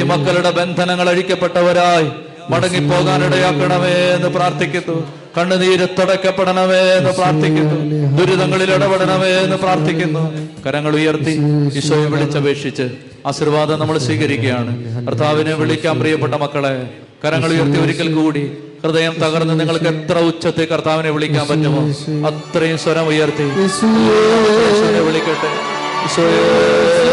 ഈ മക്കളുടെ ബന്ധനങ്ങൾ അഴിക്കപ്പെട്ടവരായി മടങ്ങിപ്പോകാൻ ഇടയാക്കണമേ എന്ന് പ്രാർത്ഥിക്കുന്നു. കണ്ണുനീര് തുടക്കപ്പെടണമേ എന്ന് പ്രാർത്ഥിക്കുന്നു. ദുരിതങ്ങളിൽ ഇടപെടണമേ എന്ന് പ്രാർത്ഥിക്കുന്നു. കരങ്ങൾ ഉയർത്തി ഈശോയെ വിളിച്ചപേക്ഷിച്ച് ആശീർവാദം നമ്മൾ സ്വീകരിക്കുകയാണ്. കർത്താവിനെ വിളിക്കാൻ പ്രിയപ്പെട്ട മക്കളെ. കരങ്ങൾ ഉയർത്തി ഒരിക്കൽ കൂടി ഹൃദയം തകർന്ന് നിങ്ങൾക്ക് എത്ര ഉച്ചത്തിൽ കർത്താവിനെ വിളിക്കാൻ പറ്റുമോ? അത്രയും സ്വരം ഉയർത്തി. വിളിക്കട്ടെ. ഈശോയെ